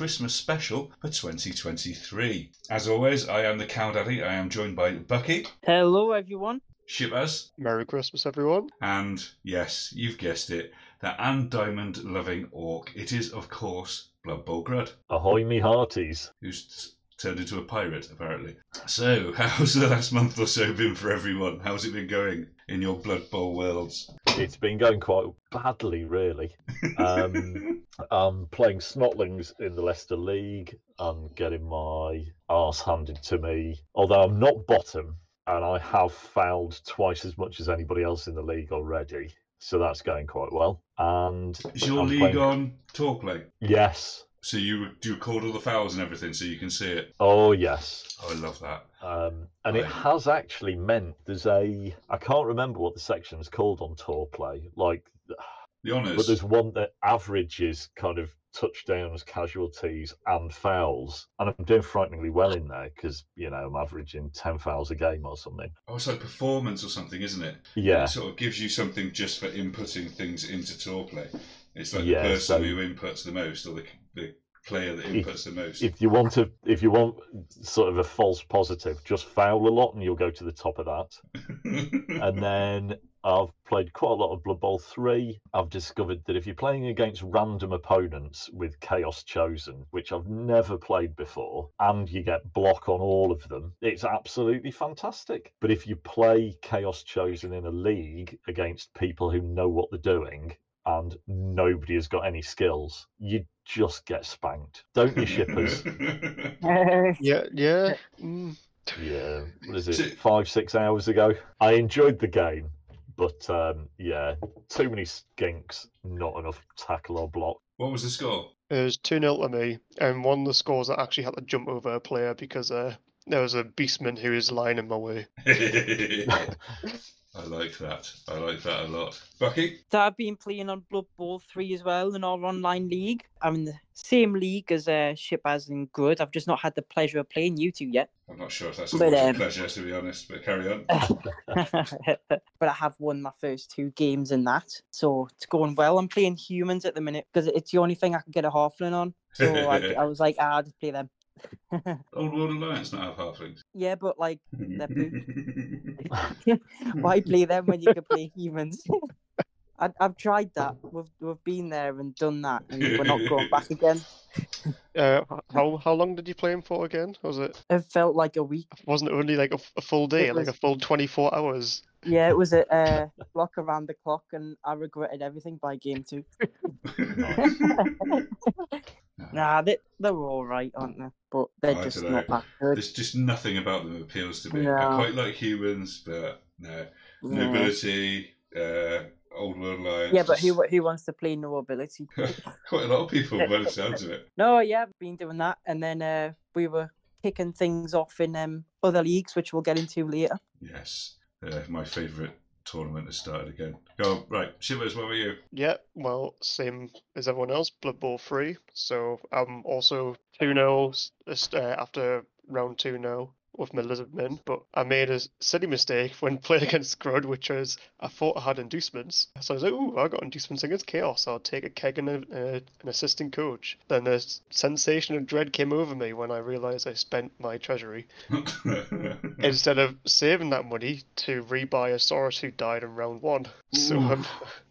Christmas special for 2023. As always, I am the Cow Daddy. I am joined by Bucky, Hello, everyone. Shipaz, Merry Christmas, everyone. and yes, you've guessed it, the Anne Diamond loving orc. It is, of course, Blood Bowl Grud, Ahoy, me hearties. who's turned into a pirate, apparently. So, how's the last month or so been for everyone? How's it been going in your Blood Bowl worlds? It's been going quite badly, really. Um, I'm playing Snotlings in the Leicester League. I'm getting my arse handed to me. Although I'm not bottom, and I have fouled twice as much as anybody else in the league already. So that's going quite well. And Is your I'm league playing- on TourPlay? Yes. So you do record all the fouls and everything so you can see it? Oh, yes. Oh, I love that. Um, and it has actually meant there's a I can't remember what the section is called on TourPlay, like, The honours. but there's one that averages kind of touchdowns, casualties, and fouls, and I'm doing frighteningly well in there because you know I'm averaging ten fouls a game or something. Oh, it's like performance or something, isn't it? Yeah, It sort of gives you something just for inputting things into TourPlay. It's like Yeah, the person so- who inputs the most, or the, the player that If- inputs the most. if you want to, if you want sort of a false positive, just foul a lot and you'll go to the top of that. and then I've played quite a lot of Blood Bowl 3. I've discovered that if you're playing against random opponents with Chaos Chosen, which I've never played before, and you get block on all of them, it's absolutely fantastic. But if you play Chaos Chosen in a league against people who know what they're doing, and nobody has got any skills, you just get spanked. Don't you, Shipaz? Yeah, yeah. Mm. Yeah, what is it? Five, six hours ago. I enjoyed the game, but um, yeah, too many skinks, not enough tackle or block. what was the score? It was 2 0 to me, and one of the scores I actually had to jump over a player because uh, there was a beastman who was lying in my way. I like that. I like that a lot. Bucky? So I've been playing on Blood Bowl 3 as well in our online league. I'm in the same league as uh, Ship as in Good. I've just not had the pleasure of playing you two yet. I'm not sure if that's a But, um, pleasure, to be honest, but carry on. but I have won my first two games in that. So it's going well. I'm playing humans at the minute because it's the only thing I can get a halfling on. So I, I was like, ah, I'll just play them. Old World Alliance not have halflings. yeah, but like, why play them when you can play humans? I, I've tried that. We've, we've been there and done that, and we're not going back again. Uh, how how long did you play him for again? Was it It felt like a week. wasn't it only like a full day, It like a full twenty four hours? Yeah, it was a uh, block around the clock, and I regretted everything by game two. Nah, they, they were all right, aren't they? But they're I just dunno. that good. There's just nothing about them appeals to me. No. I quite like humans, but no. Yeah. Nobility, uh, Old World Alliance. Yeah, but just- who who wants to play no ability? Quite a lot of people, by the sounds of it. No, yeah, I've been doing that, and then uh, we were kicking things off in um, other leagues, which we'll get into later. Yes, uh, my favourite tournament has started again. Go right, Shivers. What were you? Yeah, well, same as everyone else, Blood Bowl 3. So I'm also 2 0 uh, after round 2 0 with my lizard men, but I made a silly mistake when playing against Scrud, which was I thought I had inducements. So I was like, ooh, I got inducements against Chaos. I'll take a keg and a, uh, an assistant coach. Then the sensation of dread came over me when I realised I spent my treasury. Instead of saving that money to rebuy a Saurus who died in round one. So. I'm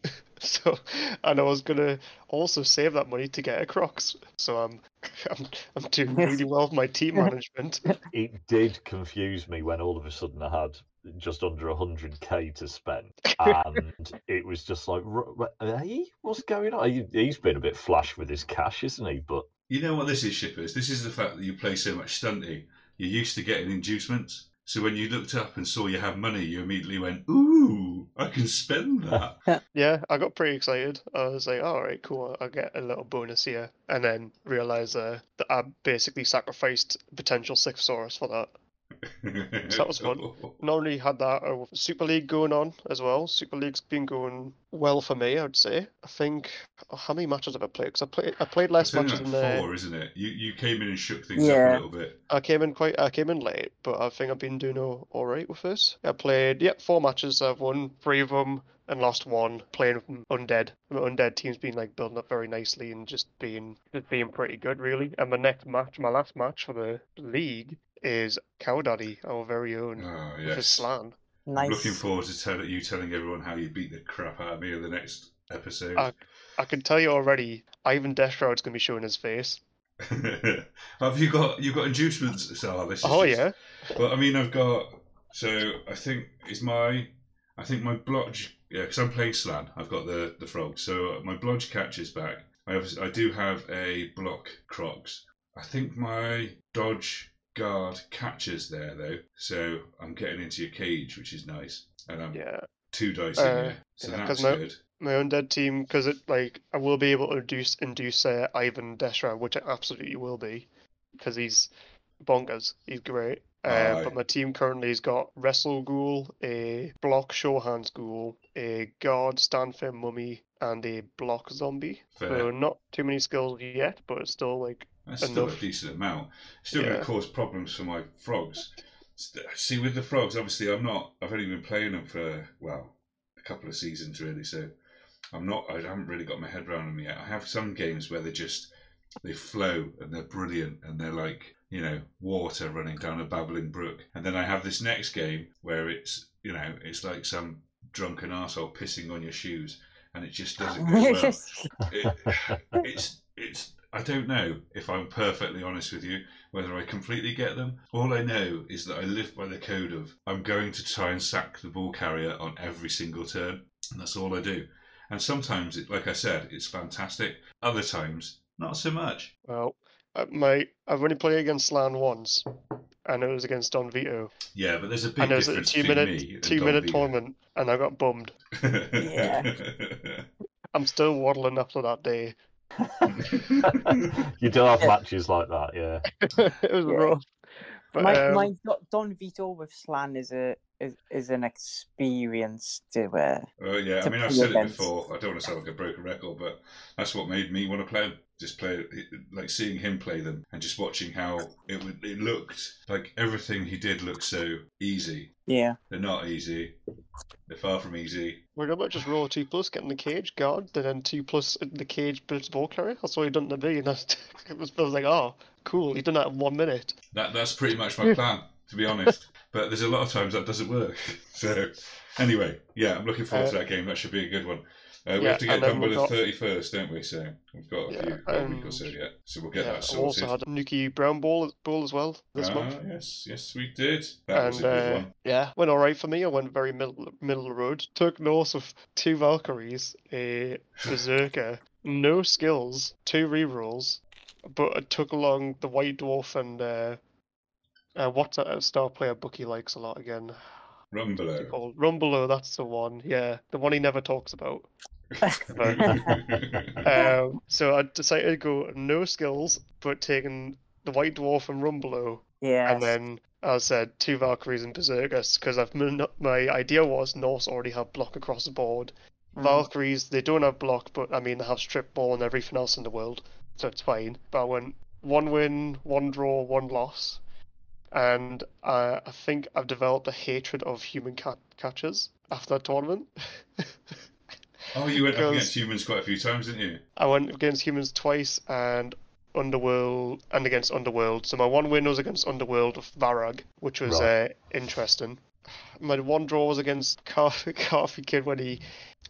so and I was gonna also save that money to get a Krox. So I'm I'm I'm doing really well with my team management. It did confuse me when all of a sudden I had just under 100k to spend. And it was just like, "R- r- hey, what's going on? He- He's been a bit flash with his cash, isn't he? But you know what this is, Shipaz? This is the fact that you play so much stunting. You're used to getting inducements. So when you looked up and saw you have money, you immediately went, "Ooh, I can spend that." Yeah, I got pretty excited. I was like, all right, cool, I'll get a little bonus here. And then realize uh, that I basically sacrificed potential six Saurus for that. So that was fun. Not only had that uh, Super League going on as well. Super League's been going well for me, I'd say. I think oh, how many matches have I played? Because I played I played less It's matches like than uh, four, isn't it? You you came in and shook things up a little bit. I came in quite I came in late, but I think I've been doing all, all right with this. I played yep four matches. I've won three of them and lost one. Playing with undead. My undead team's been like building up very nicely and just being just being pretty good really. And my next match, my last match for the league is Cow Daddy, our very own, Oh with his yes. Slann. I'm looking forward to tell you telling everyone how you beat the crap out of me in the next episode. Uh, I can tell you already, Ivan Deathshroud's gonna be showing his face. Have you got you got inducements? So this Oh just- yeah, Well, I mean, I've got. So I think is my. I think my blodge. Yeah, because I'm playing Slann. I've got the the frog. So my blodge catches back. I have, I do have a block Krox. I think my dodge guard catches there though. So I'm getting into your cage, which is nice, and I'm yeah. two dice Uh, in there. So yeah, that's my- good. my undead team because it like I will be able to induce induce uh, Ivan Deathshroud, which I absolutely will be, because he's bonkers. He's great. Uh, Aye. but my team currently has got Wrestle Ghoul, a Block Sure Hands Ghoul, a Guard Stand Firm Mummy, and a Block Zombie. Fair. So not too many skills yet, but it's still like That's still a decent amount. Still going to cause problems for my frogs. See, with the frogs, obviously, I'm not. I've only been playing them for well, a couple of seasons really. So I'm not. I haven't really got my head around them yet. I have some games where they just they flow and they're brilliant and they're like you know water running down a babbling brook. And then I have this next game where it's you know it's like some drunken asshole pissing on your shoes and it just doesn't go well it, it's it's I don't know if I'm perfectly honest with you whether I completely get them. All I know is that I live by the code of I'm going to try and sack the ball carrier on every single turn, and that's all I do. And sometimes, it, like I said, it's fantastic. Other times, not so much. well, uh, my I've only played against Slann once, and it was against Don Vito, Yeah, but there's a big and it was a two minute two minute Vito. tournament, and I got bummed. Yeah. I'm still waddling after that day. you do have Yeah. matches like that, yeah. it was Yeah. rough. But my um, my Don Vito with Slann is a is, is an experience to uh, Oh yeah, I mean I've play said it before. I don't want to sound like a broken record, but that's what made me want to play. 'em. Just play, like seeing him play them and just watching how it would. It looked like everything he did looked so easy. yeah. They're not easy. They're far from easy. we're gonna just roll a two plus, get in the cage, guard, and then two plus in the cage, build a ball carrier. That's all he done to me, and I it was, I was like, oh, cool. He done that in one minute. That that's pretty much my plan, to be honest. But there's a lot of times that doesn't work. So anyway, yeah, I'm looking forward to Uh, that game. That should be a good one. Uh, we yeah, have to get done by the thirty first, don't we? So we've got a Yeah, few a week or so yet. So we'll get yeah, that I also sorted. had a Nuki Brown ball ball as well this ah, month. yes, yes, we did. That was and a good uh, one. yeah, went all right for me. I went very middle middle of the road. Took Norse of two Valkyries, a Berserker, no skills, two rerolls, but I took along the White Dwarf and uh, what's that uh, star player Bucky likes a lot again? Rumbelow. Called Rumbelow, that's the one. Yeah, the one he never talks about. Um, so I decided to go no skills, but taking the White Dwarf and Rumbelow Yeah. and then, as I said, two Valkyries and Berserkers, because I've my idea was Norse already have block across the board. Mm. Valkyries, they don't have block, but I mean, they have strip ball and everything else in the world, so it's fine. But I went one win, one draw, one loss, and uh, I think I've developed a hatred of human cat- catchers after that tournament. oh, you went up against humans quite a few times, didn't you? I went against humans twice and Underworld and against Underworld. So my one win was against Underworld of Varag, which was Right. uh, interesting. My one draw was against Car- Carfy Kid when he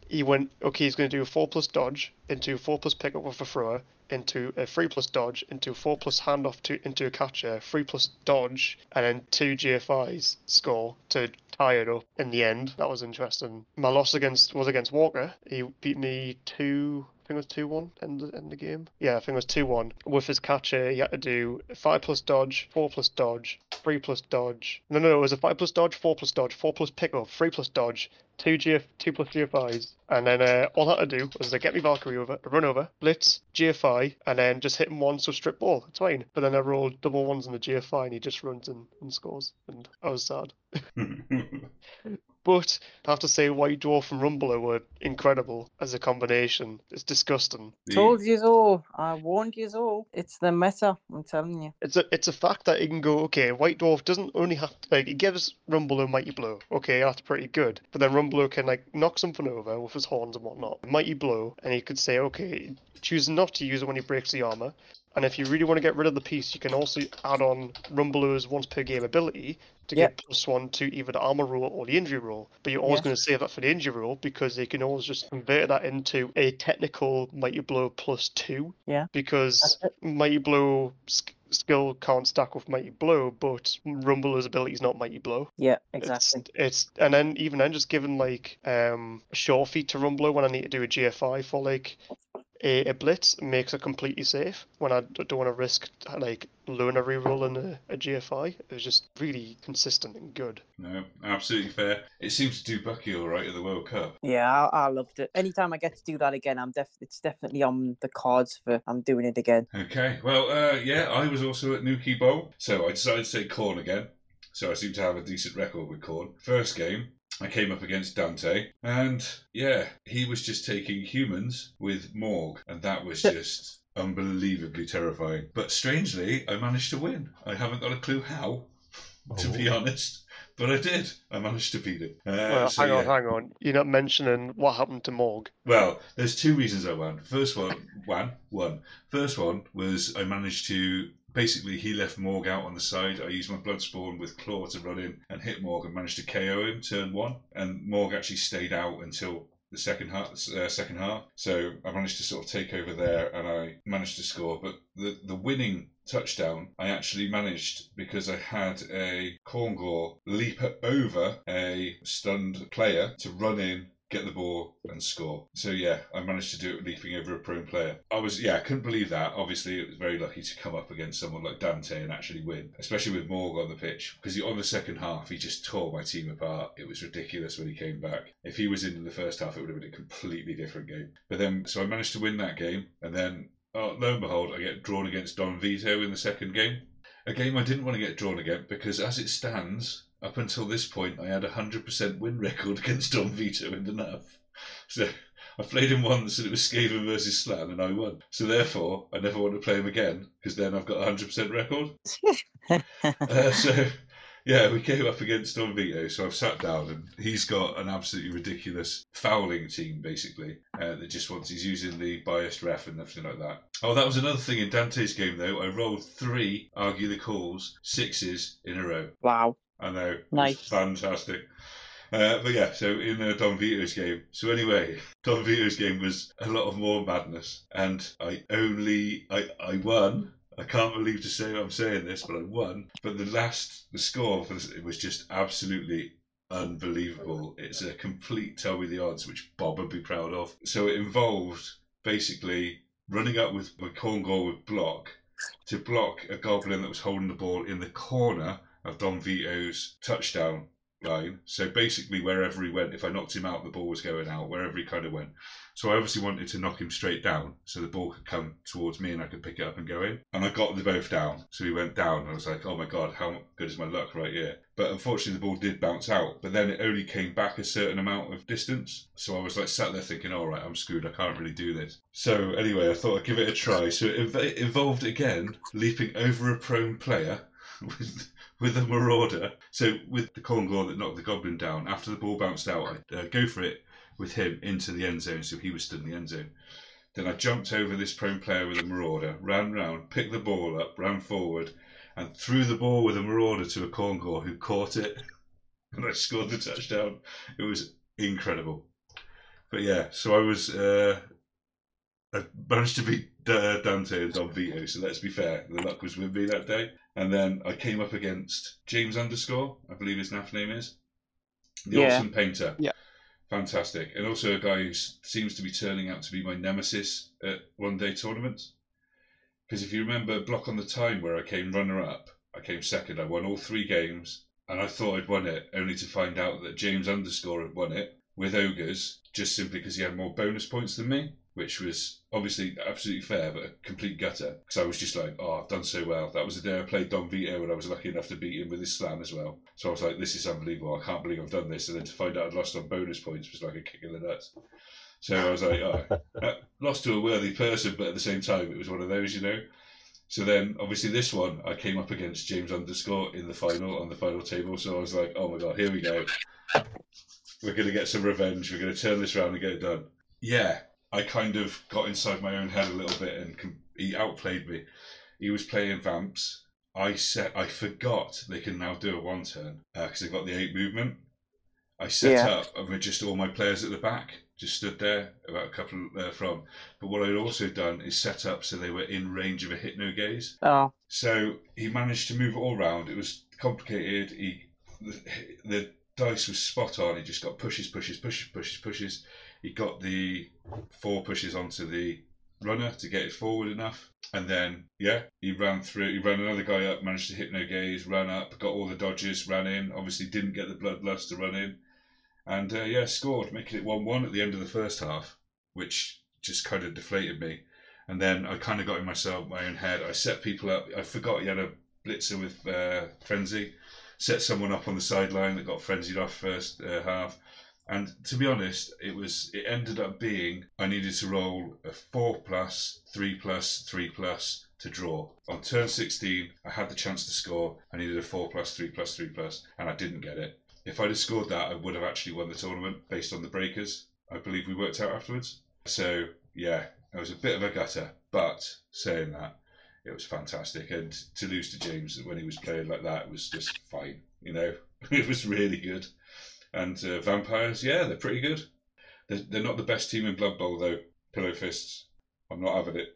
he went okay. He's going to do a four plus dodge into four plus pickup with a thrower into a three plus dodge into four plus handoff to into a catcher, three plus dodge, and then two GFIs score to tie it up in the end. That was interesting. My loss against was against Walker. He beat me two think it was two one end the end the game. Yeah, I think it was two one. With his catcher, he had to do five plus dodge, four plus dodge, three plus dodge. No, no, it was a five plus dodge, four plus dodge, four plus pick pickup, three plus dodge, two GF, two plus GFIs, and then uh, all I had to do was to get me Valkyrie over, run over, blitz, GFI, and then just hit him once so strip ball. It's fine. But then I rolled double ones on the GFI, and he just runs and, and scores, and I was sad. But I have to say, White Dwarf and Rumbelow were incredible as a combination. It's disgusting. The- Told you so. I warned you so. It's the meta. I'm telling you. It's a it's a fact that it can go okay. White Dwarf doesn't only have to like it gives Rumbelow Mighty Blow. Okay, that's pretty good. But then Rumbelow can like knock something over with his horns and whatnot. Mighty Blow, and he could say okay, choose not to use it when he breaks the armor. And if you really want to get rid of the piece, you can also add on Rumbelow's once per game ability to Yep. get plus one to either the armor roll or the injury roll. But you're always Yeah. going to save that for the injury roll because they can always just convert that into a technical Mighty Blow plus two. Yeah. Because. Mighty Blow skill can't stack with Mighty Blow, but Rumbelow's ability is not Mighty Blow. Yeah, It's, exactly. it's and then even then just giving like um a sure feet to Rumbelow when I need to do a GFI for like a, a blitz makes it completely safe when I don't want to risk like Luna rerolling a, a GFI. It was just really consistent and good. no, absolutely fair. It seems to do Bucky all right at the World Cup. Yeah, I, I loved it. Anytime I get to do that again, I'm def. It's definitely on the cards for. I'm doing it again. Okay, well, uh, yeah, I was also at Nuki Bowl, so I decided to take Khorne again. So I seem to have a decent record with Khorne. First game, I came up against Dante, and yeah, he was just taking humans with Morg, and that was just unbelievably terrifying. But strangely, I managed to win. I haven't got a clue how, to be Oh. honest, but I did. I managed to beat him. Uh, well, so, hang on, yeah. hang on. You're not mentioning what happened to Morg. Well, there's two reasons I won. First one, one, one. First one was I managed to basically he left Morg out on the side. I used my Bloodspawn with Claw to run in and hit Morg and managed to KO him turn one. And Morg actually stayed out until the second half. Uh, second half. So I managed to sort of take over there and I managed to score. But the the winning touchdown I actually managed because I had a Khorngor leap over a stunned player to run in get the ball and score. So yeah, I managed to do it leaping over a prone player. I was yeah, I couldn't believe that. Obviously, it was very lucky to come up against someone like Dante and actually win, especially with Morg on the pitch because on the second half he just tore my team apart. It was ridiculous when he came back. If he was in the first half, it would have been a completely different game. But then, so I managed to win that game, and then oh, lo and behold, I get drawn against Don Vito in the second game. A game I didn't want to get drawn again because, as it stands, up until this point, I had a 100% win record against Don Vito in the NAF. So I played him once and it was Skaven versus Slann and I won. So therefore, I never want to play him again because then I've got a 100% record. Uh, so yeah, we came up against Don Vito. So I've sat down and he's got an absolutely ridiculous fouling team basically uh, that just wants, he's using the biased ref and everything like that. Oh, that was another thing in Dante's game though. I rolled three, argue the calls, sixes in a row. wow. I know. Nice. fantastic. Uh, but yeah, so in uh, Don Vito's game. So anyway, Don Vito's game was a lot of more madness, and I only I I won. I can't believe to say I'm saying this, but I won. But the last the score for this, it was just absolutely unbelievable. It's a complete tell me the odds, which Bob would be proud of. So it involved basically running up with with Khorngor with block to block a goblin that was holding the ball in the corner of Don Vito's touchdown line. So basically, wherever he went, if I knocked him out, the ball was going out, wherever he kind of went. So I obviously wanted to knock him straight down so the ball could come towards me and I could pick it up and go in. And I got them both down. So he went down. I was like, oh my God, how good is my luck right here? But unfortunately, the ball did bounce out. But then it only came back a certain amount of distance. So I was like sat there thinking, all right, I'm screwed. I can't really do this. So anyway, I thought I'd give it a try. So it inv- involved again leaping over a prone player with with a marauder. So with the Khorngor that knocked the goblin down, after the ball bounced out, I'd uh, go for it with him into the end zone. So he was stood in the end zone. Then I jumped over this prone player with a marauder, ran round, picked the ball up, ran forward, and threw the ball with a marauder to a Khorngor who caught it, and I scored the touchdown. It was incredible. But yeah, so I was. Uh, I managed to beat uh, Dante and Don Vito, so let's be fair, the luck was with me that day. And then I came up against James underscore, I believe his NAF name is. The Yeah. awesome painter. Yeah. fantastic, and also a guy who seems to be turning out to be my nemesis at one day tournaments. Because if you remember Block on the Time, where I came runner up, I came second. I won all three games, and I thought I'd won it, only to find out that James Underscore had won it with Ogres, just simply because he had more bonus points than me, which was obviously absolutely fair, but a complete gutter. Because I was just like, oh, I've done so well. That was the day I played Don Vito, and I was lucky enough to beat him with his Slann as well. So I was like, this is unbelievable. I can't believe I've done this. And then to find out I'd lost on bonus points was like a kick in the nuts. So I was like, oh, uh, lost to a worthy person, but at the same time, it was one of those, you know. So then, obviously, this one I came up against James Underscore in the final on the final table. So I was like, oh my god, here we go. We're gonna get some revenge. We're gonna turn this around and get it done. Yeah, I kind of got inside my own head a little bit, and com- he outplayed me. He was playing vamps. I set. I forgot they can now do a one turn because they've got the eight movement. I set Yeah. up and with just all my players at the back, just stood there about a couple uh, from. But what I'd also done is set up so they were in range of a hypno gaze. Oh, So he managed to move it all round. It was complicated. He the, the dice was spot on. He just got pushes, pushes, pushes, pushes, pushes. He got the four pushes onto the runner to get it forward enough, and then yeah, he ran through. He ran another guy up, managed to hypno gaze, ran up, got all the dodges, ran in. Obviously, didn't get the bloodlust to run in, and uh, yeah, scored, making it one-one at the end of the first half, which just kind of deflated me. And then I kind of got in myself, my own head. I set people up. I forgot he had a blitzer with uh, frenzy. Set someone up on the sideline that got frenzied off first uh, half. And to be honest, it was it ended up being I needed to roll a four plus, three plus, three plus to draw. On turn sixteen, I had the chance to score. I needed a four plus, three plus, three plus, and I didn't get it. If I'd have scored that, I would have actually won the tournament based on the breakers. I believe we worked out afterwards. So yeah, it was a bit of a gutter, but saying that, it was fantastic. And to lose to James when he was playing like that was just fine. You know, it was really good. And uh, vampires, yeah, they're pretty good. They're, they're not the best team in Blood Bowl though. Pillow fists, I'm not having it.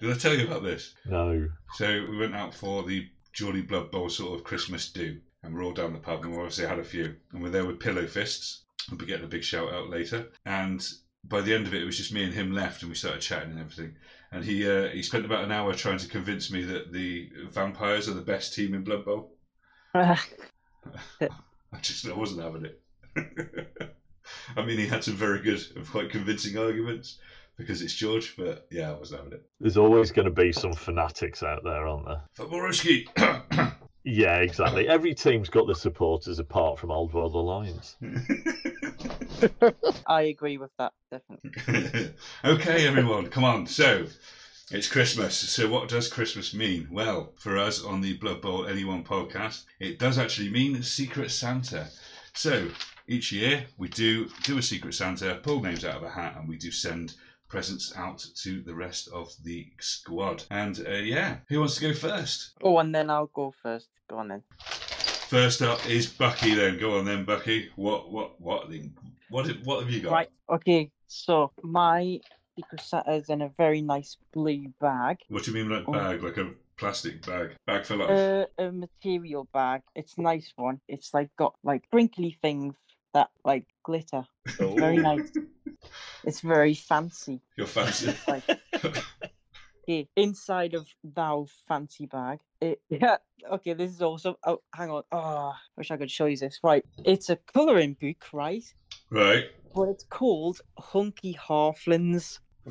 Did I tell you about this? No. So we went out for the Geordie Blood Bowl sort of Christmas do, and we're all down the pub, and we obviously had a few, and we're there with Pillow Fists. I'll be getting a big shout out later. And by the end of it, it was just me and him left, and we started chatting and everything. And he uh, he spent about an hour trying to convince me that the vampires are the best team in Blood Bowl. I just I wasn't having it. I mean, he had some very good and quite convincing arguments because it's George, but yeah, I wasn't having it. There's always going to be some fanatics out there, aren't there? Faborowski. Yeah, exactly. Every team's got the supporters apart from Old World Alliance. I agree with that definitely. okay, everyone, come on. So, it's Christmas. So, what does Christmas mean? Well, for us on the Blood Bowl Anyone podcast, it does actually mean Secret Santa. So, each year we do do a Secret Santa, pull names out of a hat, and we do send presents out to the rest of the squad. And uh, yeah, who wants to go first? Oh, and then I'll go first. Go on then. First up is Bucky. Then go on, then Bucky. What what what what what have you got? Right. Okay. So my secret Santa is in a very nice blue bag. What do you mean like Oh. bag? Like a plastic bag? Bag for life? Uh, a material bag. It's a nice one. It's like got like sprinkly things that like glitter. Very nice. It's very fancy. You're fancy. Like okay, inside of thou fancy bag. It, yeah. Okay, this is also. Oh, hang on. Oh, wish I could show you this. Right, it's a coloring book, right? right. But it's called Hunky Halflings.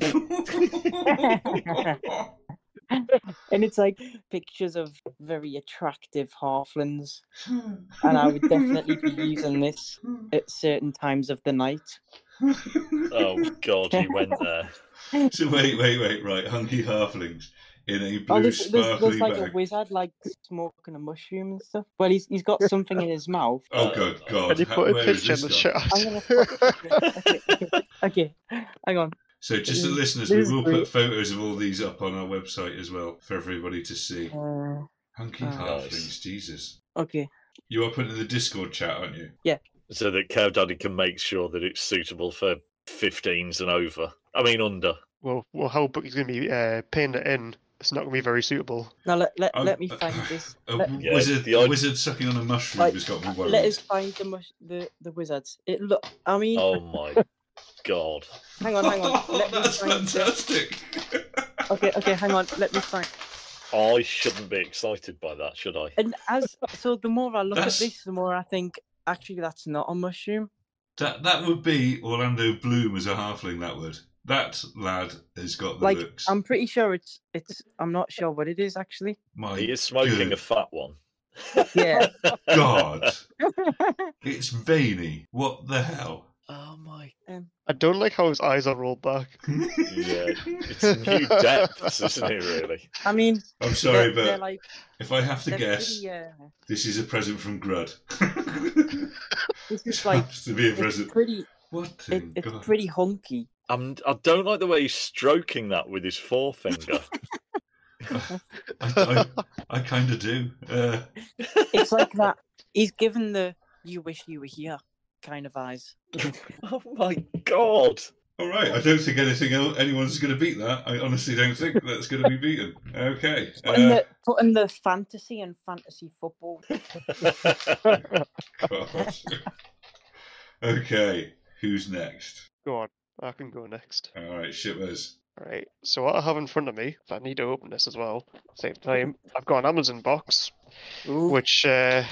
and it's like pictures of very attractive halflings and i would definitely be using this at certain times of the night Oh God, you went there. so wait, wait, wait. Right, hunky halflings in a oh blue there's, there's, sparkly there's like bag. a wizard like smoking a mushroom and stuff well he's, he's got something in his mouth Oh good God! Can you Ha- put a picture in the gone? i'm gonna chat? okay, okay, okay hang on So just the listeners, we will put photos of all these up on our website as well for everybody to see. uh, Hunky Oh. halflings, Jesus! okay You are putting in the Discord chat, aren't you? Yeah. So that Cow Daddy can make sure that it's suitable for 15s and over. I mean, under. well, well, whole book is going to be uh, paying it in it's not going to be very suitable. Now let let, Um, let me uh, find this. A Let, Yeah, wizard, the odd- wizard sucking on a mushroom Like, has got me worried. let us find the mush, the the wizards. It look. I mean, Oh my god. hang on, hang on. Let me that's find. The, fantastic. okay, okay, hang on. Let me find. I shouldn't be excited by that, should I? And as so, the more I look That's- at this, the more I think actually that's not a mushroom. that that would be Orlando Bloom as a halfling. That would. That lad has got the Like looks. I'm pretty sure it's it's. I'm not sure what it is actually. My He is smoking good a fat one. Yeah. God, it's veiny. What the hell? Oh my. I don't like how his eyes are rolled back. Yeah, it's new depths, isn't it? Really? I mean, I'm sorry, they're, they're but like if I have to guess, pretty, uh, this is a present from Grud. this is like has to be a it's present. pretty. What It, it's God? pretty hunky. I'm, I don't like the way he's stroking that with his forefinger. I, I, I kind of do. Uh, It's like that. He's given the "you wish you were here" kind of eyes. oh my god! all right, I don't think anything else, anyone's going to beat that. I honestly don't think that's going to be beaten. Okay. Putting Uh, the putting the fantasy and fantasy football. Okay, who's next? Go on, I can go next. All right, Shipaz. Right, so what I have in front of me, I need to open this as well, same time, I've got an Amazon box, Ooh, which uh,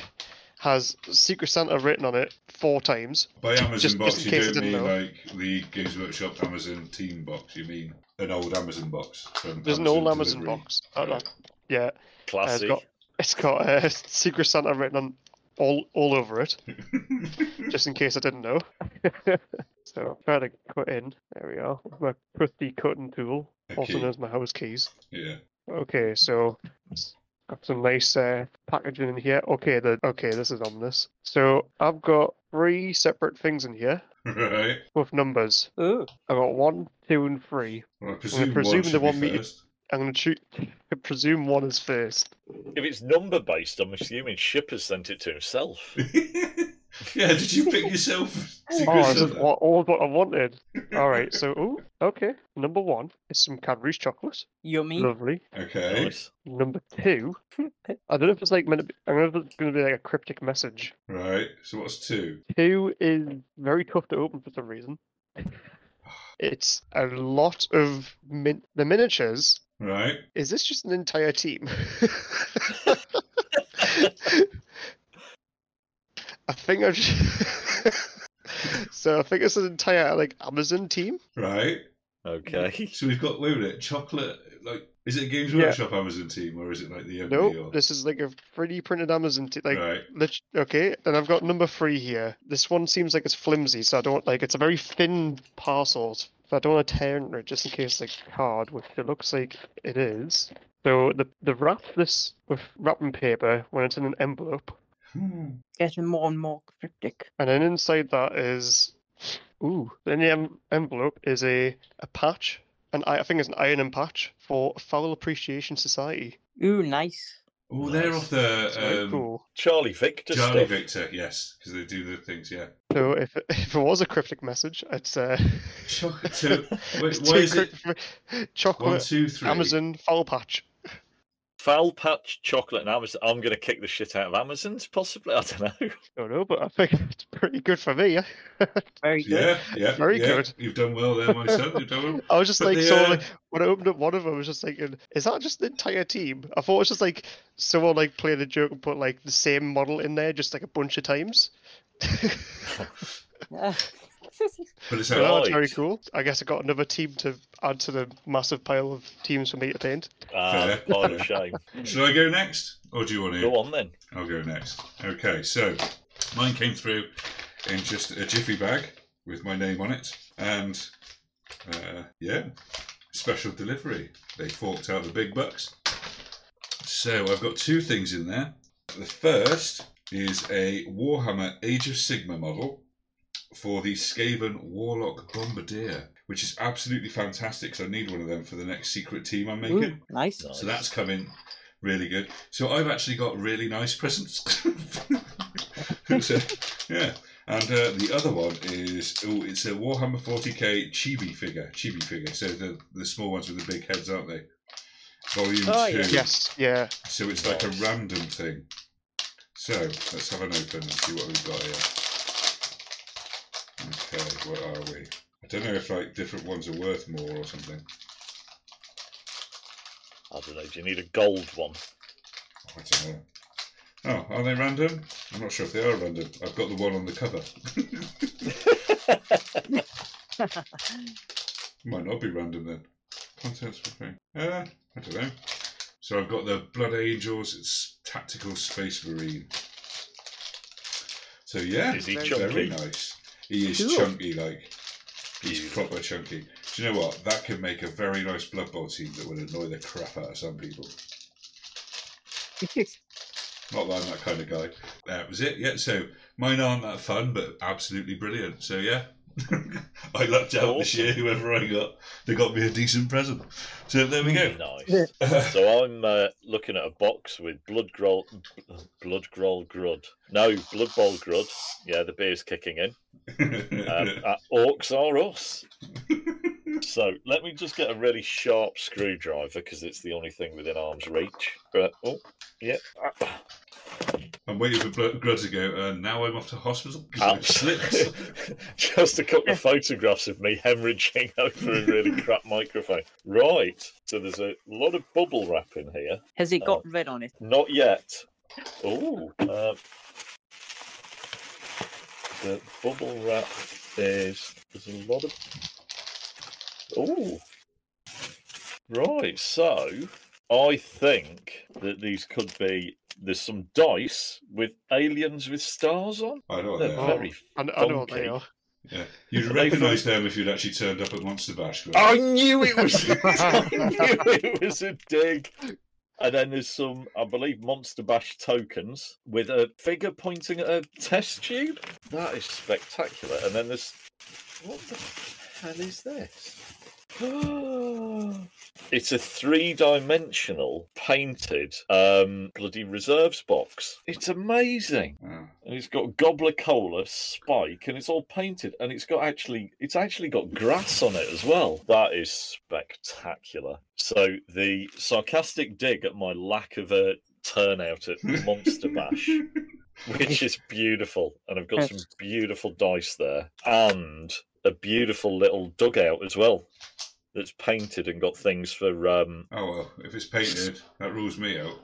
has Secret Santa written on it four times. By Amazon Just- box, just in you case I don't mean didn't know. like the Games Workshop Amazon team box. You mean an old Amazon box from There's an old Amazon delivery. box. Uh, Right. Yeah, Classy. got- it's got uh, Secret Santa written on all all over it, just in case I didn't know. so I'm trying to cut in. There we are. with My trusty cutting tool, also known as my house keys. yeah. Okay, so it's got some nice uh, packaging in here. Okay, the okay, this is ominous. So I've got three separate things in here Right. with numbers. ooh. I've got one, two, and three. Well, I presume, presume one the one be me- I'm gonna choose. presume one is first. If it's number based, I'm assuming Shipper sent it to himself. yeah, did you pick yourself? Secret Oh, this is Santa? what, all what I wanted. All right, so ooh, okay. Number one is some Cadbury's chocolate. Yummy. Lovely. Okay. Nice. Number two, I don't know if it's like meant to be, I don't know if it's going to be like a cryptic message. Right. So what's two? Two is very tough to open for some reason. It's a lot of min- the miniatures. Right. Is this just an entire team? I think I've. so I think it's an entire like Amazon team. Right. Okay. So we've got wait a minute, chocolate. Like, is it a Games Yeah. Workshop Amazon team or is it like the MD No, or... this is like a 3D printed Amazon team. Like right. Lit- Okay, and I've got number three here. This one seems like it's flimsy, so I don't like. It's a very thin parcel, so I don't want to tear into it just in case it's like card, which it looks like it is. So the the wrap this with wrapping paper when it's in an envelope. Getting more and more cryptic. and then inside that is, ooh, in the em- envelope is a a patch, and I, I think it's an ironing patch for Foul Appreciation Society. Ooh, nice. Oh, they're off the um, cool. Charlie Victor Charlie stuff. Victor, yes, because they do the things, yeah. So if it, if it was a cryptic message, it's uh, Chocolate. So, wait, it's why two is it chocolate one, two, three? Amazon foul patch. Foul Patch Chocolate and Amazon. I'm going to kick the shit out of Amazon's, possibly. I don't know. I don't know, but I think it's pretty good for me. Very good. Yeah, yeah, Very yeah. good. You've done well there, my son. You've done well. I was just But like, the, so uh, like when I opened up one of them, I was just thinking, is that just the entire team? I thought it was just like someone like played a joke and put like the same model in there just like a bunch of times. Yeah. But it's So that very cool. I guess I got another team to add to the massive pile of teams for me to paint. Ah, Fair. pile of shame. Should I go next, or do you want to? Go on then. I'll go next. Okay, so mine came through in just a jiffy bag with my name on it, and uh, yeah, special delivery. They forked out the big bucks. So I've got two things in there. The first is a Warhammer Age of Sigmar model for the Skaven Warlock Bombardier, which is absolutely fantastic. So I need one of them for the next secret team I'm making. Ooh, nice. Nice. So that's coming really good. So I've actually got really nice presents. So, yeah. And uh, the other one is oh, it's a Warhammer 40k chibi figure. Chibi figure. So the the small ones with the big heads, aren't they? Volume Oh, two. yeah. Yes, yeah. So it's like a random thing. So let's have an open and see what we've got here. Okay, what are we? I don't know if like different ones are worth more or something. I don't know. Do you need a gold one? I don't know. Oh, are they random? I'm not sure if they are random. I've got the one on the cover. Might not be random then. Contents for free. Uh, I don't know. So I've got the Blood Angels. It's Tactical Space Marine. So yeah, very chunky? nice. He is Cool. chunky, like he's Beautiful. proper chunky. Do you know what? That could make a very nice Blood Bowl team that would annoy the crap out of some people. Not that I'm that kind of guy. That was it. Yeah. So mine aren't that fun, but absolutely brilliant. So yeah, I lucked out this year. Whoever I got, they got me a decent present. So there we go. Nice. so I'm uh, looking at a box with Blood Groll, Blood Groll Grud. No, Blood Bowl Grud. Yeah, the beer's kicking in. Um, uh, orcs are us. So let me just get a really sharp screwdriver because it's the only thing within arm's reach. But oh, yeah. I'm waiting for Blood Grud to go. Uh, now I'm off to hospital Absolutely. Just a couple of photographs of me hemorrhaging over a really crap microphone. Right. So there's a lot of bubble wrap in here. Has it got red on it? Not yet. Oh, uh, the bubble wrap is there's a lot of. Oh, right. So I think that these could be. There's some dice with aliens with stars on. I don't know what They're they are. very. I, I know what they are. Yeah. You'd recognise them if you'd actually turned up at Monster Bash. I knew it was. I knew it was a dig. And then there's some, I believe, Monster Bash tokens with a figure pointing at a test tube. That is spectacular. And then there's what the hell is this? it's a three-dimensional painted um bloody reserves box. It's amazing. Ah. And it's got Gobbler Cola Spike, and it's all painted, and it's got actually, it's actually got grass on it as well. That is spectacular. So the sarcastic dig at my lack of a turnout at Monster Bash, which is beautiful, and I've got some beautiful dice there, and a beautiful little dugout as well. That's painted and got things for um, Oh well, if it's painted, that rules me out.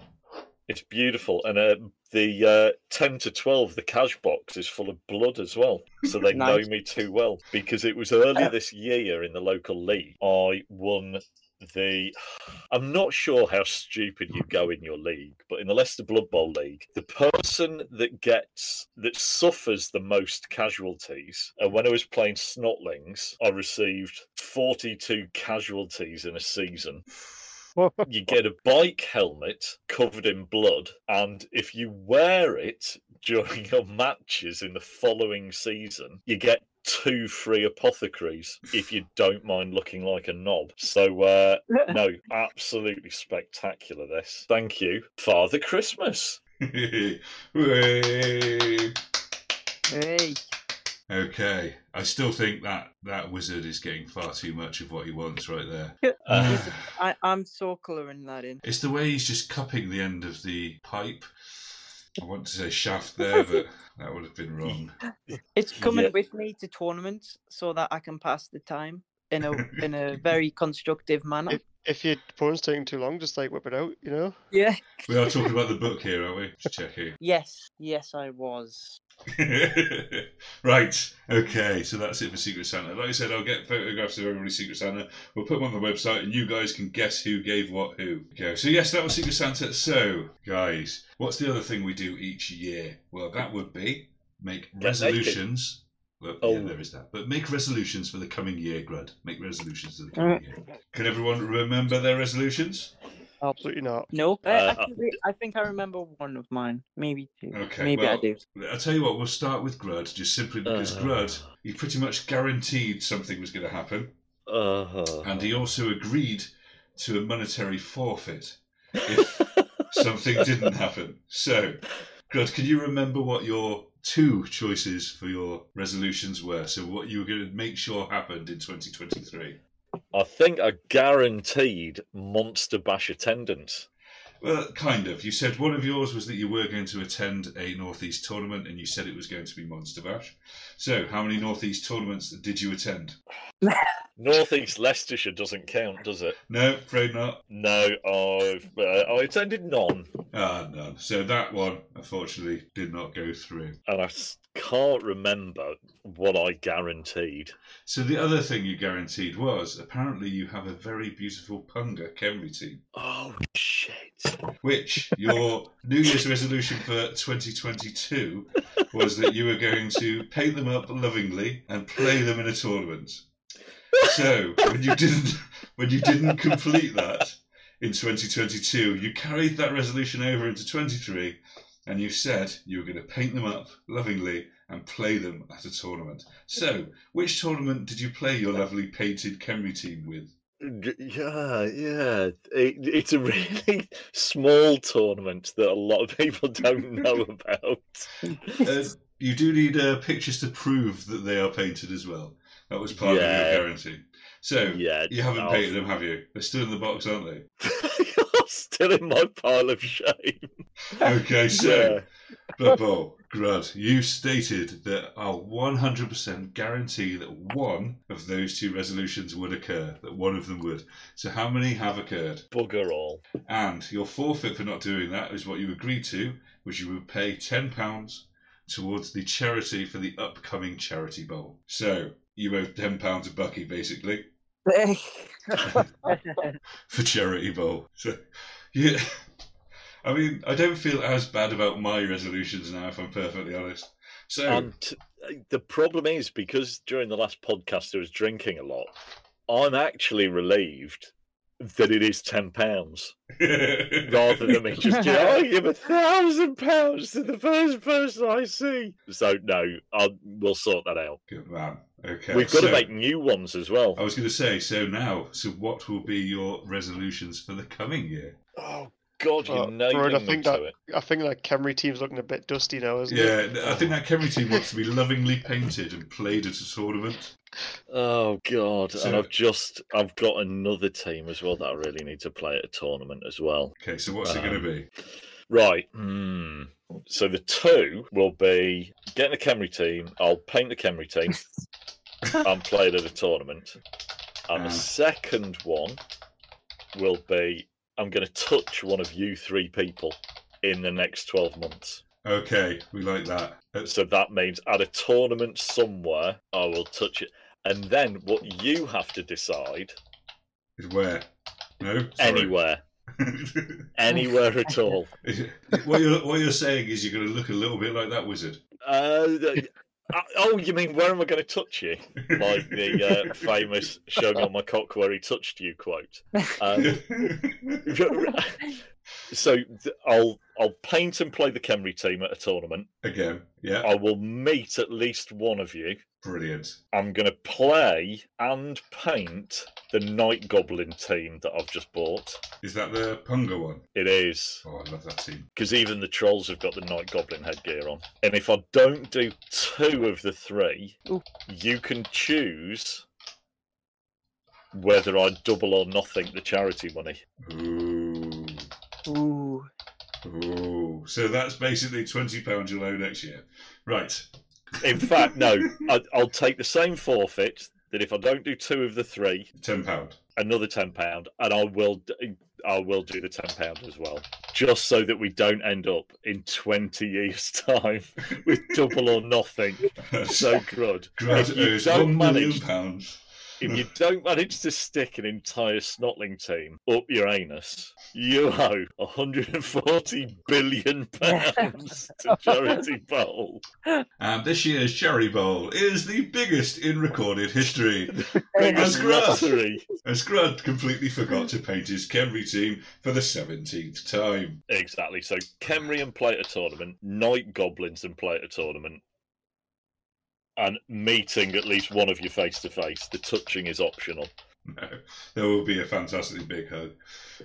It's beautiful, and uh, the uh, ten to twelve, the cash box is full of blood as well. So they know me too well because it was earlier this year in the local league. I won the. I'm not sure how stupid you go in your league, but in the Leicester Blood Bowl league, the person that gets that suffers the most casualties. And when I was playing Snotlings, I received 42 casualties in a season you get a bike helmet covered in blood, and if you wear it during your matches in the following season, you get two free apothecaries if you don't mind looking like a knob. So, uh, no, absolutely spectacular. This. Thank you, Father Christmas. Hey. okay, I still think that that wizard is getting far too much of what he wants right there. Uh, I, I'm so colouring that in. It's the way he's just cupping the end of the pipe. I want to say shaft there, but that would have been wrong. It's coming Yeah. with me to tournaments so that I can pass the time in a in a very constructive manner. If, if your porn's taking too long, just like whip it out, you know? Yeah. We are talking about the book here, aren't we? Just checking. Yes. Yes, I was. right. Okay. So that's it for Secret Santa. Like I said, I'll get photographs of everybody's Secret Santa. We'll put them on the website, and you guys can guess who gave what who. Okay. So yes, that was Secret Santa. So guys, what's the other thing we do each year? Well, that would be make naked. resolutions. Well, yeah, Oh. there is that. But make resolutions for the coming year, Grud. Make resolutions for the uh. coming year. Can everyone remember their resolutions? Absolutely not. No, uh, actually, I think I remember one of mine. Maybe two. Okay, Maybe I do. I'll tell you what, we'll start with Grud, just simply because Uh. Grud, he pretty much guaranteed something was going to happen, Uh, and he also agreed to a monetary forfeit if something didn't happen. So, Grud, can you remember what your two choices for your resolutions were? So, what you were going to make sure happened in 2023? I think a guaranteed Monster Bash attendance. Well, kind of. You said one of yours was that you were going to attend a Northeast tournament, and you said it was going to be Monster Bash. So, how many Northeast tournaments did you attend? Northeast Leicestershire doesn't count, does it? No, afraid not. No, I've uh, I attended none, Ah, none. So that one, unfortunately, did not go through. and I can't remember what I guaranteed. So the other thing you guaranteed was apparently you have a very beautiful Punga Khemri team, Oh shit! which your New Year's resolution for 2022 was that you were going to paint them up lovingly and play them in a tournament. So when you didn't when you didn't complete that in 2022, you carried that resolution over into 23, and you said you were going to paint them up lovingly and play them at a tournament. So, which tournament did you play your lovely painted Khemri team with? Yeah, yeah. It, it's a really small tournament that a lot of people don't know about. Uh, you do need uh, pictures to prove that they are painted as well. That was part Yeah. of your guarantee. So, yeah, you haven't I'll- painted them, have you? They're still in the box, aren't they? Still in my pile of shame. Okay, so, Yeah. Blood Grud, you stated that I'll 100% guarantee that one of those two resolutions would occur, that one of them would. So, how many have occurred? Bugger all. And your forfeit for not doing that is what you agreed to, which you would pay £10 towards the charity for the upcoming charity bowl. So, you owe £10 to Bucky, basically, for charity bowl. So, yeah. I mean, I don't feel as bad about my resolutions now, if I'm perfectly honest. So, And uh, the problem is because during the last podcast I was drinking a lot, I'm actually relieved that it is ten pounds rather than me just go, I give a thousand pounds to the first person I see. So no, I'll, we'll sort that out. Good man. Okay. We've got so- to make new ones as well. I was going to say, so now, so what will be your resolutions for the coming year? Oh God, you're Uh, nailing Rowan, I think that- it. I think that Khemri team's looking a bit dusty now, isn't it? Yeah, I think that Khemri team wants to be lovingly painted and played at a tournament. Oh God, So- and I've just I've got another team as well that I really need to play at a tournament as well. Okay, so what's it going Um, to be? Right. Hmm. So the two will be getting the Khemri team. I'll paint the Khemri team and play it at a tournament. And Ah. the second one will be I'm going to touch one of you three people in the next 12 months. Okay, we like that. Uh, So that means at a tournament somewhere, I will touch it. And then what you have to decide is Where? No? Sorry. anywhere, anywhere at all. what, you're, what you're saying is you're going to look a little bit like that wizard. Uh, uh, oh, you mean where am I going to touch you? Like the uh, famous "showing on my cock where he touched you" quote. Um, so th- I'll I'll paint and play the Khemri team at a tournament. Again, yeah, I will meet at least one of you. Brilliant. I'm going to play and paint the Night Goblin team that I've just bought. Is that the Punga one? It is Oh, I love that team. because even the trolls have got the Night Goblin headgear on. And if I don't do two of the three, Ooh. you can choose whether I double or nothing the charity money. Ooh, Ooh. ooh. So that's basically twenty pounds you'll owe next year, right? In fact, no, I, I'll take the same forfeit that if I don't do two of the three, Ten pound. another ten pound, and I will I will do the ten pound as well, just so that we don't end up in twenty years' time with double or nothing. So good. Grant if you don't manage- pounds. If you don't manage to stick an entire snotling team up your anus, you owe 140 billion pounds to Charity Bowl. And this year's Charity Bowl is the biggest in recorded history. Biggest Grant. lottery. As Grant completely forgot to paint his Khemri team for the seventeenth time. Exactly. So Khemri and play at a tournament, Night Goblins and play at a tournament, and meeting at least one of you face to face. The touching is optional. No, there will be a fantastically big hug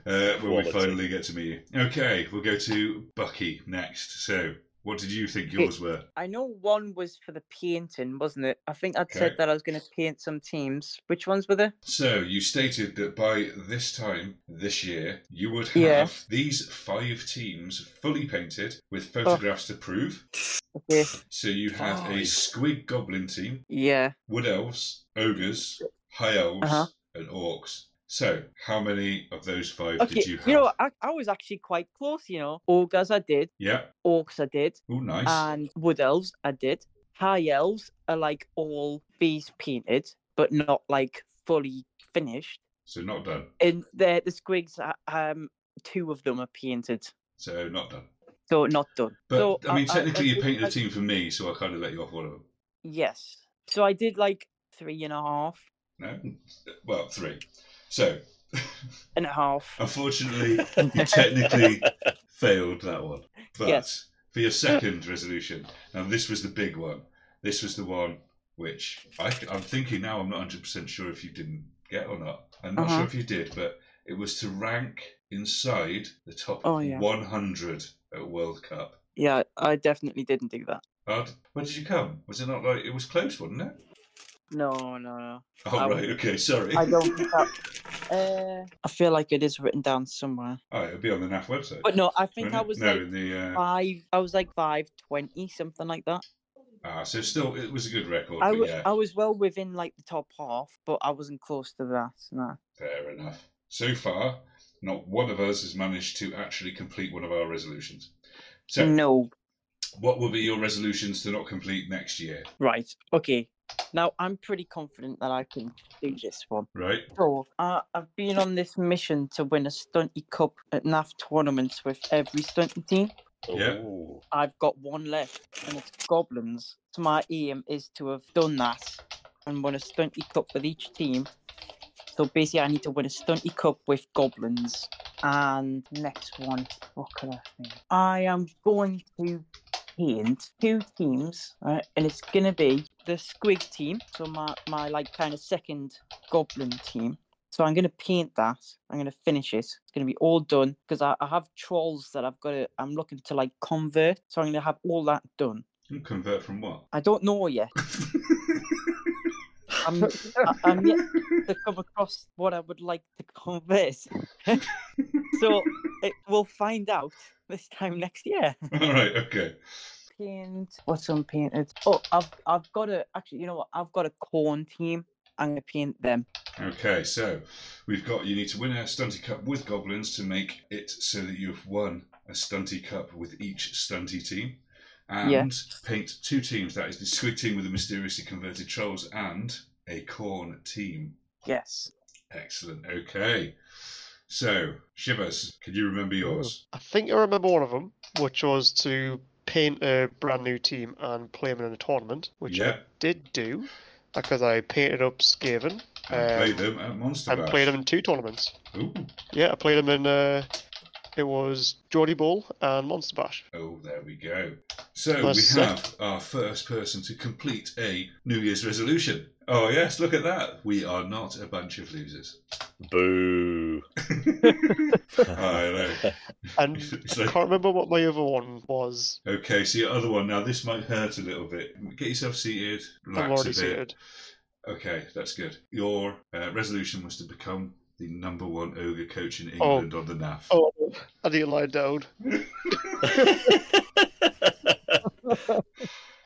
uh, when we finally get to meet you. Okay, we'll go to Bucky next. So, What did you think yours were? I know one was for the painting, wasn't it? I think I'd Okay. said that I was going to paint some teams. Which ones were there? So you stated that by this time this year, you would have Yeah. these five teams fully painted with photographs to prove. Okay. So you had a Five. squig goblin team, Yeah. wood elves, ogres, high elves, Uh-huh. and orcs. So how many of those five Okay. did you have? You know, I, I was actually quite close. You know, ogres I did, yeah. orcs I did, Oh, nice. and wood elves I did. High elves are like all base painted, but not like fully finished. so not done. And the the squigs, uh, um, two of them are painted, So not done. so not done. But so I mean, technically, you did, painted a team for me, so I kind of let you off one of them. Yes. So I did like three and a half, No, well, three. So, and a half. unfortunately, you technically failed that one. But Yes. for your second resolution, now this was the big one. This was the one which I, am thinking now. I'm not 100 percent sure if you didn't get or not. I'm not Uh-huh. sure if you did, but it was to rank inside the top Oh, yeah. 100 at World Cup. Yeah, I definitely didn't do that. Uh, where did you come? Was it not like it was close, wasn't it? No, no, no. Oh I right, okay, sorry. I don't think that. Uh, I feel like it is written down somewhere. Oh, it'll be on the NAF website. But no, I think I was no like in the. Uh, five. I was like five twenty, something like that. ah, so still, it was a good record. I was yeah, I was well within like the top half, but I wasn't close to that. No. fair enough. So far, not one of us has managed to actually complete one of our resolutions. So, No. what will be your resolutions to not complete next year? Right. Okay. Now I'm pretty confident that I can do this one. Right? So uh, I've been on this mission to win a Stunty Cup at NAF tournaments with every Stunty team. Yeah. Ooh. I've got one left, and it's goblins. So my aim is to have done that and won a Stunty Cup with each team. So basically, I need to win a Stunty Cup with goblins. And next one, what can I think? I am going to paint two teams, right? And it's gonna be the Squig team, so my my like kind of second goblin team. So I'm gonna paint that. I'm gonna finish it. It's gonna be all done because I, I have trolls that I've got to. I'm looking to like convert. So I'm gonna have all that done. Convert from what? I don't know yet. I'm I'm yet to come across what I would like to convert. so it, we'll find out this time next year. All right. Okay. Paint. What's unpainted? Oh, I've I've got a actually. You know what? I've got a Khorne team. I'm gonna paint them. Okay. So we've got you need to win a stunty cup with goblins to make it so that you've won a stunty cup with each stunty team. And Yeah. paint two teams. That is the squig team with the mysteriously converted trolls and a Khorne team. Yes. Excellent. Okay. So, Shipaz, can you remember yours? I think I remember one of them, which was to paint a brand new team and play them in a tournament, which Yeah. I did do because I painted up Skaven And um, play them at Monster and Bash. played them in two tournaments. Ooh. Yeah, I played them in. Uh, it was Geordie Ball and Monster Bash. Oh, there we go. So Plus we have our first person to complete a New Year's resolution. Oh yes, look at that. We are not a bunch of losers. Boo. I know. And It's I can't remember what my other one was. okay, so your other one now. This might hurt a little bit. Get yourself seated. Relax I'm already a bit. seated. Okay, that's good. Your uh, resolution was to become the number one ogre coach in Oh. England on the NAF. Oh, I need to lie down.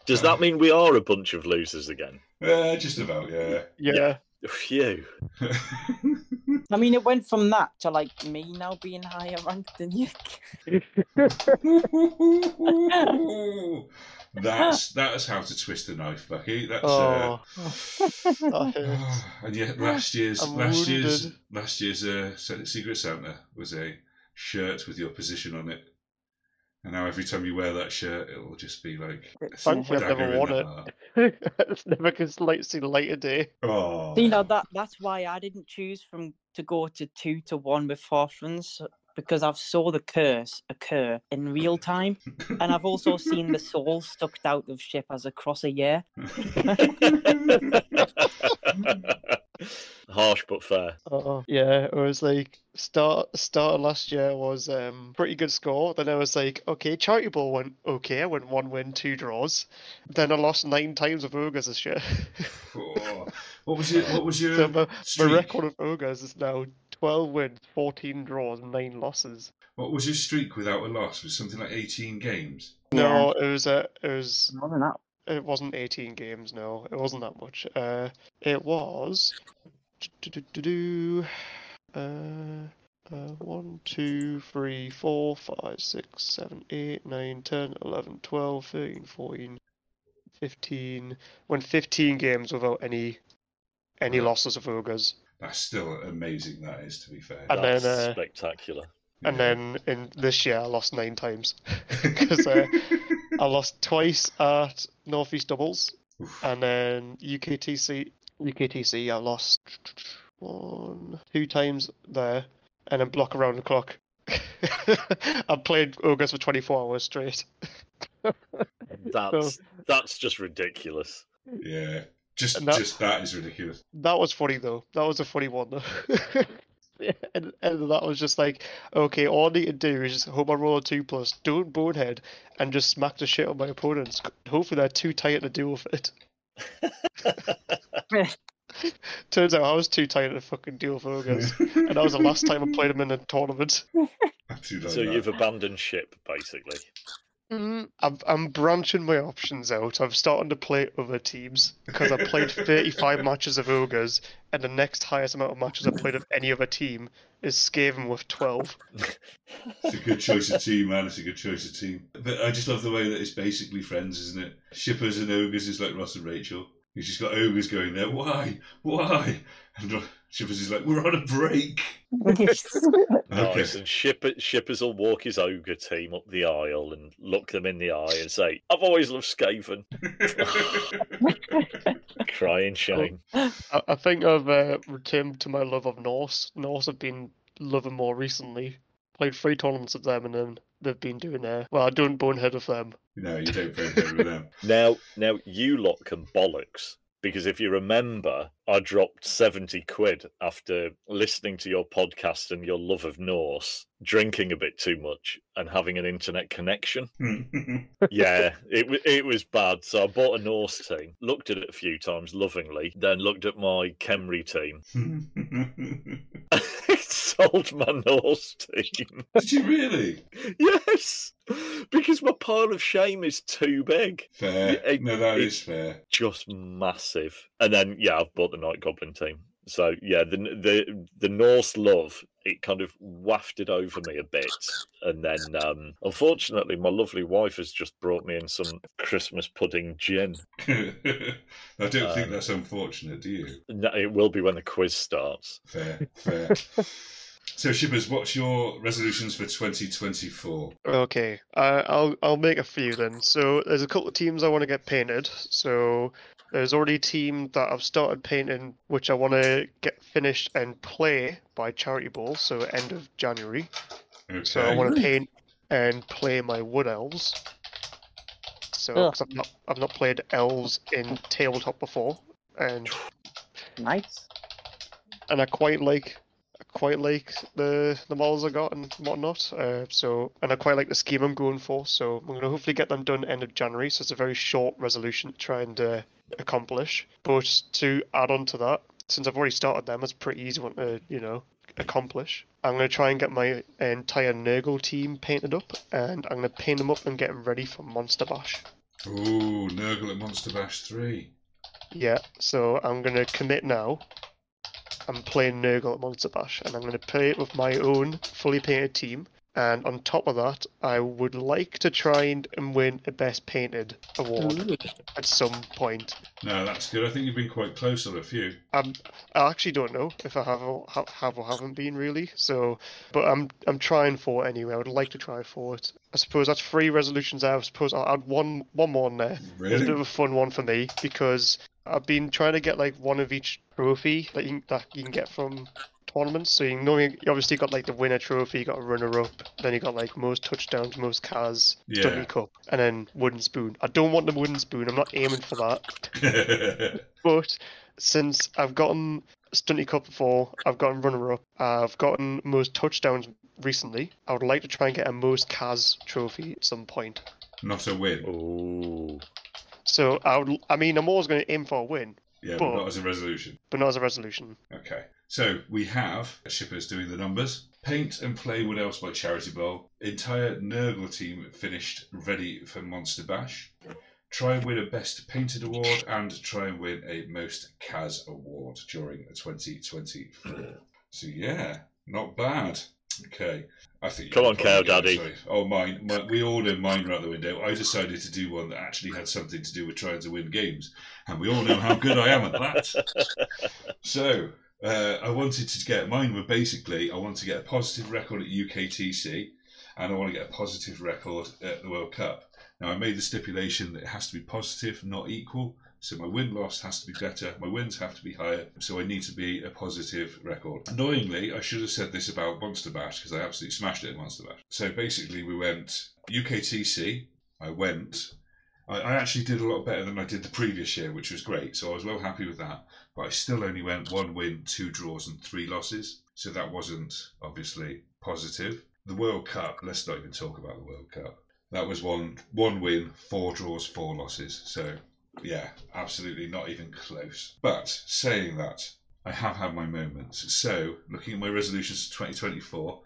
Does that mean we are a bunch of losers again? Uh, just about, yeah. Yeah. Phew. I mean, it went from that to like me now being higher ranked than you. that's that's how to twist a knife, Bucky. That's uh, Oh, that hurts. and yet last year's I'm last year's last year's uh, Secret Santa was a shirt with your position on it, and now every time you wear that shirt, it'll just be like a Thankfully, I've never worn it. it's never gets light see the light of day. Oh, See, now that that's why I didn't choose from to go to two to one with Halflings because I've saw the curse occur in real time, and I've also seen the soul sucked out of Shipaz across a year. Harsh but fair. Uh, yeah, it was like start start of last year was um pretty good score. Then I was like, okay, charity ball went okay. I went one win, two draws. Then I lost nine times of ogres this year. Oh, what was your What was your so my, my record of ogres is now twelve wins, fourteen draws, nine losses. What was your streak without a loss? Was something like eighteen games? No, it was uh, it was More than that. It wasn't eighteen games. No, it wasn't that much. Uh, it was. Uh, uh, 1, 2, 3, 4, 5, 6, 7, 8, 9, 10, 11, 12, 13, 14, 15. Went 15 games without any any Right. losses of ogres. That's still amazing. That is, to be fair. And That's then, uh, spectacular. And Yeah. then in this year, I lost nine times. Because uh, I lost twice at Northeast Doubles, Oof. and then UKTC. UKTC, I lost one, two times there, and then block around the clock. I played ogres for 24 hours straight. That's that's just ridiculous. yeah, just that- just that is ridiculous. That was funny though. That was a funny one though. yeah, and, and that was just like, okay, all I need to do is just hope I roll a two plus, don't bonehead, and just smack the shit on my opponents. Hopefully they're too tight to deal with it. Turns out I was too tight to fucking deal with ogres, and that was the last time I played them in a tournament. I do like so that. you've abandoned ship, basically. Mm, I'm, I'm branching my options out. I'm starting to play other teams because I played 35 matches of ogres, and the next highest amount of matches I played of any other team is Skaven with 12. It's a good choice of team, man. It's a good choice of team. But I just love the way that it's basically friends, isn't it? Shipaz and ogres is like Ross and Rachel. You've just got ogres going there. Why? Why? And Ro- Shipaz is like, we're on a break. Okay. Nice. And Shipper, Shipaz will walk his ogre team up the aisle and look them in the eye and say, I've always loved Skaven. Crying shame. I, I think I've uh, returned to my love of Norse. Norse have been loving more recently. Played three tournaments of them, and then they've been doing uh, well. I don't bonehead of them. no, you don't play with them. Now, now you lot can bollocks because if you remember, I dropped seventy quid after listening to your podcast and your love of Norse, drinking a bit too much, and having an internet connection. Mm-hmm. yeah, it it was bad. So I bought a Norse team, looked at it a few times lovingly, then looked at my Khemri team, sold my Norse team. Did you really? yes, because my pile of shame is too big. Fair. Yeah, No, that is fair. just massive. And then yeah, I've bought the Night Goblin team. So yeah, the the the Norse love it kind of wafted over me a bit, and then um, unfortunately, my lovely wife has just brought me in some Christmas pudding gin. I don't think Um, that's unfortunate, do you? No, It will be when the quiz starts. Fair, fair. So, Shipaz, what's your resolutions for 2024? Okay, uh, I'll I'll make a few then. So there's a couple of teams I want to get painted. So there's already a team that I've started painting, which I want to get finished and play by Charity Ball. So end of January. Okay. So I want to paint and play my wood elves. So Ugh. 'cause I've not I've not played elves in tabletop before, and nice. and I quite like I quite like the the models I got and whatnot. Uh, so and I quite like the scheme I'm going for. So I'm gonna hopefully get them done end of January. So it's a very short resolution to try and uh, accomplish. But to add on to that, since I've already started them, it's a pretty easy one to you know accomplish. I'm gonna try and get my entire Nurgle team painted up, and I'm gonna paint them up and get them ready for Monster Bash. Ooh, Nurgle at Monster Bash 3. Yeah, so I'm gonna commit now. I'm playing Nurgle at Monster Bash, and I'm gonna play it with my own fully painted team. And on top of that, I would like to try and, and win a Best Painted award Ooh. at some point. No, that's good. I think you've been quite close on a few. Um, I actually don't know if I have or, ha- have or haven't been really. So, but I'm I'm trying for it anyway. I would like to try for it. I suppose that's three resolutions. I suppose I'll add one one more in there. It's a bit of a fun one for me because I've been trying to get like one of each trophy that you can, that you can get from tournaments. So you know you you obviously got like the winner trophy, you got a runner up, then you got like most touchdowns, most cars, Yeah. Dudley Cup, and then wooden spoon. I don't want the wooden spoon. I'm not aiming for that. But since I've gotten Stunty Cup before. I've gotten runner up. I've gotten most touchdowns recently. I would like to try and get a most Cas trophy at some point. Not a win. Ooh. So I would. I mean, I'm always going to aim for a win, Yeah, but But- not as a resolution. but not as a resolution. Okay. So we have Shipaz doing the numbers. Paint and play Wood Elves by Charity Bowl. Entire Nurgle team finished ready for Monster Bash. Try and win a Best Painted award and try and win a Most Cas award during 2024. So yeah, not bad. Okay. I think Come on, Cow Daddy. Oh, mine, mine. We all know mine were out the window. I decided to do one that actually had something to do with trying to win games, and we all know how good I am at that. So uh, I wanted to get mine were basically I want to get a positive record at UKTC, and I want to get a positive record at the World Cup. Now I made the stipulation that it has to be positive, not equal. So my win loss has to be better, my wins have to be higher. So I need to be a positive record. Annoyingly, I should have said this about Monster Bash because I absolutely smashed it at Monster Bash. So basically, we went UKTC. I went. I, I actually did a lot better than I did the previous year, which was great. So I was well happy with that but I still only went one win, two draws, and three losses. So that wasn't obviously positive. The World Cup, let's not even talk about the World Cup. That was one one win, four draws, four losses. So yeah, absolutely not even close. But saying that, I have had my moments. So looking at my resolutions for 2024,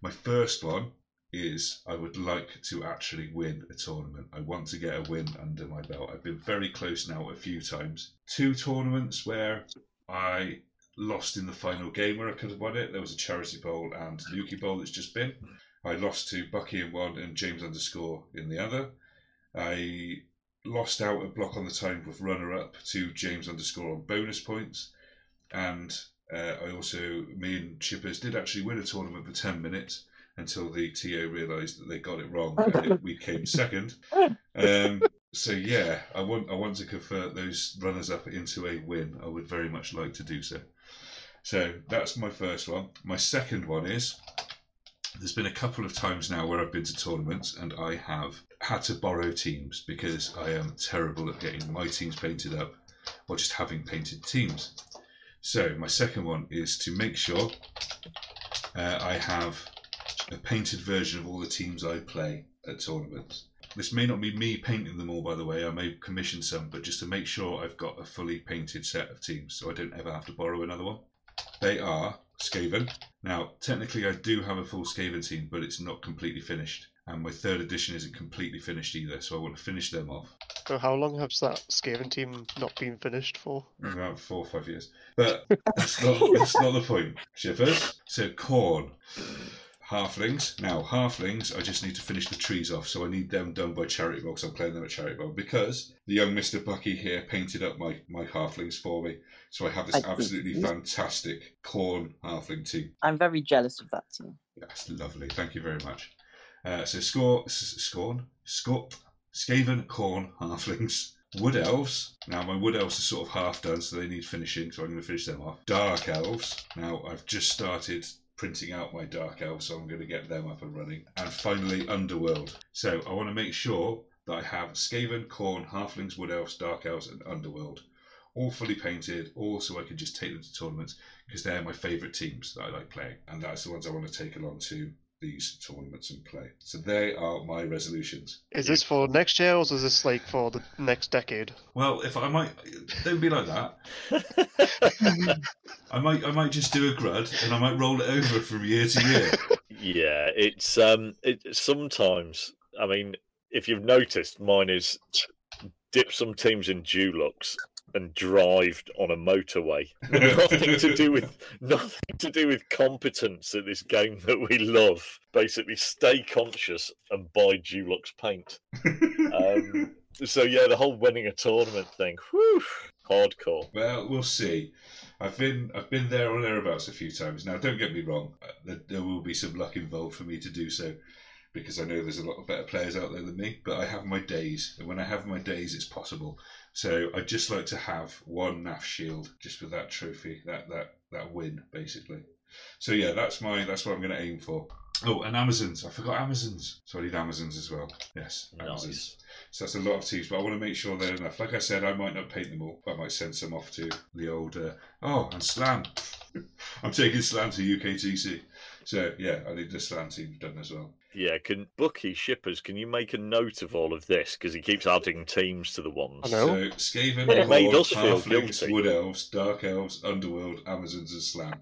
my first one is I would like to actually win a tournament. I want to get a win under my belt. I've been very close now a few times. Two tournaments where I lost in the final game where I could have won it. There was a charity bowl and Nuki bowl that's just been. I lost to Bucky in one and James underscore in the other. I lost out a block on the time with runner up to James underscore on bonus points. And uh, I also, me and Shipaz did actually win a tournament for 10 minutes until the TO realised that they got it wrong it, we came second. Um, so yeah, I want I want to convert those runners up into a win. I would very much like to do so. So that's my first one. My second one is there's been a couple of times now where I've been to tournaments and I have had to borrow teams because I am terrible at getting my teams painted up or just having painted teams. So my second one is to make sure uh, I have a painted version of all the teams I play at tournaments. This may not be me painting them all, by the way. I may commission some, but just to make sure I've got a fully painted set of teams, so I don't ever have to borrow another one. They are Skaven. Now, technically, I do have a full Skaven team, but it's not completely finished, and my third edition isn't completely finished either. So I want to finish them off. So how long has that Skaven team not been finished for? about four or five years. But that's not that's not the point. Shipaz. So Khorne. Halflings. Now halflings, I just need to finish the trees off, so I need them done by charity box. I'm playing them at charity box because the young Mister Bucky here painted up my my halflings for me, so I have this I see. absolutely fantastic corn halfling team. I'm very jealous of that team. That's lovely. Thank you very much. Uh, so score, s- scorn, score, Skaven, Khorne, halflings, wood elves. Now my wood elves are sort of half done, so they need finishing. So I'm going to finish them off. Dark elves. Now I've just started printing out my dark elves, so I'm going to get them up and running. And finally, underworld. So I want to make sure that I have Skaven, Khorne, halflings, wood elves, dark elves, and underworld. All fully painted, all so I can just take them to tournaments because they're my favourite teams that I like playing, and that's the ones I want to take along to these tournaments and play. So they are my resolutions. Is this for next year or is this like for the next decade? Well, if I might, don't be like that. I might, I might just do a grud and I might roll it over from year to year. Yeah, it's um, it sometimes. I mean, if you've noticed, mine is dip some teams in Dulux and drive on a motorway. nothing to do with nothing to do with competence at this game that we love. Basically, stay conscious and buy Dulux paint. Um, so yeah, the whole winning a tournament thing, whew, hardcore. Well, we'll see. I've been I've been there or thereabouts a few times. Now, don't get me wrong. uh, There, there will be some luck involved for me to do so, because I know there's a lot of better players out there than me. But I have my days, and when I have my days, it's possible. So I'd just like to have one NAF shield, just with that trophy, that that that win, basically. So yeah, that's my that's what I'm going to aim for. Oh, and Amazons. I forgot Amazons. So I need Amazons as well. Yes, Amazons. Nice. So that's a lot of teams, but I want to make sure they're enough. Like I said, I might not paint them all. But I might send some off to the old. Uh, oh, and Slann. I'm taking Slann to UKTC. So yeah, I need the Slann team done as well. Yeah, can Bucky Shipaz? Can you make a note of all of this because he keeps adding teams to the ones. I know. So Skaven, It made us feel guilty. Wood Elves, Dark Elves, Underworld, Amazons, and Slann.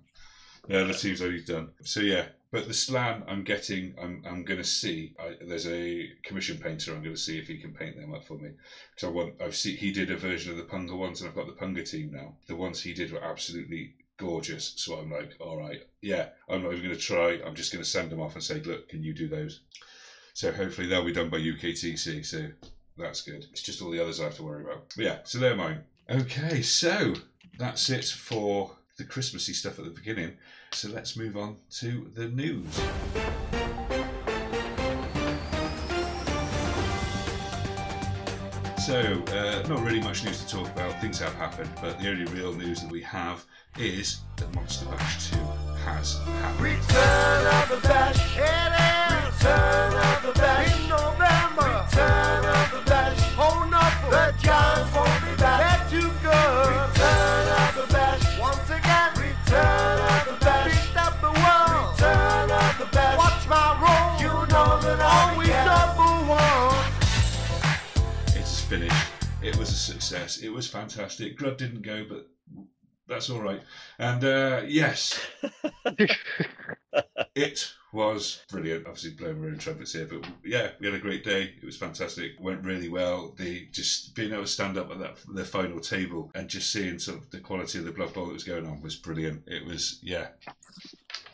They're the teams I need done. So yeah, but the Slann, I'm getting, I'm I'm going to see. I, there's a commission painter. I'm going to see if he can paint them up for me. So I want. I've seen he did a version of the Punga ones, and I've got the Punga team now. The ones he did were absolutely gorgeous. So I'm like, all right, yeah. I'm not even going to try. I'm just going to send them off and say, look, can you do those? So hopefully they'll be done by UKTC. So that's good. It's just all the others I have to worry about. But yeah, so they're mine. Okay, so that's it for the Christmassy stuff at the beginning. So let's move on to the news. So, uh, not really much news to talk about. Things have happened, but the only real news that we have is that Monster Bash 2 has happened. Return of the Bash. It is. Return of the Bash. In November. Return of the Bash. Hold up. The Giants It's finished. It was a success. It was fantastic. Grud didn't go, but that's all right. And uh, yes, it was brilliant. Obviously, blowing my own trumpets here, but yeah, we had a great day. It was fantastic. Went really well. The just being able to stand up at that the final table and just seeing sort of the quality of the Blood Bowl that was going on was brilliant. It was yeah,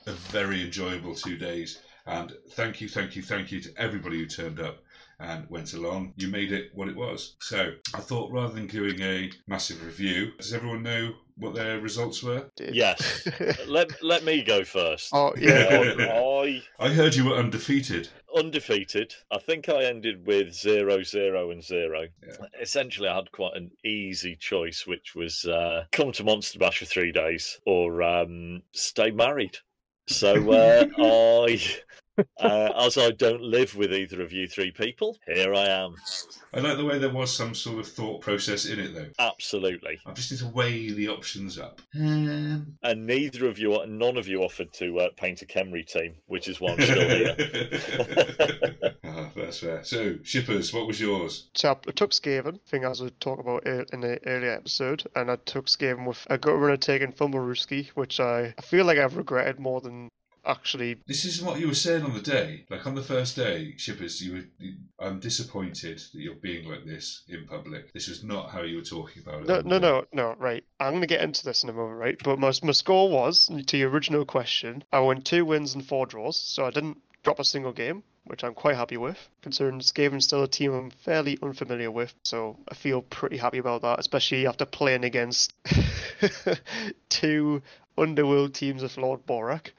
a very enjoyable two days. And thank you, thank you, thank you to everybody who turned up and went along. You made it what it was. So I thought rather than doing a massive review, does everyone know what their results were? Yes. let let me go first. oh yeah. go on. I I heard you were undefeated. undefeated. I think I ended with zero, zero, and zero. Yeah. Essentially, I had quite an easy choice, which was uh, come to Monster Bash for three days or um, stay married. So uh, I, uh, as I don't live with either of you three people, here I am. I like the way there was some sort of thought process in it, though. Absolutely. I just need to weigh the options up. Um, And neither of you, none of you offered to uh, paint a Khemri team, which is why I'm still here. Ah, that's fair. So, Shipaz, what was yours? So I I took Skaven, thing as we talked about in the earlier episode, and I took Skaven with a gut runner taking Fumblerooski, which I, I feel like I've regretted more than actually. This is what you were saying on the day. Like on the first day, Shipaz, you were. You, I'm disappointed that you're being like this in public. This was not how you were talking about it. No, no, no, no, right. I'm going to get into this in a moment, right? But my, my score was, to your original question, I won two wins and four draws, so I didn't drop a single game, which I'm quite happy with, considering Skaven's still a team I'm fairly unfamiliar with, so I feel pretty happy about that, especially after playing against two underworld teams of Lord Borak.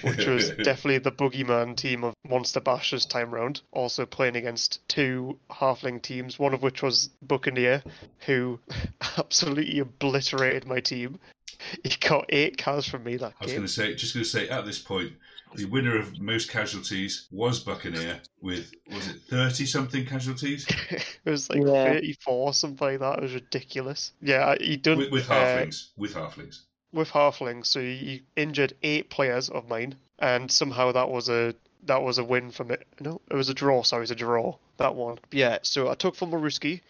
Which was definitely the boogeyman team of Monster Bashers time round. Also playing against two halfling teams, one of which was Buccaneer, who absolutely obliterated my team. He got eight cows from me that I was going to say, just going to say, at this point, the winner of most casualties was Buccaneer with was it thirty something casualties it was like Yeah. 34, something like that. It was ridiculous. Yeah, he done with, with uh, halflings. with halflings. With halflings, so he injured eight players of mine, and somehow that was a that was a win from it. No, it was a draw. Sorry, it was a draw. That one. Yeah. So I took Fumblerooski,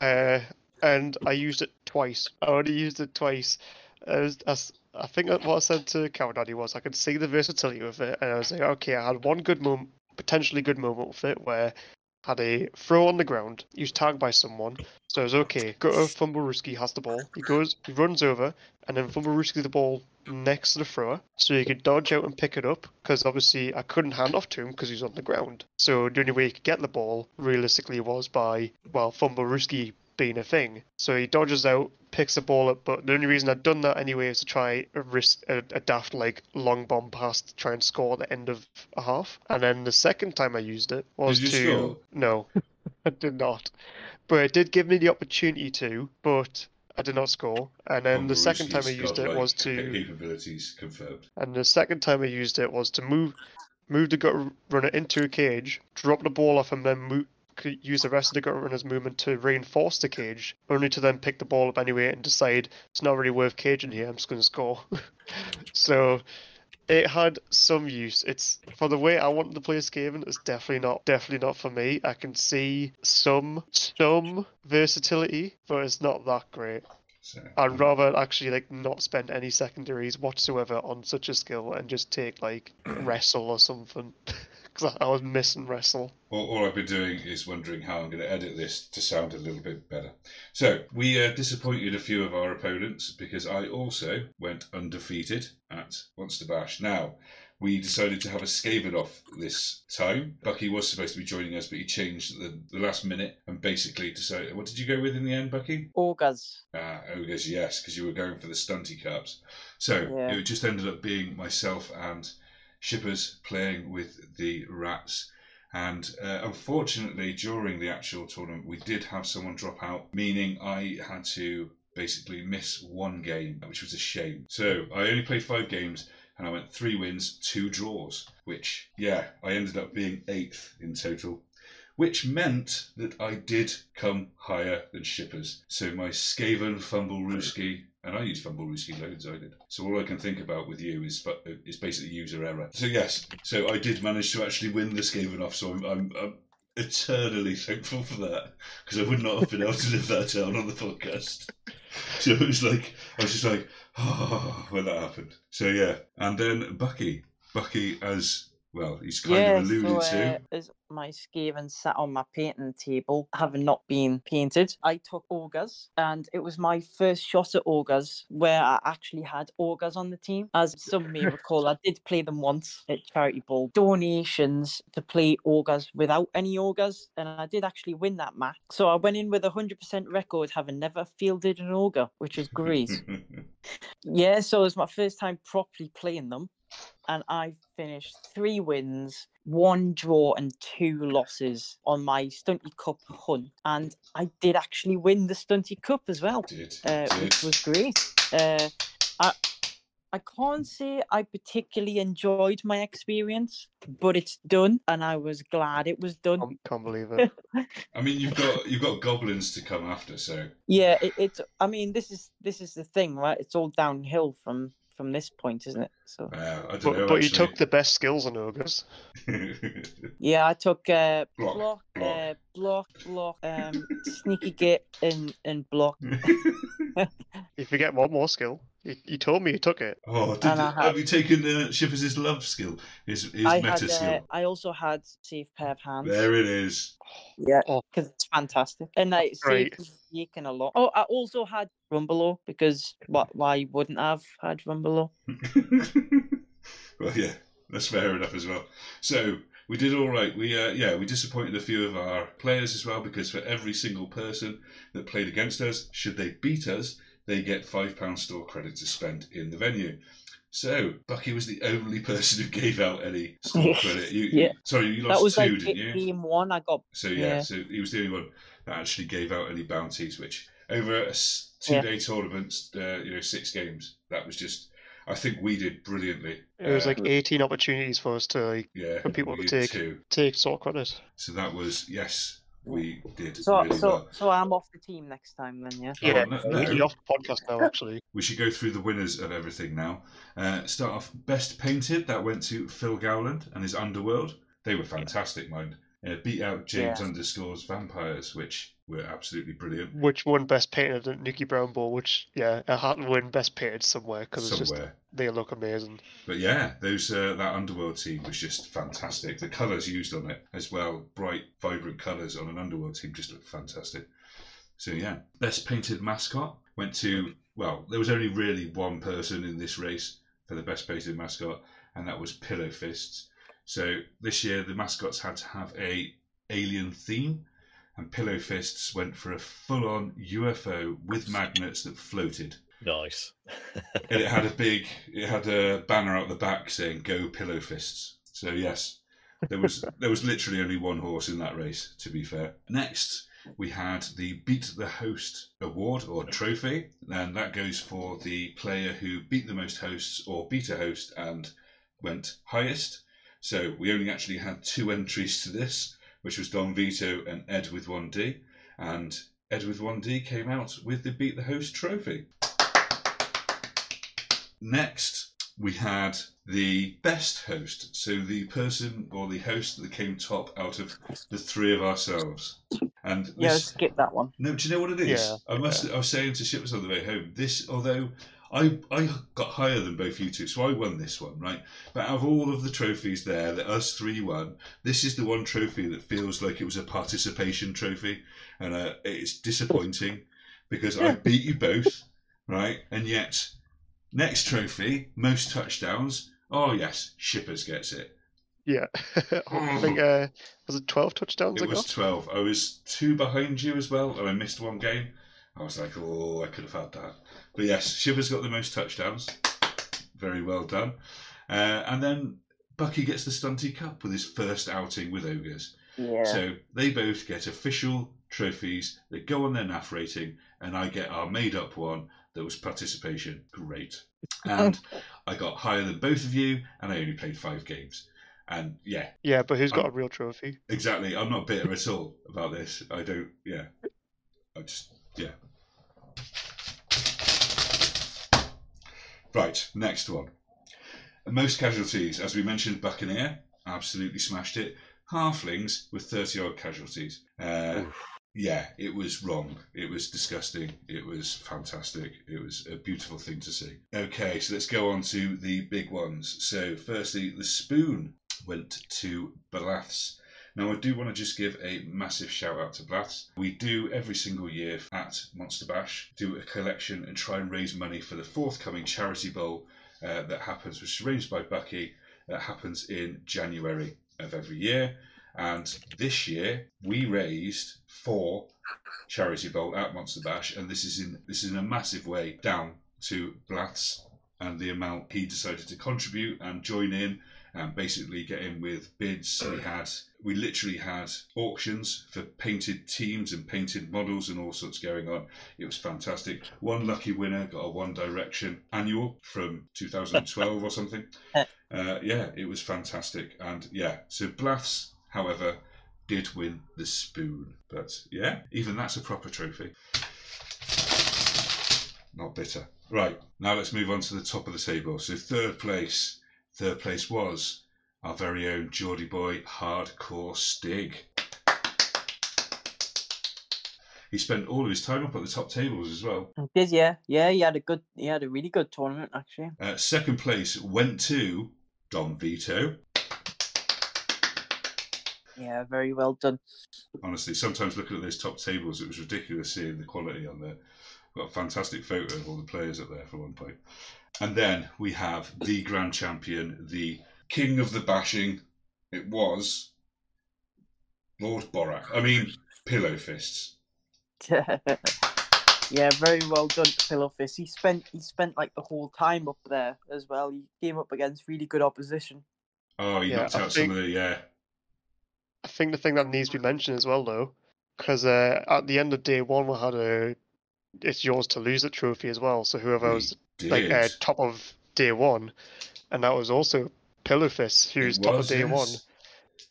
uh, and I used it twice. I only used it twice. I, I, think what I said to Cow Daddy was I could see the versatility of it, and I was like, okay, I had one good moment, potentially good moment with it, where had a throw on the ground, he was tagged by someone, so I was okay. Go to Fumblerooski has the ball. He goes, he runs over, and then Fumblerooski the ball next to the thrower, so he could dodge out and pick it up. Because obviously I couldn't hand off to him because he's on the ground. So the only way he could get the ball realistically was by well Fumbleruski being a thing. So he dodges out, picks the ball up. But the only reason I'd done that anyway is to try a risk a, a daft like long bomb pass to try and score at the end of a half. And then the second time I used it was Did you to score? no, I did not. But it did give me the opportunity to, but I did not score. And then the second time I used got, it like, was to, capabilities confirmed. and the second time I used it was to move, move the gut runner into a cage, drop the ball off, and then move, use the rest of the runner's movement to reinforce the cage, only to then pick the ball up anyway and decide it's not really worth caging here. I'm just going to score. so it had some use. It's for the way I wanted to play Skaven. It's definitely not, definitely not for me. I can see some, some versatility, but it's not that great. So, I'd um, rather actually like not spend any secondaries whatsoever on such a skill and just take like wrestle or something. Because I I was missing wrestle. all, all I've been doing is wondering how I'm going to edit this to sound a little bit better. So, we uh, disappointed a few of our opponents because I also went undefeated at Monster Bash. Now, we decided to have a Skaven off this time. Bucky was supposed to be joining us, but he changed at the, the last minute and basically decided. What did you go with in the end, Bucky? Ogres. Ah, Ogres, yes, because you were going for the stunty cups. So Yeah. it just ended up being myself and Shipaz playing with the rats. And uh, unfortunately, during the actual tournament, we did have someone drop out, meaning I had to basically miss one game, which was a shame. So I only played five games and I went three wins, two draws, which, yeah, I ended up being eighth in total which meant that I did come higher than Shipaz. So my Skaven Fumblerooski, and I use Fumblerooski loads, I did. So all I can think about with you is fu- uh, is basically user error. So yes, so I did manage to actually win the Skaven off. So I'm, I'm, I'm eternally thankful for that because I would not have been able to live that down on the podcast. So it was like I was just like, oh, when that happened. So yeah, and then Bucky, Bucky as well, he's kind yeah, of alluded so to. uh, as my Skaven sat on my painting table, having not been painted, I took Ogres, and it was my first shot at Ogres where I actually had Ogres on the team. As some may recall, I did play them once at Charity Ball. Donations to play Ogres without any Ogres, and I did actually win that match. So I went in with a 100% record, having never fielded an Ogre, which is great. Yeah, so it was my first time properly playing them, and I finished three wins, one draw, and two losses on my Stunty Cup hunt. And I did actually win the Stunty Cup as well, did, uh, which was great. Uh, I I can't say I particularly enjoyed my experience, but it's done, and I was glad it was done. Can't, can't believe it. I mean, you've got you've got goblins to come after, so Yeah, it, it's. I mean, this is this is the thing, right? It's all downhill from from this point, isn't it? So. uh, But, know. but you took the best skills on ogres. Yeah, I took uh, Block, block, block. uh, block, block, um, sneaky git, and and block. If you forget one more skill. You, you told me you took it. oh, did, And I have you taken uh, Shipaz' love skill? His his I meta had. Uh, skill. I also had safe pair of hands. There it is. Yeah, Oh. because it's fantastic, and I Great. saved Yakin a lot. Oh, I also had Rumbelow because what? Why wouldn't I have had Rumbelow? well, yeah, that's fair enough as well. So we did all right. We uh, yeah, we disappointed a few of our players as well because for every single person that played against us, should they beat us, they get five pound store credit to spend in the venue. So Bucky was the only person who gave out any store credit. You, Yeah. Sorry, you That lost was two, like didn't you? game one. I got So yeah, Yeah. so he was the only one that actually gave out any bounties. Which over a two-day tournament, uh, you know, six games, that was just. I think we did brilliantly. It was Uh, like 18 opportunities for us to like, yeah, for people to take- two. take sort of credit. So that was yes, we did so really so well. so I'm off the team next time then. Yeah. Oh, Yeah, no- we no. you're off the podcast now, actually. We should go through the winners of everything now. Uh, start off best painted. That went to Phil Gowland and his Underworld. They were fantastic, mind. Uh, beat out James Yeah. underscores Vampires, which were absolutely brilliant. Which won Best Painted at Nicky Brown Ball, which, yeah, I had to win Best Painted somewhere because it's just, Somewhere. they look amazing. But yeah, those uh, that Underworld team was just fantastic. The colours used on it as well, bright, vibrant colours on an Underworld team just looked fantastic. So yeah, best painted mascot went to well, there was only really one person in this race for the best painted mascot, and that was Pillow Fists. So this year the mascots had to have a alien theme, and Pillow Fists went for a full-on UFO with magnets that floated. Nice. and it had a big it had a banner out the back saying go pillow fists. So yes there was there was literally only one horse in that race to be fair. Next we had the beat the host award or trophy and that goes for the player who beat the most hosts or beat a host and went highest So we only actually had two entries to this, which was Don Vito and Ed with 1D. And Ed with 1D came out with the Beat the Host trophy. Next, we had the best host. So the person or the host that came top out of the three of ourselves. And Yeah, this, skip that one. no, do you know what it is? Yeah, I must. I was saying to Shipaz on the way home. This, although I I got higher than both you two, so I won this one, right? But out of all of the trophies there that us three won, this is the one trophy that feels like it was a participation trophy, and uh, it's disappointing because I beat you both, right? And yet, next trophy, most touchdowns. Oh yes, Shipaz gets it. Yeah. I think uh, was it twelve touchdowns It I was got? 12. I was two behind you as well, and I missed one game. I was like, oh, I could have had that. But yes, Shipaz got the most touchdowns. Very well done. Uh, and then Bucky gets the Stunty Cup with his first outing with Ogres. Yeah. So they both get official trophies that go on their NAF rating, and I get our made up one that was participation. Great. And I got higher than both of you, and I only played five games. And yeah, Yeah, but who's got Um, a real trophy? Exactly. I'm not bitter at all about this. I don't. Yeah. I just. Yeah. Right. Next one. Most casualties, as we mentioned, Buccaneer absolutely smashed it. Halflings with 30 odd casualties. Uh, yeah, it was wrong. It was disgusting. It was fantastic. It was a beautiful thing to see. Okay, so let's go on to the big ones. So, firstly, the spoon went to Balaths. Now, I do want to just give a massive shout out to Balaths. We do every single year at Monster Bash do a collection and try and raise money for the forthcoming charity bowl uh, that happens, which is arranged by Bucky. That happens in January of every year. And this year we raised for charity bowl at Monster Bash, and this is in this is in a massive way down to Blaths and the amount he decided to contribute and join in and basically get in with bids. We had we literally had auctions for painted teams and painted models and all sorts going on. It was fantastic. One lucky winner got a One Direction annual from 2012 or something. Uh, yeah, it was fantastic. And yeah, so Blaths, however, did win the spoon. But yeah, even that's a proper trophy. Not bitter. Right, now let's move on to the top of the table. So third place, third place was our very own Geordie boy, Hardcore Stig. He spent all of his time up at the top tables as well. Did yeah, yeah. He had a good, he had a really good tournament actually. Uh, second place went to Don Vito. Yeah, very well done. honestly, sometimes looking at those top tables, it was ridiculous seeing the quality on there. Got a fantastic photo of all the players up there for one point. And then we have the grand champion, the king of the bashing. It was Lord Borak. I mean, Pillow Fists. yeah, very well done, Pillowfist. He spent he spent like the whole time up there as well. He came up against really good opposition. Oh, he Yeah, knocked I out some of the yeah. I think the thing that needs to be mentioned as well, though, because uh, at the end of day one, we had a it's yours to lose the trophy as well. So whoever we was did. like uh, top of day one, and that was also Pillowfist, who's It top of day yes. one.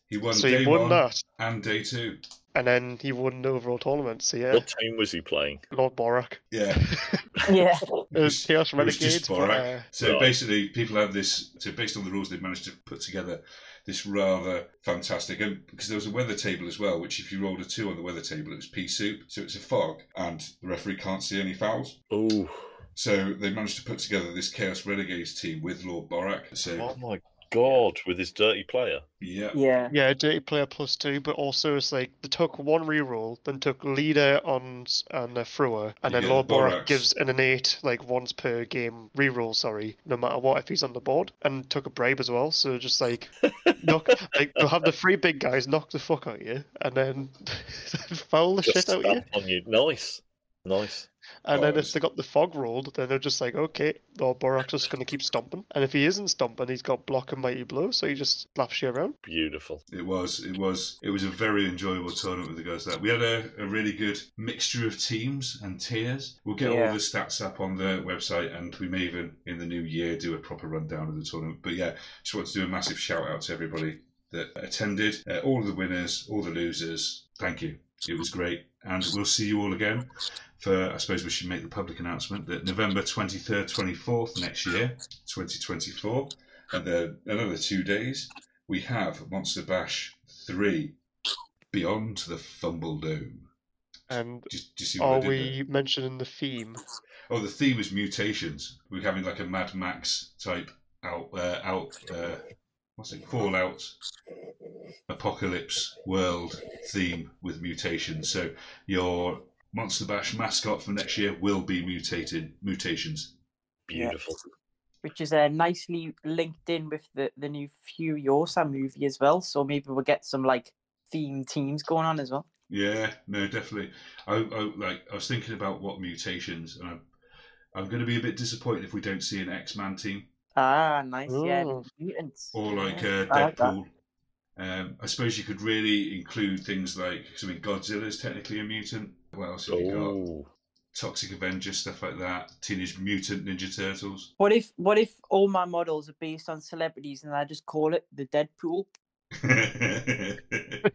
He won So day he won one that, and day two. and then he won the overall tournament. So yeah, What team was he playing? Lord Borak, Yeah. Yeah, uh, was- Chaos it was just Renegades. but, Borak. uh, So Right. basically, people have this. So based on the rules, they've managed to put together this rather fantastic, and because there was a weather table as well, which if you rolled a two on the weather table, it was pea soup. So it's a fog, and the referee can't see any fouls. Oh, So they managed to put together this Chaos Renegades team with Lord Borak. So oh my god, with his dirty player. yeah, yeah, Yeah, dirty player plus two, but also it's like they took one reroll, then took leader on and a thrower, and You then get Lord the Borak gives an innate like once per game reroll, sorry, no matter what if he's on the board, and took a bribe as well. So just like knock, like they'll have the three big guys knock the fuck out of you, and then foul the Just shit out of you. on you. Nice. Nice. And Oh, then it's- if they got the fog rolled, then they're just like, okay, well, Borak's just going to keep stomping. And if he isn't stomping, he's got block and mighty blow, so he just slaps you around. Beautiful. It was, it was, it was a very enjoyable tournament with the guys. That we had a, a really good mixture of teams and tiers. We'll get all the stats up on the website, and we may even in the new year do a proper rundown of the tournament. But yeah, just want to do a massive shout out to everybody that attended, uh, all of the winners, all the losers. Thank you. It was great, and we'll see you all again. For I suppose we should make the public announcement that November twenty third, twenty fourth next year, twenty twenty four, and then another two days we have Monster Bash 3 Beyond the Fumble Dome. And Do, do you see what are we mentioning the theme? Oh, the theme is mutations. We're having like a Mad Max type out, uh, out, uh, what's it, Fallout, apocalypse world theme with mutations. So your Monster Bash mascot for next year will be mutated mutations. Beautiful. which is uh, nicely linked in with the, the new Furiosa movie as well. So maybe we'll get some like theme teams going on as well. Yeah, no, definitely. I, I like. I was thinking about what mutations, and I'm, I'm going to be a bit disappointed if we don't see an X-Man team Ah, nice. Yeah, Oh. mutants. or like uh, I like. Deadpool. Um, I suppose you could really include things like. I mean, Godzilla is technically a mutant. What else have you got? Oh, Toxic Avenger stuff like that. Teenage Mutant Ninja Turtles. What if what if all my models are based on celebrities and I just call it the Deadpool?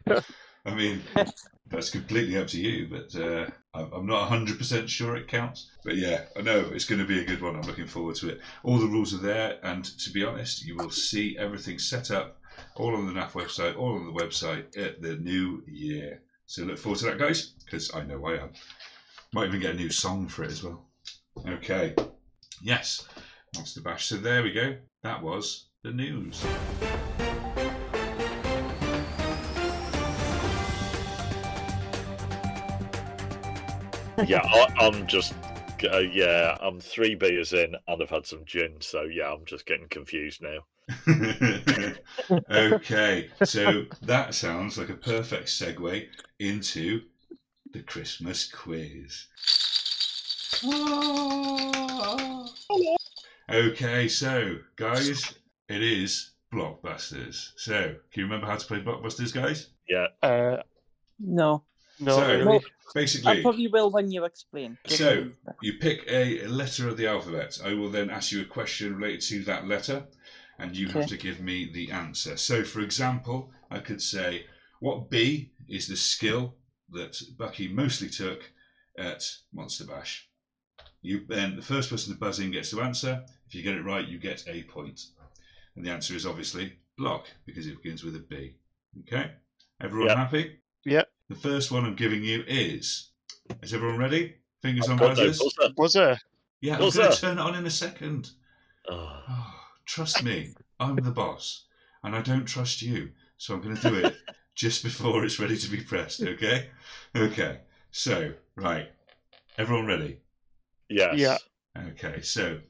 I mean, that's completely up to you, but uh, I'm I'm not 100% sure it counts. But yeah, I know it's going to be a good one. I'm looking forward to it. All the rules are there, and to be honest, you will see everything set up all on the NAF website, all on the website at the new year. So look forward to that, guys, because I know I am. Might even get a new song for it as well. Okay. Yes, Monster Bash. So there we go. That was the news. Yeah. I, I'm just. Uh, yeah, I'm three beers in and I've had some gin, so yeah, I'm just getting confused now. okay, so that sounds like a perfect segue into the Christmas quiz. Okay, so guys, it is Blockbusters. So, can you remember how to play Blockbusters, guys? Yeah. Uh, No. No, So- really. Well, I probably will when you explain. So- you pick a letter of the alphabet. I will then ask you a question related to that letter, and you have to give me the answer. So, for example, I could say, What B is the skill that Bucky mostly took at Monster Bash? You then the first person to buzz in gets to answer. If you get it right, you get a point. And the answer is obviously block because it begins with a B. Okay, everyone Yep. happy? Yeah. The first one I'm giving you is. Is everyone ready? Fingers on I've got no buzzers. buzzer. Was there? Yeah, I'm What's going to turn it on in a second. Oh, Oh, trust me, I'm the boss, and I don't trust you, so I'm going to do it just before it's ready to be pressed. Okay? Okay. So, right, everyone ready? yes. Yeah. Okay. So,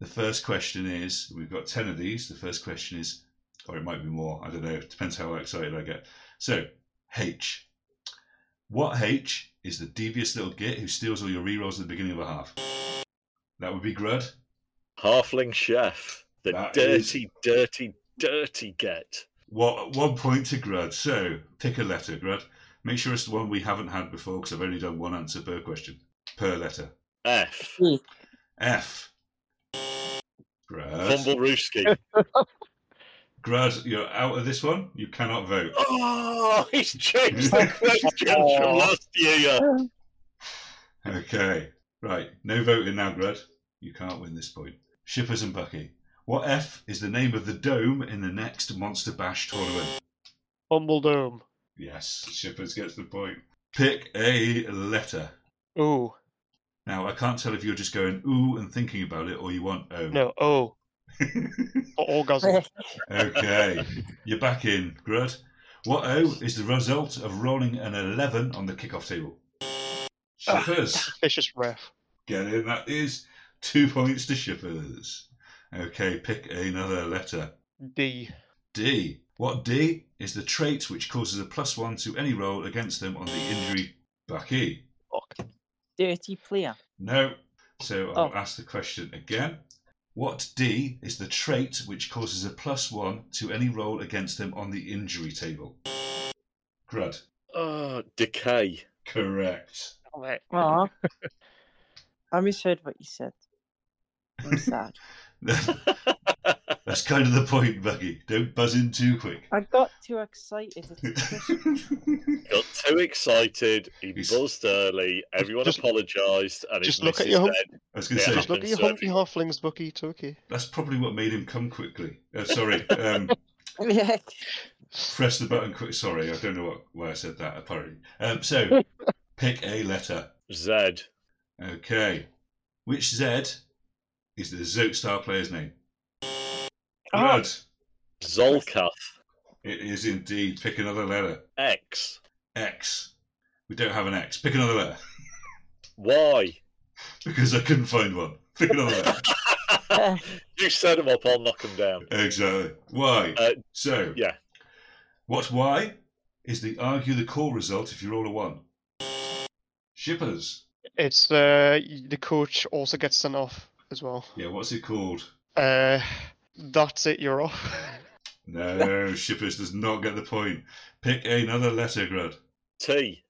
the first question is: we've got ten of these. The first question is, or it might be more. I don't know. It depends how excited I get. So, H. What H is the devious little git who steals all your rerolls at the beginning of a half? That would be Grud. Halfling chef. The That dirty, dirty, dirty get. What one point to Grud. So pick a letter, Grud. Make sure it's the one we haven't had before because I've only done one answer per question per letter. F. Hmm. F. Grud. Fumblerooski. Grud, you're out of this one. You cannot vote. Oh, he's changed the questions from oh. last year. Okay. Right. No voting now, Grud. You can't win this point. Shipaz and Bucky. What F is the name of the dome in the next Monster Bash tournament? Fumble Dome. Yes, Shipaz gets the point. Pick a letter. Ooh. Now, I can't tell if you're just going ooh and thinking about it or you want oh. No. Oh. For orgasm. okay, you're back in, Grud. What O is the result of rolling an 11 on the kickoff table? Shipaz, ah, It's just ref. get in. That is two points to Shipaz. Okay, pick another letter. D. D. What D is the trait which causes a plus one to any roll against them on the injury? Bucky. Fuck. Dirty player. No. So I'll Oh. ask the question again. What D is the trait which causes a plus one to any roll against them on the injury table? Grud. Oh, decay. Correct. Right. Aw. I misheard what you said. I'm sad. That's kind of the point, Bucky. Don't buzz in too quick. I got too excited. Got too excited. He He's- buzzed early. Everyone Just- apologised, and just look at your hump- I was going to say Just look at your Serving. humpy halflings, Bucky. It's okay. that's probably what made him come quickly. Uh, sorry, um, yeah. press the button quick. Sorry, I don't know what, why I said that. Apparently, um, so pick a letter. "Z." Okay, which Z is the Zoat Star player's name? Ah. Good. Zolcath. It is indeed. Pick another letter. X. X. We don't have an X. Pick another letter Why? because I couldn't find one. Pick another letter. You set them up. I'll knock them down. exactly. Why? Uh, so Yeah. What Y is the argue the call result if you roll a one? Shipaz. It's uh, the coach also gets sent off as well. Yeah, what's it called? Uh, that's it. You're off. No, Shipaz does not get the point. Pick another letter, Grud. T.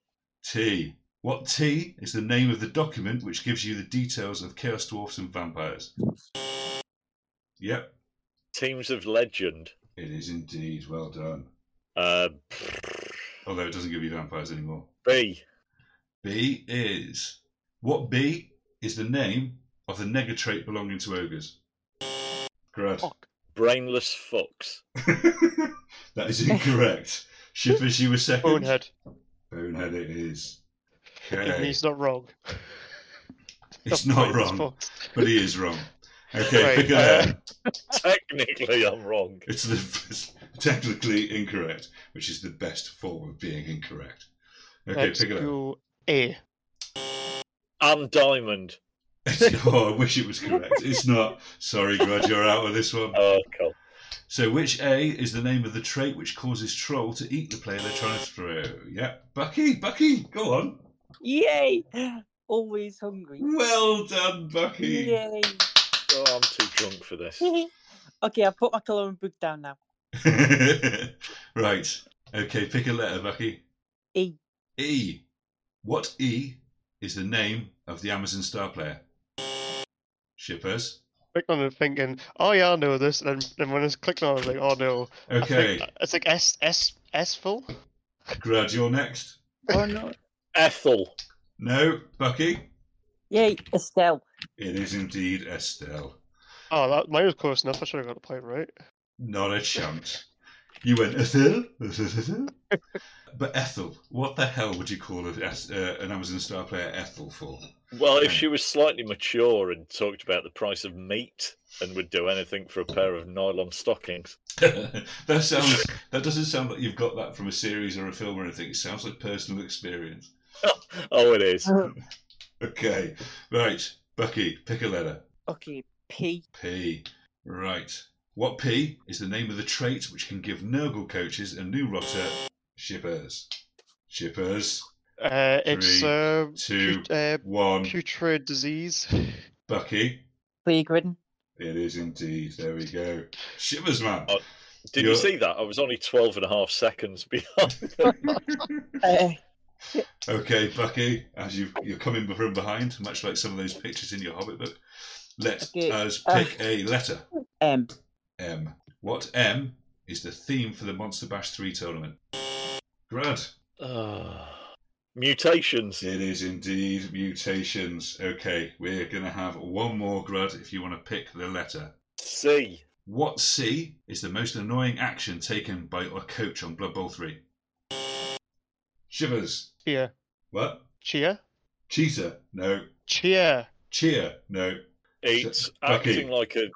T. What T is the name of the document which gives you the details of Chaos Dwarfs and Vampires? Yep, Teams of Legend. it is indeed. Well done. Uh, Although it doesn't give you vampires anymore. B. B is. What B is the name of the nega trait belonging to ogres? Grud. Fuck. Brainless fucks. that is incorrect. Shipaz, you were second. Bonehead. Bonehead it is. Even Okay. he's not wrong. It's That's not wrong, fucks. but he is wrong. Okay, Right, pick a uh, letter. Technically, I'm wrong. It's the it's technically incorrect, which is the best form of being incorrect. Okay, Let's pick it up. go A. I'm Diamond. oh, I wish it was correct. It's not. Sorry, Grud, you're out of this one. Oh, cool. So, which A is the name of the trait which causes Troll to eat the player they're trying to throw? Yeah, Bucky, Bucky, go on. Yay! Always hungry. Well done, Bucky. Yay! Oh, I'm too drunk for this. okay, I'll put my colouring book down now. right. Okay, pick a letter, Bucky. E. E. What E is the name of the Amazon Star player? Shipaz. Clicked on it thinking, oh yeah, I know this. And then, then when I clicked on it, I was like, oh no. I think- It's like S S S full. Grud, you're next. Oh no. Ethel. No, Bucky. Yay, Estelle. It is indeed Estelle. Oh, that mine was close enough. I should have got the point right. Not a chance. You went Ethel, but Ethel. What the hell would you call a, uh, an Amazon Star player Ethel for? Well, if she was slightly mature and talked about the price of meat and would do anything for a pair of nylon stockings. that sounds. That doesn't sound like you've got that from a series or a film or anything. It sounds like personal experience. Oh, it is. Uh-huh. Okay, right, Bucky, pick a letter. Okay, P. P. Right. What P is the name of the trait which can give Nurgle coaches a new rotter? Shipaz. Shipaz. Uh, it's Three, uh, two, put- uh, One. putrid disease. Bucky. Plague Ridden. It is indeed. There we go. Shipaz, man. Oh. Did You're- you see that? I was only 12 and a half seconds behind. Uh, okay, Bucky, as you you're coming from behind, much like some of those pictures in your Hobbit book. Let Okay, us uh, pick a letter. M. M. What M is the theme for the Monster Bash 3 tournament? Grud. Ah. Mutations. It is indeed mutations. Okay, we're going to have one more, Grud, if you want to pick the letter. C. What C is the most annoying action taken by a coach on Blood Bowl 3? Shipaz. Cheer. What? Cheer. Cheetah? No. Cheer. Cheer? No. It's Bucky. acting like a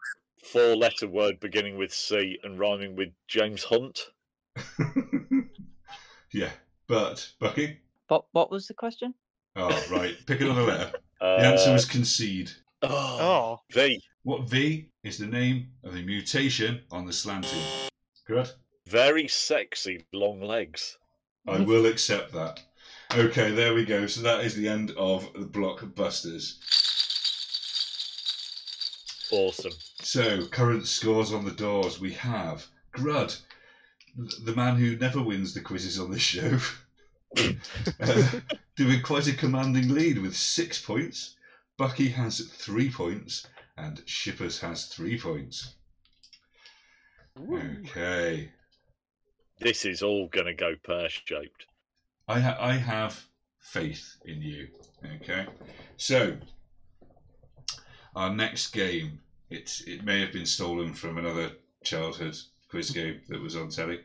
four letter word beginning with C and rhyming with James Hunt. yeah, but, Bucky? What, what was the question? Oh, right. Pick another letter. Uh, The answer was concede. oh, Oh. V. What V is the name of a mutation on the Slann team? Grud? Very sexy long legs. I will accept that. Okay, there we go. So that is the end of the blockbusters. Awesome. So, current scores on the doors. We have Grud, the man who never wins the quizzes on this show, uh, doing quite a commanding lead with six points. Bucky has three points, and Shipaz has three points. Okay. This is all going to go pear shaped. I, ha- I have faith in you. Okay. So, our next game, it's, it may have been stolen from another childhood quiz game that was on telly.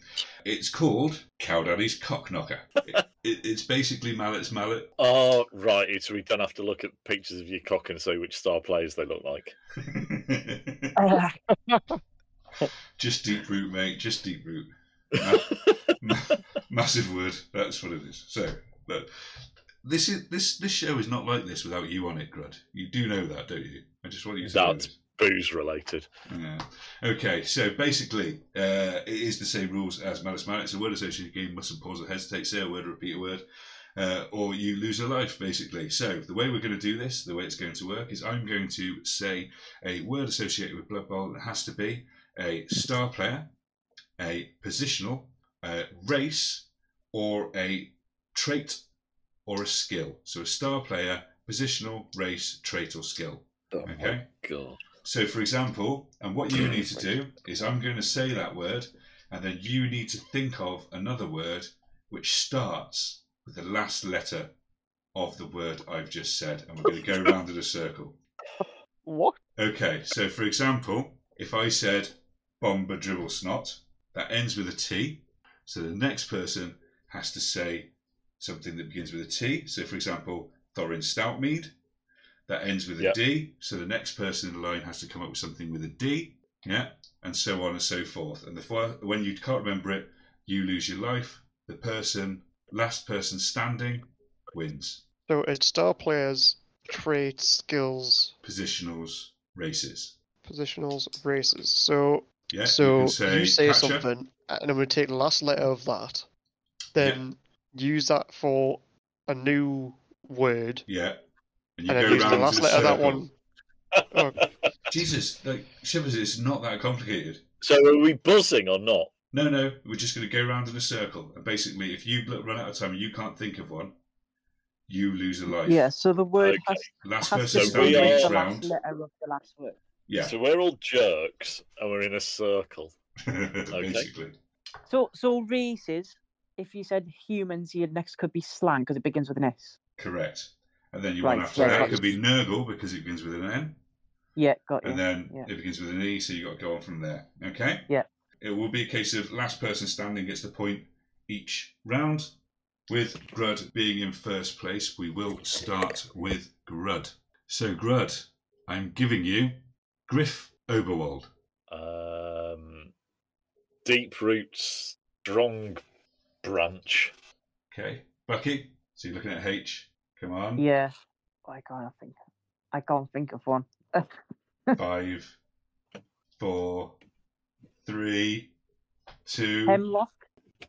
It's called Cowdaddy's Cock Knocker. it, it, it's basically Mallet's Mallet. Oh, right. It's we don't have to look at pictures of your cock and say which star players they look like. just deep root, mate. Just deep root. Ma- ma- massive word. That's what it is. So, but this is this this show is not like this without you on it, Grud. You do know that, don't you? I just want you to That's. Booze related. Yeah. Okay, so basically, uh, it is the same rules as Malice Man. It's a word associated game. Mustn't pause or hesitate. Say a word, repeat a word, uh, or you lose a life, basically. So the way we're going to do this, the way it's going to work, is I'm going to say a word associated with Blood Bowl. It has to be a star player, a positional, a race, or a trait or a skill. So a star player, positional, race, trait, or skill. Oh Okay. god. So, for example, and what you need to do is I'm going to say that word, and then you need to think of another word which starts with the last letter of the word I've just said, and we're going to go round in a circle. what? Okay, so for example, if I said Bomber Dribblesnot, that ends with a T. So the next person has to say something that begins with a T. So, for example, Thorsson Stoutmead, that ends with a D. So the next person in the line has to come up with something with a D. Yeah, and so on and so forth. And the fir- when you can't remember it, you lose your life. The person, last person standing, wins. So it's star players, traits, skills, Positionals, races. positionals, races. So Yeah. so you, can say, something, and I'm going to take the last letter of that, then use that for a new word, Yeah. And you and then go use the round last letter of that circle. one. Oh, Jesus, like Shipaz, it's not that complicated. So are we buzzing or not? No, no, we're just going to go round in a circle, and basically, if you run out of time and you can't think of one, you lose a life. Yeah, so the word Okay. has, Last has person to So standing we be are- each the round. last letter of the last word. Yeah, So we're all jerks and we're in a circle. basically. So, so races. If you said humans, your next could be slang because it begins with an S. Correct. And then you Right, one after right, that right. could be Nurgle because it begins with an N, Yeah, got you. and then yeah. it begins with an E, so you got to go on from there. Okay. Yeah. It will be a case of last person standing gets the point each round. With Grud being in first place, we will start with Grud. So Grud, I'm giving you Griff Oberwald. Um, deep roots, strong branch. Okay, Bucky. So you're looking at H. Come on. Yeah, I can't think. I can't think of one. Five, four, three, two. Hemlock.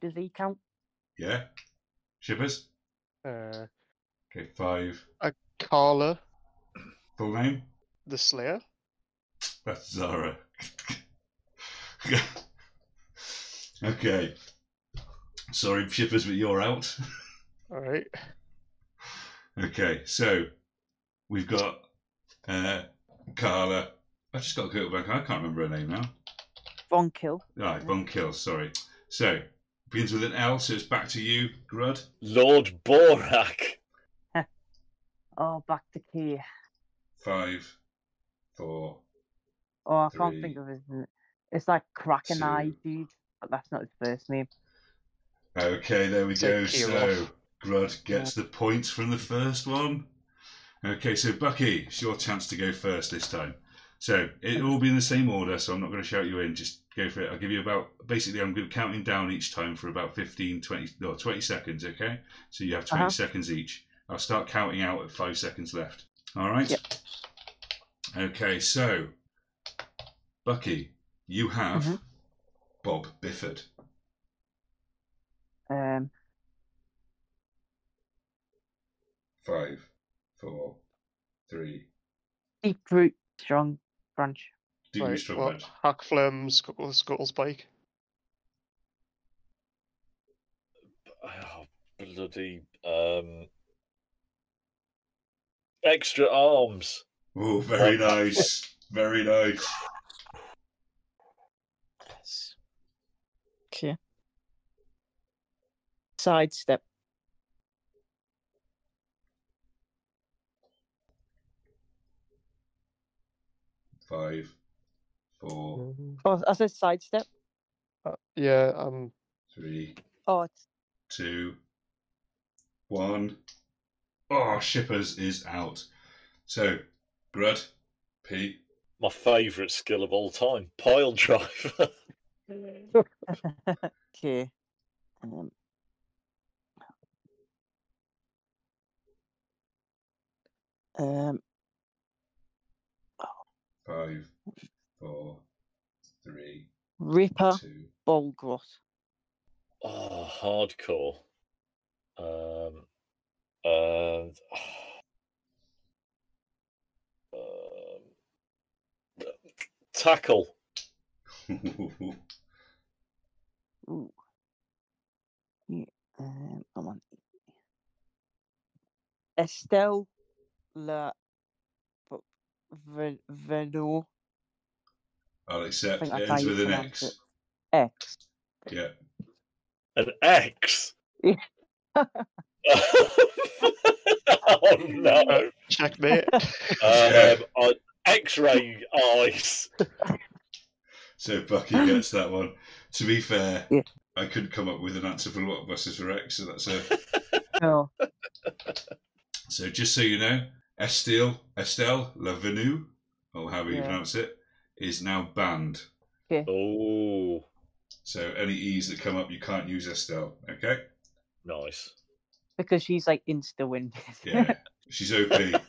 Does he count? Yeah. Shipaz. uh, Okay, five. A Karla, Full name. the Slayer. That's Zara. okay. Sorry, Shipaz, but you're out. All right. Okay, so we've got uh, Karla. I've just got to go back. I can't remember her name now. Von Kill. Right, Von Kill, sorry. So, begins with an L, so it's back to you, Grud. Lord Borak. Oh, back to Key. Five, four, Oh, I can't Three, think of his. n- It's like Kraken Eye dude, but that's not his first name. Okay, there we go. So off. Grud gets the points from the first one. Okay, so Bucky, it's your chance to go first this time. So it will be in the same order, so I'm not going to shout you in. Just go for it. I'll give you about, basically, I'm going to counting down each time for about 15, 20, no, 20 seconds, okay? So you have 20 Uh-huh. seconds each. I'll start counting out at five seconds left. All right? Yep. Okay, so Bucky, you have Mhm. Bob Bifford. Um, Five, four, three, deep root, strong branch. Do Right, use trunk well, badge. Hakflem, scuttle, Skuttlespike. Oh, bloody um, extra arms. Oh, very nice. Very nice. Yes. Okay. Sidestep. Five, four, Mhm. Oh, I said sidestep. Uh, yeah, um, three, Oh, it's two, one. Oh, Shipaz is out. So, Grud, P, My favourite skill of all time, pile driver. okay. Um, um, five, four, three, Ripper, two. Bolgrot. oh, hardcore. Um, and um, tackle. Ooh. Yeah, um, come on. Estelle La Ve- Veno I'll accept. think It ends with an X. it. X. Yeah. An X. Yeah. oh no! checkmate. Um, on X-ray eyes. So Bucky gets that one. To be fair, Yeah. I couldn't come up with an answer for Blockbusters for X, so that's a. No. So just so you know, Estelle Estelle Lavenue, or however you Yeah. pronounce it, is now banned. Oh, So any E's that come up, you can't use Estelle. Okay? nice. Because she's like insta win. Yeah. She's OP.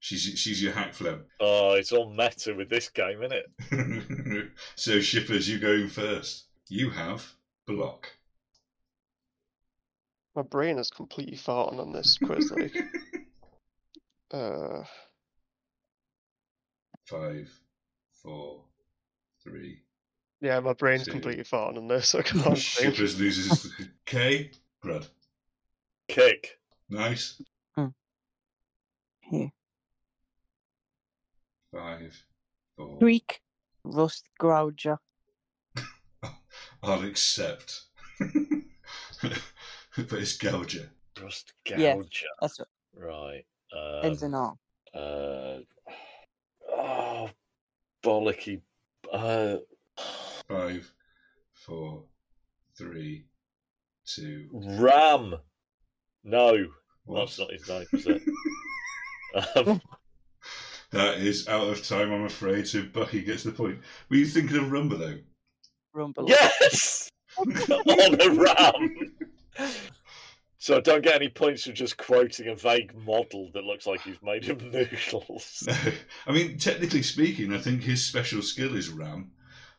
she's she's your Hakflem. Oh, it's all meta with this game, isn't it? so Shipaz, you going first. You have block. My brain is completely farting on this quiz. Like, uh, Five, four, three. yeah, my brain's Two. completely farting on this. I can't think. Shipaz loses the K. Grud. Kick. Nice. Here. Five, four. Tweak. Rust Grouger. I'll accept. but it's Gouger. Rust Yeah. That's what Right. Ends Um, in R. uh, oh, bollocky. Uh, Five, four, three, two. Ram. No, one. that's not his name, is it? um, That is out of time, I'm afraid. So Bucky gets the point. Were you thinking of Rumba though? Rumble. yes! On a ram! So I don't get any points for just quoting a vague model that looks like he's made of noodles. I mean, technically speaking, I think his special skill is Ram,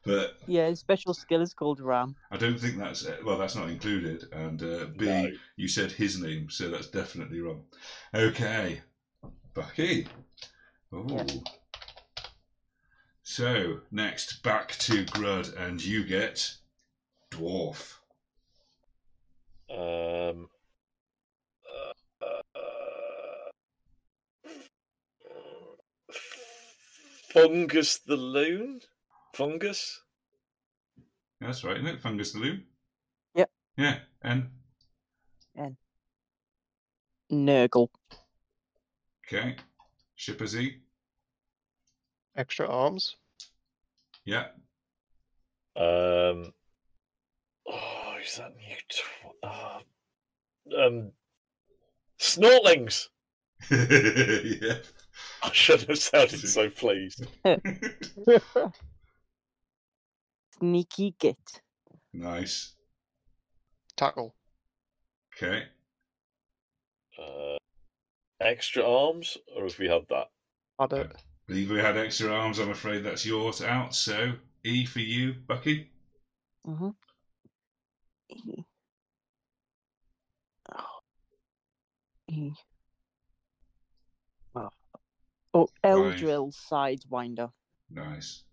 but Yeah, his special skill is called Ram. I don't think that's well. That's not included. And uh, B, No. you said his name, so that's definitely wrong. Okay, Bucky. Oh. Yeah. So next, back to Grud, and you get dwarf. Um, fungus the loon? Fungus? That's right, isn't it? Fungus the loon. Yep. Yeah, and Nurgle. okay, Shipper Z. Extra arms. Yeah, Um, oh, is that new? Tw- uh, um, Snortlings! yeah. I shouldn't have sounded so pleased. Sneaky Git. nice. Tackle. Okay. Uh, extra arms, or if we had that? Had it. Believe we had extra arms. I'm afraid that's yours out. So E for you, Bucky. Mm-hmm. E. Oh. E. Oh. Oh, Eldril Sidewinder. Nice.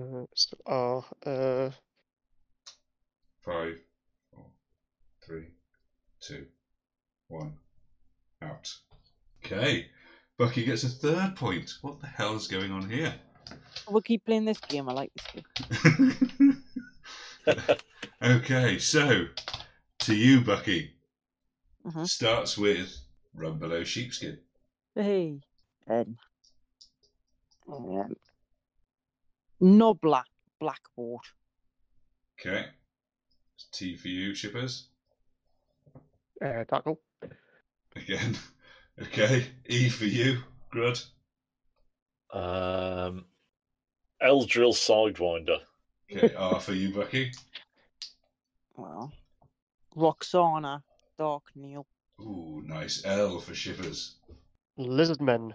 Uh, still R. Uh, Five, four, three, two, one. Out. Okay. Bucky gets a third point. What the hell is going on here? We'll keep playing this game. I like this game. okay, so to you, Bucky. Mhm. Starts with Rumbelow Sheepskin. Hey. Um, um, Nobbla Blackwart. Okay. T for you, Shipaz. uh, tackle. Again. Okay. E for you, Grud. Um, Eldril Sidewinder. Okay. R for you, Bucky. Well, Roxana Dark Neil. Ooh, nice. L for Shipaz. Lizardmen.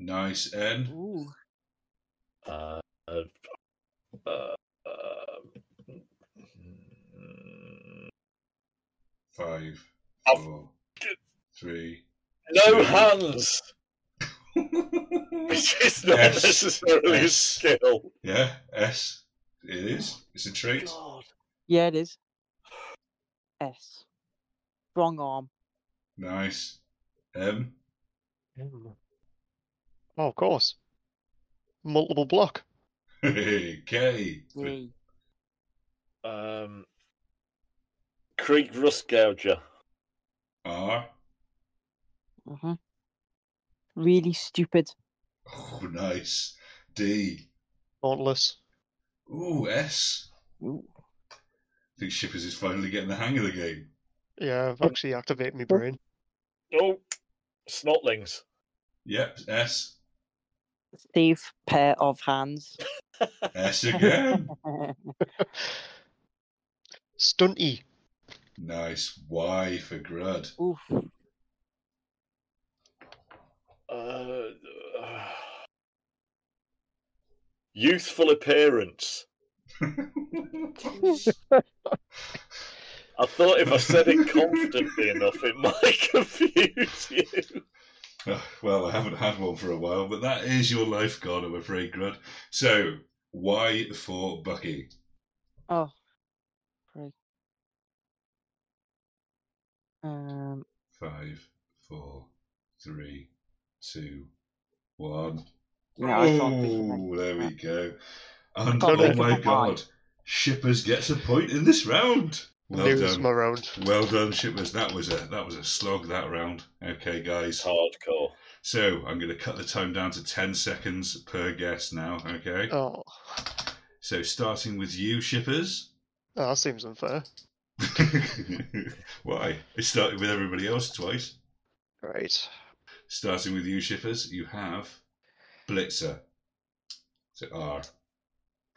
Nice. N. Ooh. Uh, uh, uh, Five, I've- four, three. no Two. hands, which is not S. necessarily a S. skill. yeah, S. It is. It's a trait. God. Yeah, it is. S. Strong arm. Nice. M. Mm. Oh, of course. Multiple block. K. Yay. Um, Kreek Rust Gouger. R. hmm Really stupid. Oh, nice. D. Dauntless. Ooh, S. Ooh. I think Shipaz is finally getting the hang of the game. Yeah, I've actually activated my brain. Oh, Snotlings. Yep, S. Safe pair of hands. S again. Stunty. nice. Y for Grud. Oof. Uh, youthful appearance. I thought if I said it confidently enough, it might confuse you. Oh, well, I haven't had one for a while, but that is your life gone, I'm afraid, Grud. So, why for Bucky. Oh. Right. Um. Five, four, three, two, one. Yeah, I can't think of Oh, there we go. And oh my god, Shipaz gets a point in this round. Well News done. my round. Well done, Shipaz. That was a that was a slog that round. Okay, guys. Hardcore. So I'm going to cut the time down to ten seconds per guess now. Okay. Oh, So starting with you, Shipaz. oh, that seems unfair. Why? It started with everybody else twice. Right. Starting with you, Shipaz, you have Blitzer. So R. Oh.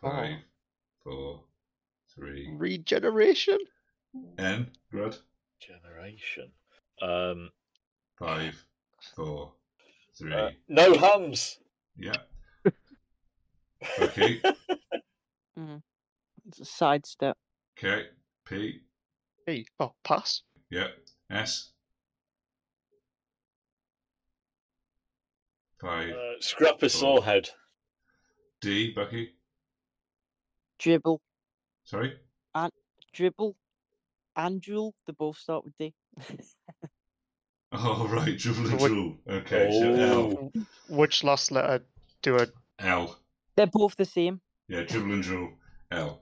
Five, oh. four, three. Regeneration? N. Grud. Generation. Um, Five, four, three. uh, no hums. Yeah. Okay. mm. It's a sidestep. Okay. P. P. oh, pass. Yeah. S. Five. Uh, Scrappa Sorehead. D. Bucky. Dribble. Sorry. And dribble. Andrew. They both start with D. Oh right, dribble and What- drool. Okay, so L. Oh, Which last letter do I. L. They're both the same. Yeah, dribble and drool. L.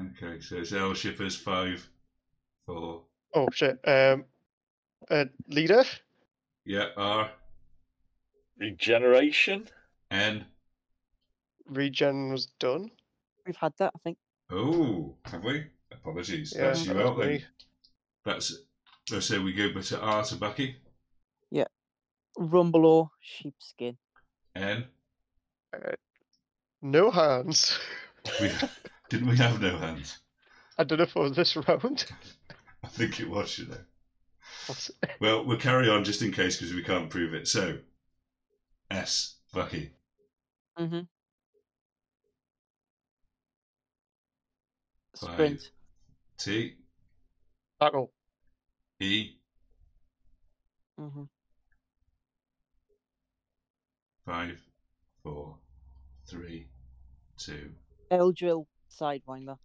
Okay, so it's L Shipaz five, four. Oh, shit. Um, uh, leader? Yeah, R regeneration. N. Regen was done. We've had that, I think. Oh, have we? Apologies. Yeah, That's you that out then. me. That's let's say we go back to R to Bucky. Yeah. Rumble or sheepskin. N. No hands. We didn't we have no hands? I don't know if it was this round. I think it was, you know. What's- Well, we'll carry on just in case because we can't prove it. So, S Bucky. Mm-hmm. Five. Sprint. T Tackle. E Mm-hmm. five, four, three, two. Eldril Sidewinder.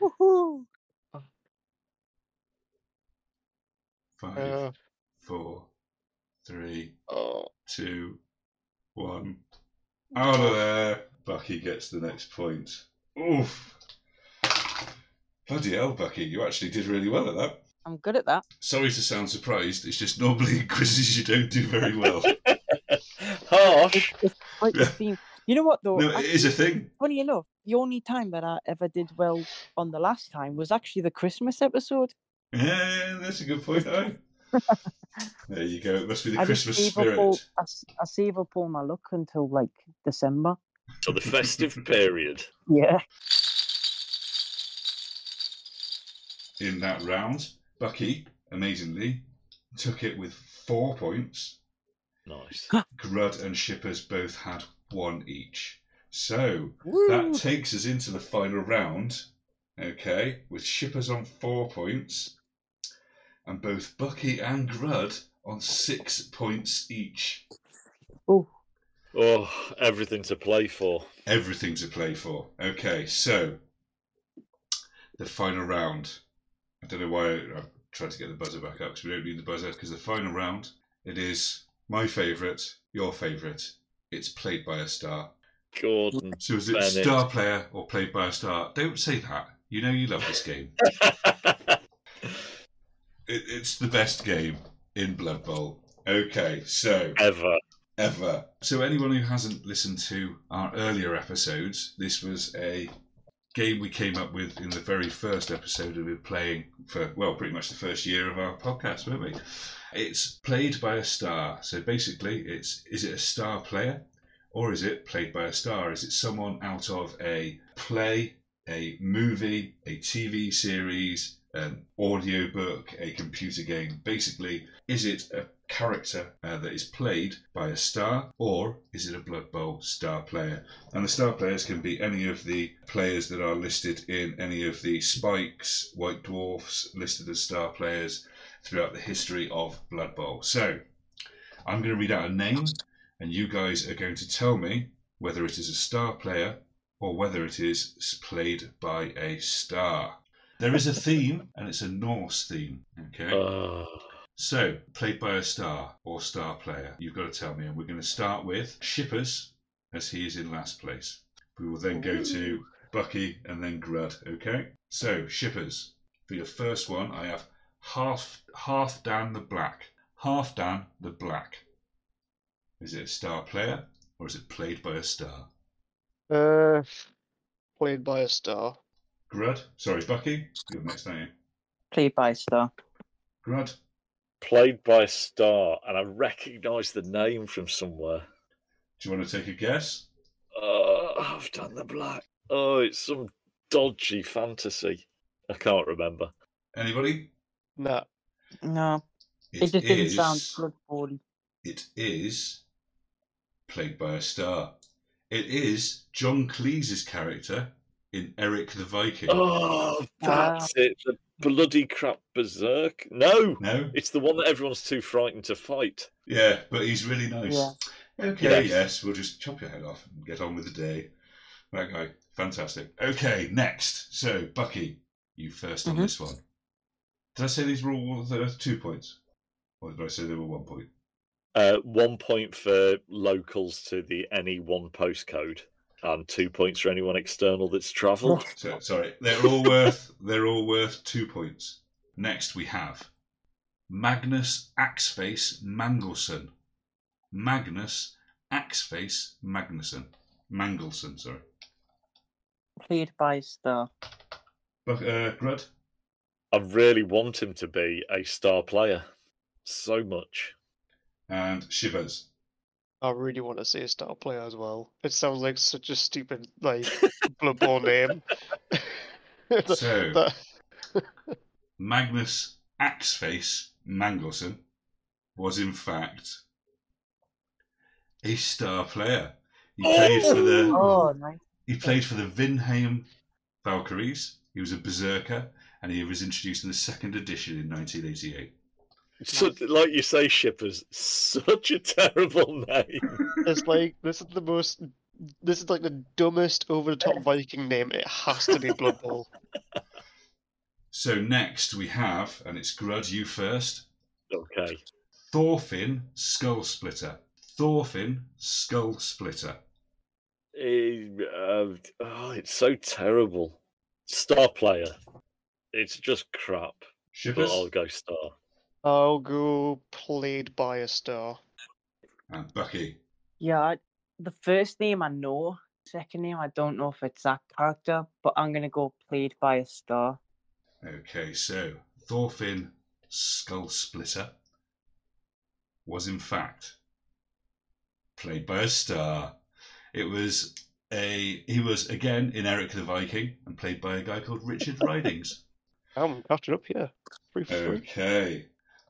Woohoo! Five, Uh, four, three, oh, two, one. Out of there. Bucky gets the next point. Oof. Bloody hell, Bucky, you actually did really well at that. I'm good at that. Sorry to sound surprised. It's just normally in quizzes you don't do very well. Harsh. It's, it's quite the Yeah. theme. You know what though? no, it is a thing. Funny enough, the only time that I ever did well on the last time was actually the Christmas episode. Yeah, that's a good point. there you go. It must be the I Christmas save spirit. up all, I, s- I save up all my luck until like December. So the festive period. Yeah. in that round. Bucky, amazingly, took it with four points. Nice. Grud and Shipaz both had one each. So Woo! that takes us into the final round, okay, with Shipaz on four points and both Bucky and Grud on six points each. Oh, Oh, everything to play for. Everything to play for. Okay, so the final round. I don't know why I tried to get the buzzer back up because we don't need the buzzer because the final round, it is my favourite, your favourite. It's played by a star. Gordon. So is it Bennett. star player or played by a star? Don't say that. You know you love this game. It, it's the best game in Blood Bowl. Okay, so Ever. Ever. So anyone who hasn't listened to our earlier episodes, this was a game we came up with in the very first episode of it playing for well, pretty much the first year of our podcast, weren't we? It's played by a star. So basically, it's is it a star player or is it played by a star? Is it someone out of a play, a movie, a TV series, an audio book, a computer game? Basically, is it a character uh, that is played by a star, or is it a Blood Bowl star player? And the star players can be any of the players that are listed in any of the Spikes, White Dwarfs listed as star players throughout the history of Blood Bowl. So, I'm going to read out a name, and you guys are going to tell me whether it is a star player or whether it is played by a star. There is a theme, and it's a Norse theme. Okay. Oh, So, played by a star or star player, you've got to tell me. And we're going to start with Shipaz, as he is in last place. We will then go to Bucky and then Grud, okay? So, Shipaz, for your first one, I have Half, Halfdan the Black. Halfdan the Black. Is it a star player or is it played by a star? uh, played by a star. Grud? Sorry, Bucky? You're next, aren't you? played by a star. Grud? Played by a star, and I recognise the name from somewhere. Do you want to take a guess? Oh, I've done the black. Oh, it's some dodgy fantasy. I can't remember. Anybody? No. No, it, It just didn't is- sound blood bawly. It is played by a star. It is John Cleese's character in Eric the Viking. Oh, that's it. The bloody crap berserk. No, No? it's the one that everyone's too frightened to fight. Yeah, but he's really nice. Yeah. Okay, Yes. yes, we'll just chop your head off and get on with the day. That guy, fantastic. Okay, next. So, Bucky, you 1st on Mhm. this one. Did I say these were all the two points? Or did I say they were one point? Uh, one point for locals to the any one postcode, and two points for anyone external that's travelled. So, sorry, they're all worth they're all worth two points. Next we have Magnus Axeface Mangelson. Magnus Axeface Magnuson. Mangelson, sorry. Played by star. Buck, uh, Grud? I really want him to be a star player, so much. and Shipaz. I really want to say a star player as well. It sounds like such a stupid, like, Blood Bowl name. So- Magnus Axeface Mangelson was in fact a star player. He played for the Oh, oh nice. he played for the Vinheim Valkyries. He was a berserker, and he was introduced in the second edition in 1988. So, like you say, Shipaz, such a terrible name. It's like this is the most. This is like the dumbest over the top Viking name. It has to be Blood Bowl. So next we have, and it's Grud, you first. Okay. Thorfinn Skull Splitter. Thorfinn Skull Splitter. Uh, oh, it's so terrible. Star player. It's just crap. But I'll go star. I'll go played by a star. and Bucky. Yeah, I, the first name I know, second name I don't know if it's that character, but I'm gonna go played by a star. Okay, so Thorfinn Skull Splitter was in fact played by a star. It was a he was again in Eric the Viking and played by a guy called Richard Ridings. I'm catching up here. Free free. Okay.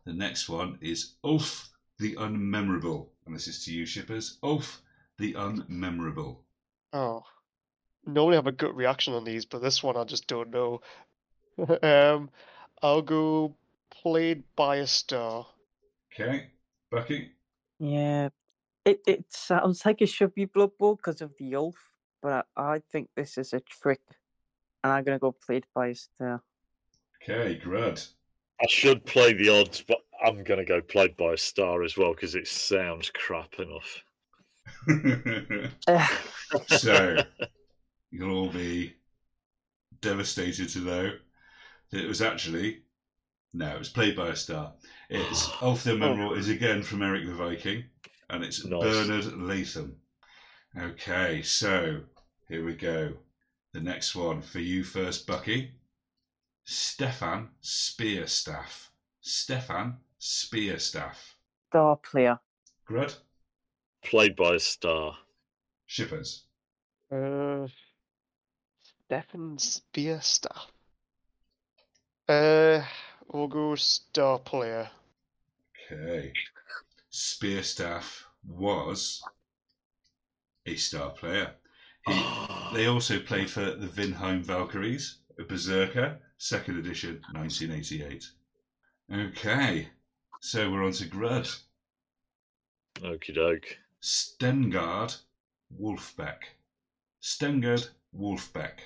The next one is Ulf the Unmemorable. And this is to you, Shipaz. Ulf the Unmemorable. Oh. Normally I have a good reaction on these, but this one I just don't know. um, I'll go played by a star. Okay. Bucky? Yeah, it it sounds like it should be Blood Bowl because of the Ulf, but I, I think this is a trick, and I'm gonna go played by a star. Okay, Grud. I should play the odds, but I'm going to go played by a star as well because it sounds crap enough. So, you'll all be devastated to know that it was actually. No, it was played by a star. It's Ulf the oh. memorial is again from Eric the Viking, and it's Nice. Bernard Latham. Okay, so here we go. The next one for you first, Bucky. Stefan Spearstaff. Stefan Spearstaff. star player. Grud? Played by a star. Shipaz. Uh, Stefan Spearstaff. Uh, we'll go star player. Okay. Spearstaff was a star player. He, they also played for the Vinheim Valkyries, a Berserker, second edition, 1988. Okay, so we're on to Grud. Okie doke. Stengard Wolfbeck. Stengard Wolfbeck.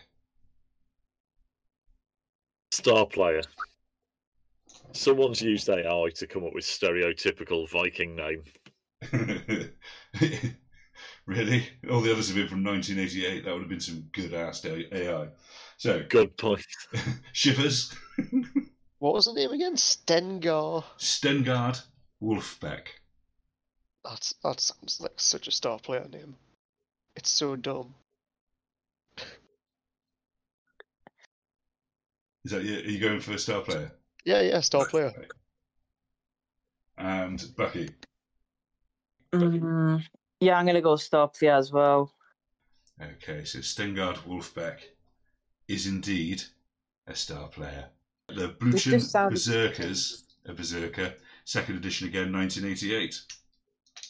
Star player. Someone's used AI to come up with stereotypical Viking name. really? All the others have been from 1988. That would have been some good ass AI. So, Good point. Shipaz, What was the name again? Stengar. Stengard Wolfbeck. That's that sounds like such a star player name. It's so dumb. Is that? Are you going for a star player? Yeah, yeah, star player. Okay. And Bucky. Mm, yeah, I'm gonna go star player as well. Okay, so Stengard Wolfbeck is indeed a star player. The Bluchen just Berserkers, a Berserker, second edition again, 1988.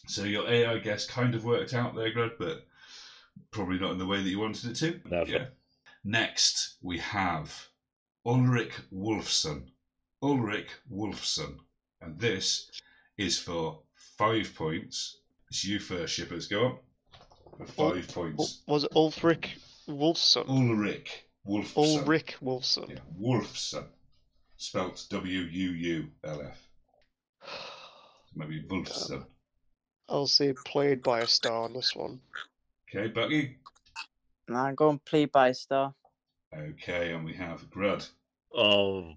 So your AI guess kind of worked out there, Grud, but probably not in the way that you wanted it to. Never. Next, we have Ulrich Wolfson. Ulrich Wolfson. And this is for five points. It's you first, Shipaz. Go on. For five Ul- points. Was it Ulfric Wolfson? Ulrich Wolfson. Oh, Ulrich Wolfson. Yeah, Wolfson. Spelt W U U L F. Maybe Wolfson. Uh, I'll say played by a star on this one. Okay, Bucky. And I'm going played by a star. Okay, and we have Grud. Oh,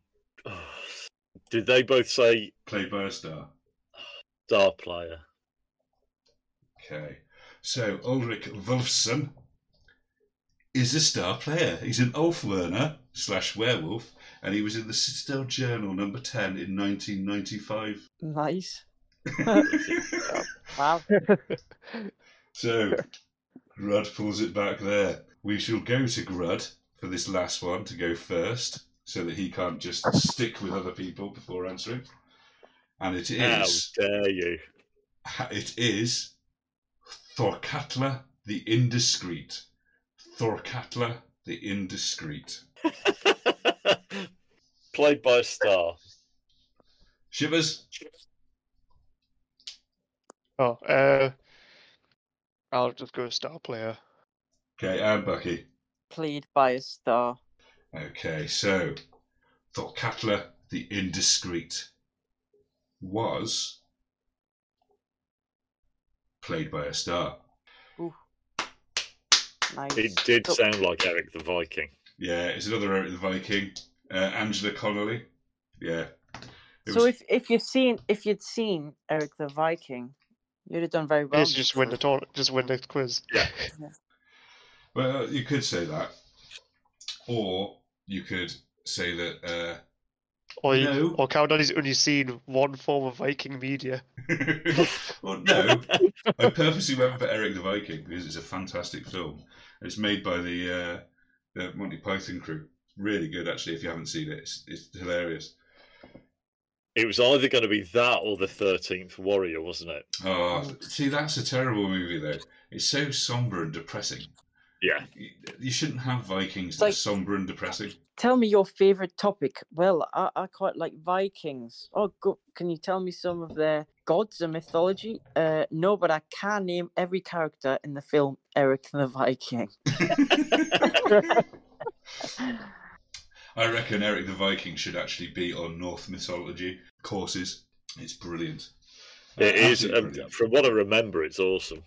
did they both say Played by a star. star player? Okay. So Ulrich Wolfson is a star player. He's an Ulfwerener slash werewolf, and he was in the Citadel Journal number 10 in 1995. Nice. Wow. so Grud pulls it back there. We shall go to Grud for this last one to go first, so that he can't just stick with other people before answering. And it How is dare you? it is Thorkatla the Indiscreet. Thorkatla the Indiscreet. Played by a star. Shipaz. Oh, uh, I'll just go star player. Okay, and Bucky. Played by a star. Okay, so Thorkatla the Indiscreet was played by a star. Nice. It did So- sound like Eric the Viking. Yeah, it's another Eric the Viking. Uh, Angela Connolly. Yeah. It So was- if if you've seen if you'd seen Eric the Viking, you'd have done very well. Yes, just win the tour- just win the quiz. Yeah. Well, you could say that, or you could say that. Uh, Or you, No. or count on he's only seen one form of Viking media. well, no, I purposely went for Eric the Viking because it's a fantastic film. It's made by the uh, the Monty Python crew. Really good, actually. If you haven't seen it, it's, it's hilarious. It was either going to be that or the Thirteenth Warrior, wasn't it? Oh, see, that's a terrible movie though. It's so somber and depressing. Yeah. You, you shouldn't have Vikings It's that are like- somber and depressing. Tell me your favorite topic. Well, I, I quite like Vikings. Oh, go, can you tell me some of their gods and mythology? Uh, no, but I can name every character in the film Eric the Viking. I reckon Eric the Viking should actually be on North mythology courses. It's brilliant. It Uh, is. Um, brilliant. from what I remember, it's awesome.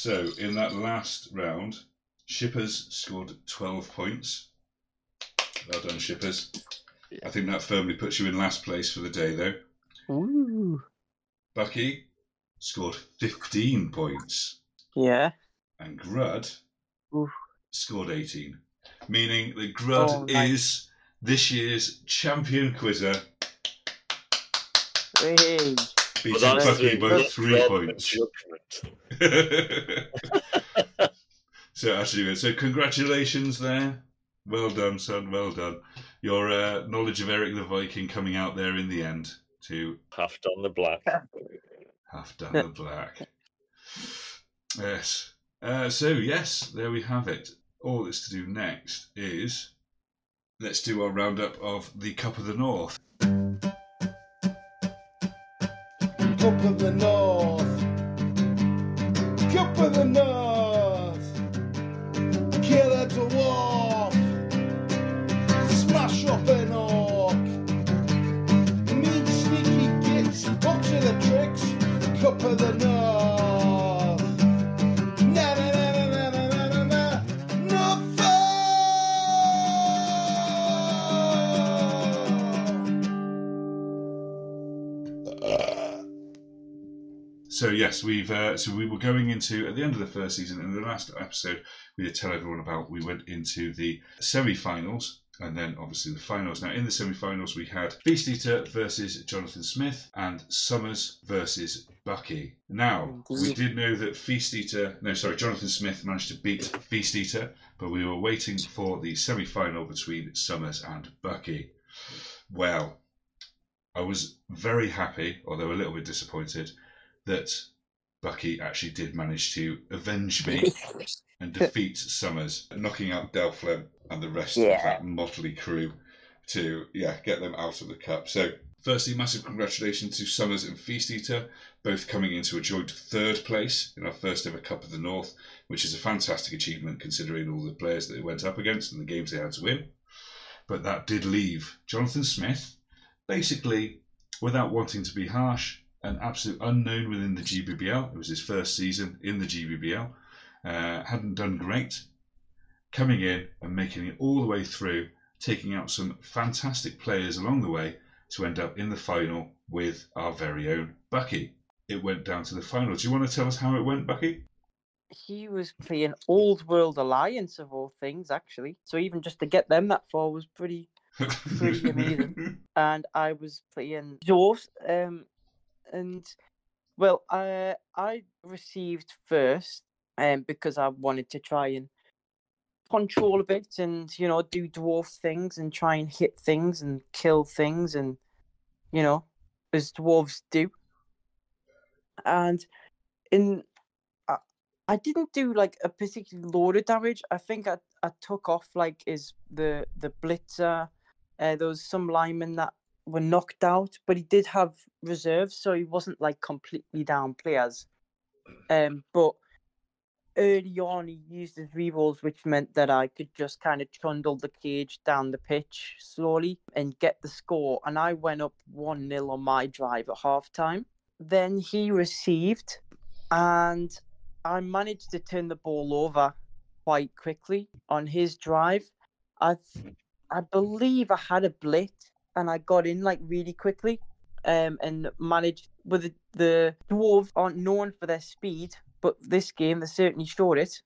So in that last round, Shipaz scored 12 points. Well done, Shipaz. I think that firmly puts you in last place for the day, though. Ooh. Bucky scored 15 points, Yeah. and Grud Oof. scored 18, meaning that Grud Oh, nice. is this year's champion quizzer, Hey. Bucky the- by three points. so actually, so congratulations there. Well done, son. Well done. Your uh, knowledge of Eric the Viking coming out there in the end to Half done the black. half done the black. Yes. Uh, so yes, there we have it. All that's to do next is let's do our roundup of the Cup of the North. Cup of the North. Cup of the North. Kill a dwarf. Smash up an orc. Mean sneaky gits. Up to the tricks. Cup of the North. So yes, we've uh, so we were going into at the end of the first season. In the last episode, we did tell everyone about we went into the semi-finals and then obviously the finals. Now in the semi-finals, we had Feast Eater versus Jonathan Smith and Summers versus Bucky. Now we did know that Feast Eater, no sorry, Jonathan Smith managed to beat Feast Eater, but we were waiting for the semi-final between Summers and Bucky. Well, I was very happy, although a little bit disappointed, that Bucky actually did manage to avenge me and defeat Summers, knocking out Delphine and the rest of that motley crew to yeah get them out of the cup. So firstly, massive congratulations to Summers and Feast Eater, both coming into a joint third place in our first ever Cup of the North, which is a fantastic achievement considering all the players that they went up against and the games they had to win. But that did leave Jonathan Smith basically, without wanting to be harsh, an absolute unknown within the GBBL. It was his first season in the GBBL. Uh, hadn't done great. Coming in and making it all the way through, taking out some fantastic players along the way to end up in the final with our very own Bucky. It went down to the final. Do you want to tell us how it went, Bucky? He was playing Old World Alliance of all things, actually. So even just to get them that far was pretty. Pretty amazing. And I was playing dwarves. Um, and well, I I received first, um, because I wanted to try and control a bit and you know do dwarf things and try and hit things and kill things and you know as dwarves do. And in I, I didn't do like a particularly load of damage. I think I, I took off like is the the blitzer Uh, there was some linemen that were knocked out, but he did have reserves, so he wasn't like completely down players. Um, but early on, he used his rerolls, which meant that I could just kind of trundle the cage down the pitch slowly and get the score. And I went up 1 0 on my drive at half time. Then he received, and I managed to turn the ball over quite quickly on his drive. I, th- I believe I had a blit and I got in like really quickly um, and managed with the, the dwarves aren't known for their speed, but this game they certainly showed it,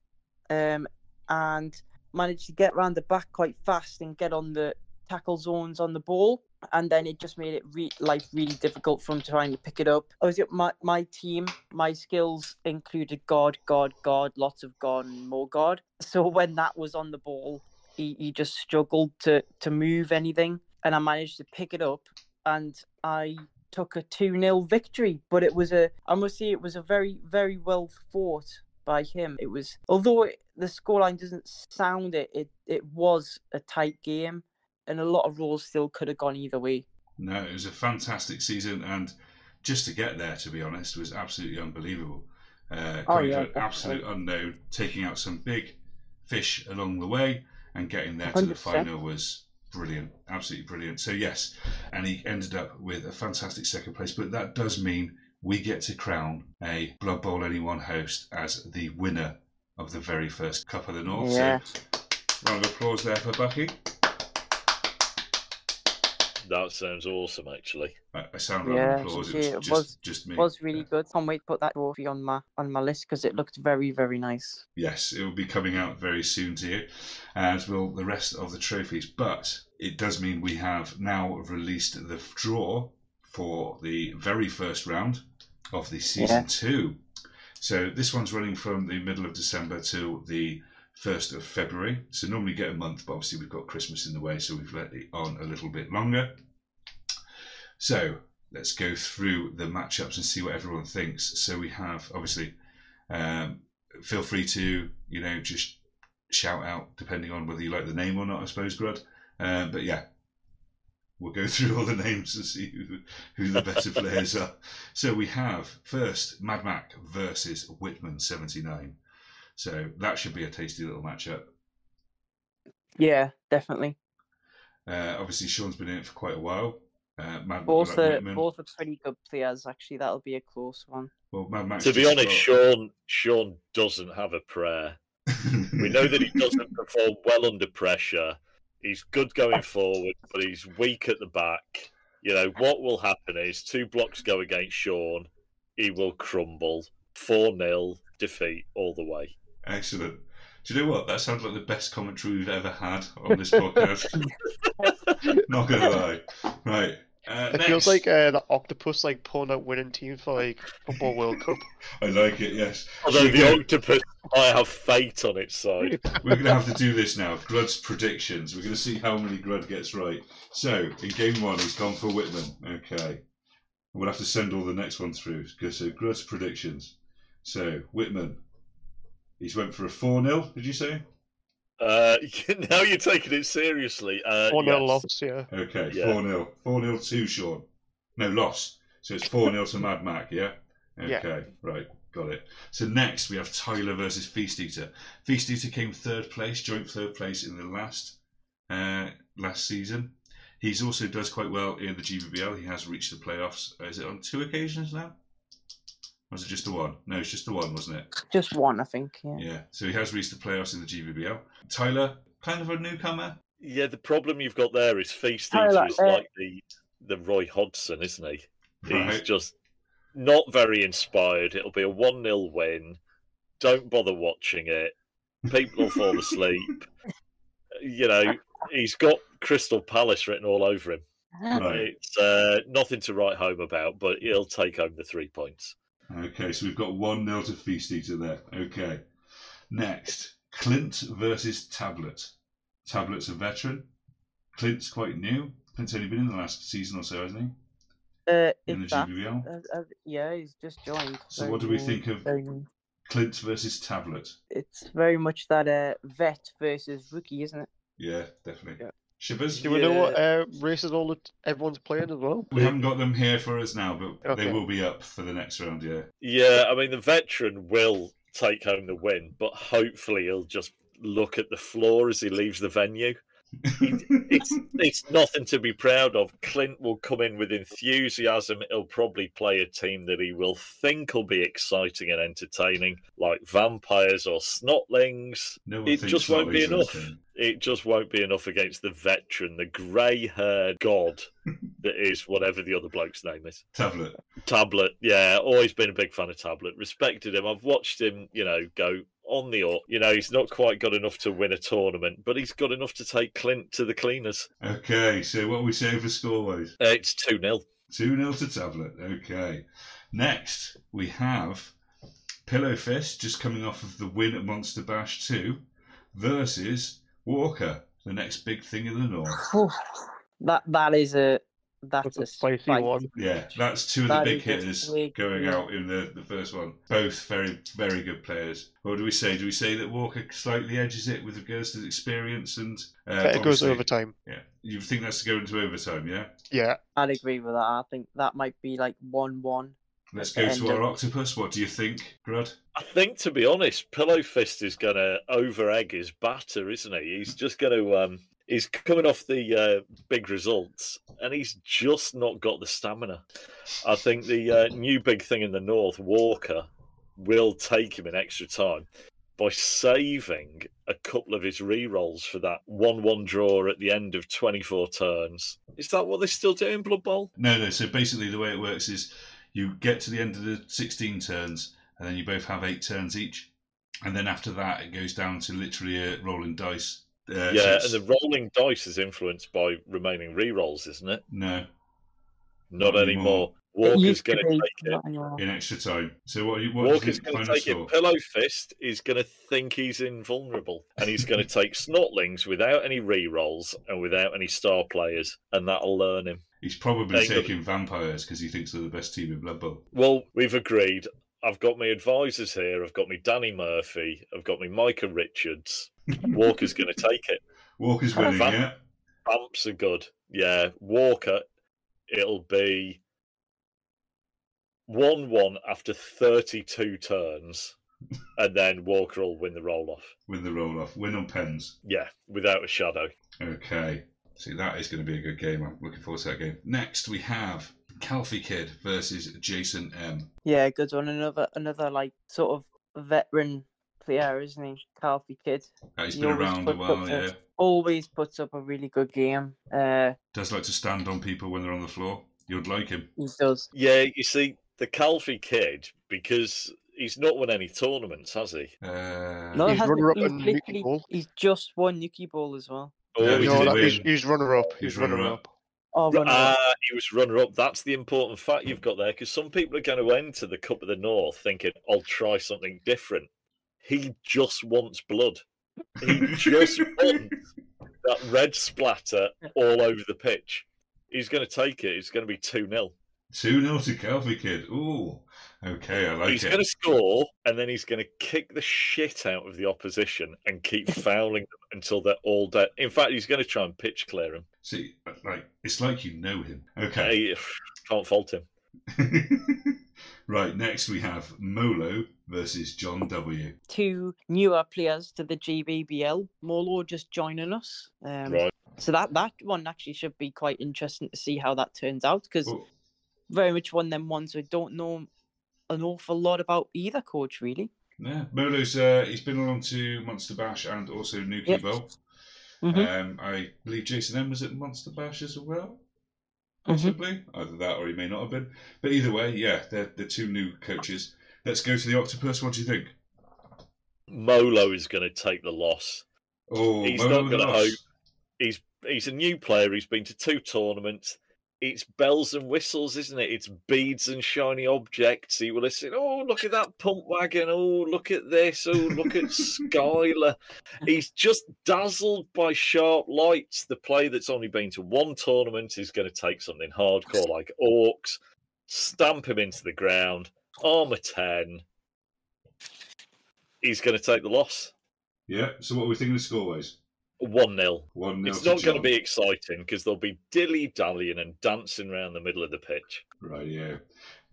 um, and managed to get around the back quite fast and get on the tackle zones on the ball, and then it just made it re- life really difficult from trying to pick it up. I was my my team, my skills included guard, guard, guard, lots of guard more guard. So when that was on the ball, he, he just struggled to to move anything, and I managed to pick it up, and I took a 2 0 victory. But it was a, I must say, it was a very, very well fought by him. It was, although it, the scoreline doesn't sound it, it, it was a tight game, and a lot of rolls still could have gone either way. No, it was a fantastic season, and just to get there, to be honest, was absolutely unbelievable. Uh, Oh, coming yeah, an absolute unknown, taking out some big fish along the way, and getting there to the final was brilliant, absolutely brilliant. So yes, and he ended up with a fantastic second place. But that does mean we get to crown a Blood Bowl Anyone host as the winner of the very first Cup of the North. Yeah. So round of applause there for Bucky. That sounds awesome, actually. A a sound round Yeah, of applause. yeah, It it was was- just, just me. was really good. Can't wait to put that trophy on my on my list because it mm. looked very, very nice. Yes, it will be coming out very soon to you, as will the rest of the trophies. But it does mean we have now released the draw for the very first round of the season Yeah. two. So this one's running from the middle of December to the 1st of February. So normally get a month, but obviously we've got Christmas in the way, so we've let it on a little bit longer. So let's go through the matchups and see what everyone thinks. So we have obviously um, feel free to you know just shout out depending on whether you like the name or not i suppose grud um, but yeah we'll go through all the names and see who, who the better players are so we have first mad mac versus whitman 79 so that should be a tasty little matchup Yeah, definitely. uh, obviously sean's been in it for quite a while uh, mad Both are both are pretty good players. Actually, that'll be a close one. well, mad Mac's To be honest, got- Sean Sean doesn't have a prayer. We know that he doesn't perform well under pressure. He's good going forward, but he's weak at the back. You know, what will happen is two blocks go against Sean, he will crumble. 4 0 defeat all the way. Excellent do you know what that sounds like the best commentary we've ever had on this podcast not gonna lie right uh, It feels like uh, the octopus like pulling out winning teams for like football World Cup. I like it, yes. Although the octopus might have fate on its side. We're going to have to do this now. Grud's predictions. We're going to see how many Grud gets right. So, in game one, he's gone for Whitman. Okay. We'll have to send all the next one through. Because so Grud's predictions. So, Whitman. He's went for a 4 0, did you say? Uh, now you're taking it seriously. Uh, 4 0 yes. loss, yeah. Okay, Yeah. 4 0. 4 0 to Sean. No, loss. So it's 4 0 to Mad Mac, yeah? Yeah. Okay, right, got it. So next we have Tyler versus Feast Eater. Feast Eater came third place, joint third place in the last uh, last season. He's also does quite well in the GBBL. He has reached the playoffs. Uh, Is it on two occasions now? Or was it just the one? No, it's just the one, wasn't it? Just one, I think. Yeah. Yeah. So he has reached the playoffs in the GBBL. Tyler, kind of a newcomer. Yeah, the problem you've got there is Feast Tyler, Eater is uh, like the the Roy Hodgson, isn't he? He's Right. just not very inspired. It'll be a one 0 win. Don't bother watching it. People will fall asleep. You know, he's got Crystal Palace written all over him. Right. It's uh, nothing to write home about, but he'll take home the three points. Okay, so we've got 1 0 to Feast Eater there. Okay. Next, Clint versus Tablet. Tablet's a veteran. Clint's quite new. Clint's only been in the last season or so, hasn't he? Uh, In the that, uh, uh, yeah, he's just joined. So very what do we think of. Clint versus Tablet? It's very much that uh, vet versus rookie, isn't it? Yeah, definitely. Yeah. Shipaz? Do we know what uh, races all the, everyone's playing as well? We haven't got them here for us now, but they will be up for the next round, yeah. Yeah, I mean the veteran will take home the win, but hopefully he'll just look at the floor as he leaves the venue. It's it's nothing to be proud of. Clint will come in with enthusiasm. He'll probably play a team that he will think will be exciting and entertaining, like vampires or snotlings. no It just won't be enough. It just won't be enough against the veteran, the grey-haired god that is whatever the other bloke's name is. Tablet. Tablet, yeah, always been a big fan of Tablet. Respected him. I've watched him, you know, go on the up. You know, he's not quite got enough to win a tournament, but he's got enough to take Clint to the cleaners. Okay, so what are we saying for score wise? Uh, it's 2 0. 2 0 to Tablet. Okay. Next, we have Pillow Fist just coming off of the win at Monster Bash 2 versus Walker, the next big thing in the north. That that is a that's That's a a spicy one. Yeah, that's two of the That big hitters going out in the, the first one. Both very, very good players. What do we say? Do we say that Walker slightly edges it with regards to experience and. Uh, it goes obviously- overtime. Yeah. You think that's to go into overtime, yeah? Yeah. I'd agree with that. I think that might be like one one. Let's go to our of- octopus. What do you think, Grud? I think, to be honest, Pillow Fist is going to over egg his batter, isn't he? He's just going to. Um, he's coming off the uh, big results, and he's just not got the stamina. I think the uh, new big thing in the north, Walker, will take him in extra time by saving a couple of his re rolls for that one-one draw at the end of twenty-four turns. Is that what they still do in Blood Bowl? No, no. So basically, the way it works is you get to the end of the 16 turns, and then you both have eight turns each. And then after that, it goes down to literally a rolling dice. Uh, yeah, it's- and the rolling dice is influenced by remaining re rolls, isn't it? No, Not Not anymore. anymore. Walker's used going to take it. in extra time. So what? What Walker's do going to take score? it. Pillow Fist is going to think he's invulnerable, and he's going to take Snotlings without any re rolls and without any star players, and that'll learn him. He's probably Ain't got- taking vampires because he thinks they're the best team in Blood Bowl. Well, we've agreed. I've got my advisors here. I've got me Danny Murphy. I've got me Micah Richards. Walker's going to take it. Walker's winning, Van- yeah. Bumps are good. Yeah, Walker. It'll be one-one after thirty-two turns, and then Walker will win the roll-off. Win the roll off. Win on pens. Yeah, without a shadow. Okay. See, that is going to be a good game. I'm looking forward to that game. Next, we have Calfee Kid versus Jason M. Yeah, good one. Another another like sort of veteran player, isn't he? Calfee kid. Uh, he's He been always around a puts while, up yeah. a- Always puts up a really good game. Uh, Does like to stand on people when they're on the floor. You'd like him. he does. Yeah, you see, the Calfee kid, because he's not won any tournaments, has he? Uh, No, He's hasn't- runner-up he's literally- He's just won Nuki Ball as well. Oh, Yeah, he he no, that, he's, he's runner up. He's He's runner runner-up. up. Oh, runner up. Ah, he was runner up. That's the important fact you've got there, because some people are going to enter the Cup of the North thinking, "I'll try something different." He just wants blood. He just wants that red splatter all over the pitch. He's going to take it. It's going to be two 0 2 0 to Calfee Kid. Ooh. Okay, I like He's it. going to score, and then he's going to kick the shit out of the opposition and keep fouling them until they're all dead. In fact, he's going to try and pitch clear him. See, like, it's like you know him. Okay. Can't fault him. right, next we have Molo versus John W. Two newer players to the GBBL. Molo just joining us. Um, Right. So that that one actually should be quite interesting to see how that turns out because Oh, very much one of them ones we don't know an awful lot about either coach really. yeah, Molo's uh, he's been along to Monster Bash and also Nuki Yep. Bowl. Mhm. Um, I believe Jason M was at Monster Bash as well. Mhm. Possibly either that or he may not have been. But either way, yeah, they're the two new coaches. Let's go to the Octopus. What do you think? Molo is going to take the loss. Oh, He's Molo not gonna hope. He's he's a new player. He's been to two tournaments. It's bells and whistles, isn't it? It's beads and shiny objects. He will listen. Oh, look at that pump wagon. Oh, look at this. Oh, look at Skylar. He's just dazzled by sharp lights. The player that's only been to one tournament is going to take something hardcore like Orcs, stamp him into the ground, armor 10. He's going to take the loss. Yeah. So what are we thinking of score wise? 1 0. One nil. It's not going to be exciting because they'll be dilly dallying and dancing around the middle of the pitch. Right, yeah.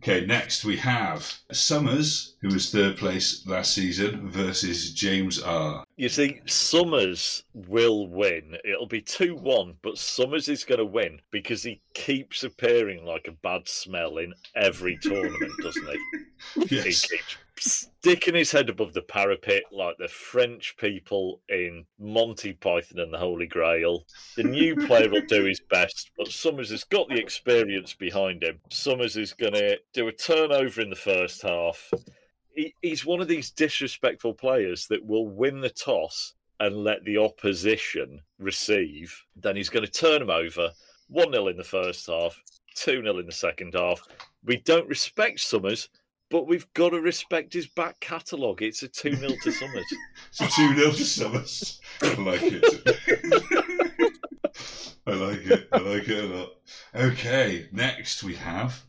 Okay, next we have Summers, who was third place last season, versus James R. You see, Summers will win. It'll be 2 1, but Summers is going to win because he keeps appearing like a bad smell in every tournament, doesn't he? He Yes. keeps sticking his head above the parapet like the French people in Monty Python and the Holy Grail. The new player will do his best, but Summers has got the experience behind him. Summers is going to do a turnover in the first half. He, he's one of these disrespectful players that will win the toss and let the opposition receive. Then he's going to turn him over 1 0 in the first half, 2 0 in the second half. We don't respect Summers but we've got to respect his back catalogue. It's a 2 0 to Summers. So 2 0 to Summers. I like it. I like it. I like it a lot. Okay, next we have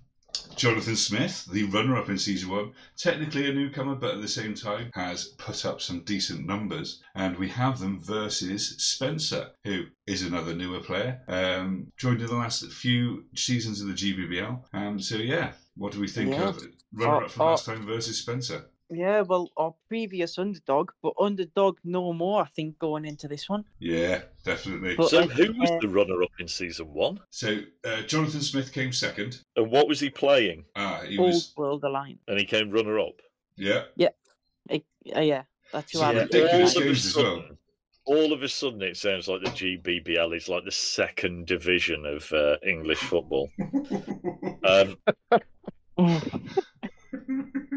Jonathan Smith, the runner up in season one. Technically a newcomer, but at the same time has put up some decent numbers. And we have them versus Spencer, who is another newer player. Um, joined in the last few seasons of the GBBL. Um, so, yeah, what do we think Yeah. of runner up from Uh, uh, last time versus Spencer? Yeah, well, our previous underdog, but underdog no more, I think, going into this one. Yeah, definitely. But- So, uh, who was uh, the runner up in season one? So uh, Jonathan Smith came second. And what was he playing? Ah, he Old was World Align. And he came runner up. yeah. Uh, yeah, that's who Yeah, I Yeah, would ridiculous all of a games as well. sudden, all of a sudden, it sounds like the GBBL is like the second division of uh, English football. Um,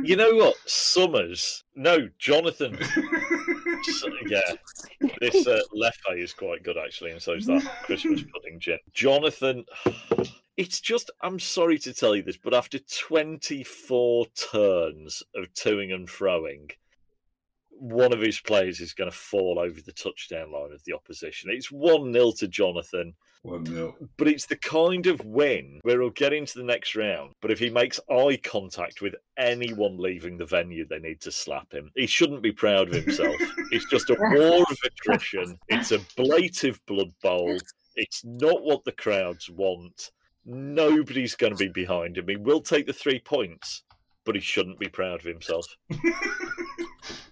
you know what? Summers. No, Jonathan. So- yeah, this uh, Leffe is quite good actually, and so is that Christmas pudding gin. Jonathan, it's just I'm sorry to tell you this, but after 24 turns of toing and throwing, one of his players is going to fall over the touchdown line of the opposition. It's 1 0 to Jonathan, One nil. but it's the kind of win where he'll get into the next round. But if he makes eye contact with anyone leaving the venue, they need to slap him. He shouldn't be proud of himself. it's just a war of attrition. It's a blatant blood bowl. It's not what the crowds want. Nobody's going to be behind him. He will take the three points, but he shouldn't be proud of himself.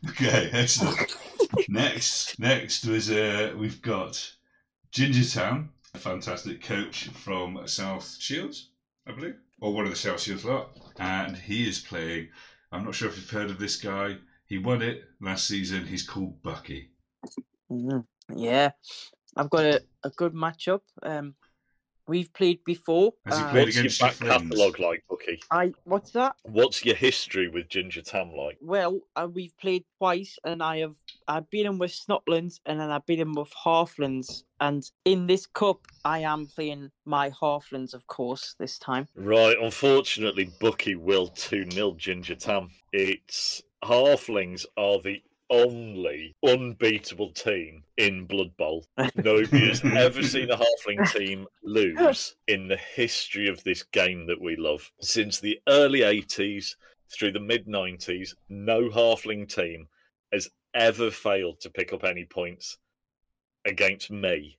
Okay, excellent. next, next was uh, we've got Ginger Town, a fantastic coach from South Shields, I believe, or one of the South Shields lot, and he is playing. I'm not sure if you've heard of this guy. He won it last season. He's called Bucky. Mhm. Yeah, I've got a, a good matchup. Um, we've played before. Has he uh, played What's your against your back catalogue like, Bucky? I what's that? What's your history with Ginger Tam like? Well, uh, we've played twice, and I have I've been in with Snotlings, and then I've been in with Halflings. And in this cup, I am playing my Halflings, of course, this time. Right, unfortunately, Bucky will 2 0 Ginger Tam. It's Halflings are the only unbeatable team in Blood Bowl. Nobody has ever seen a Halfling team lose in the history of this game that we love. Since the early 80s through the mid 90s, no Halfling team has ever failed to pick up any points against me.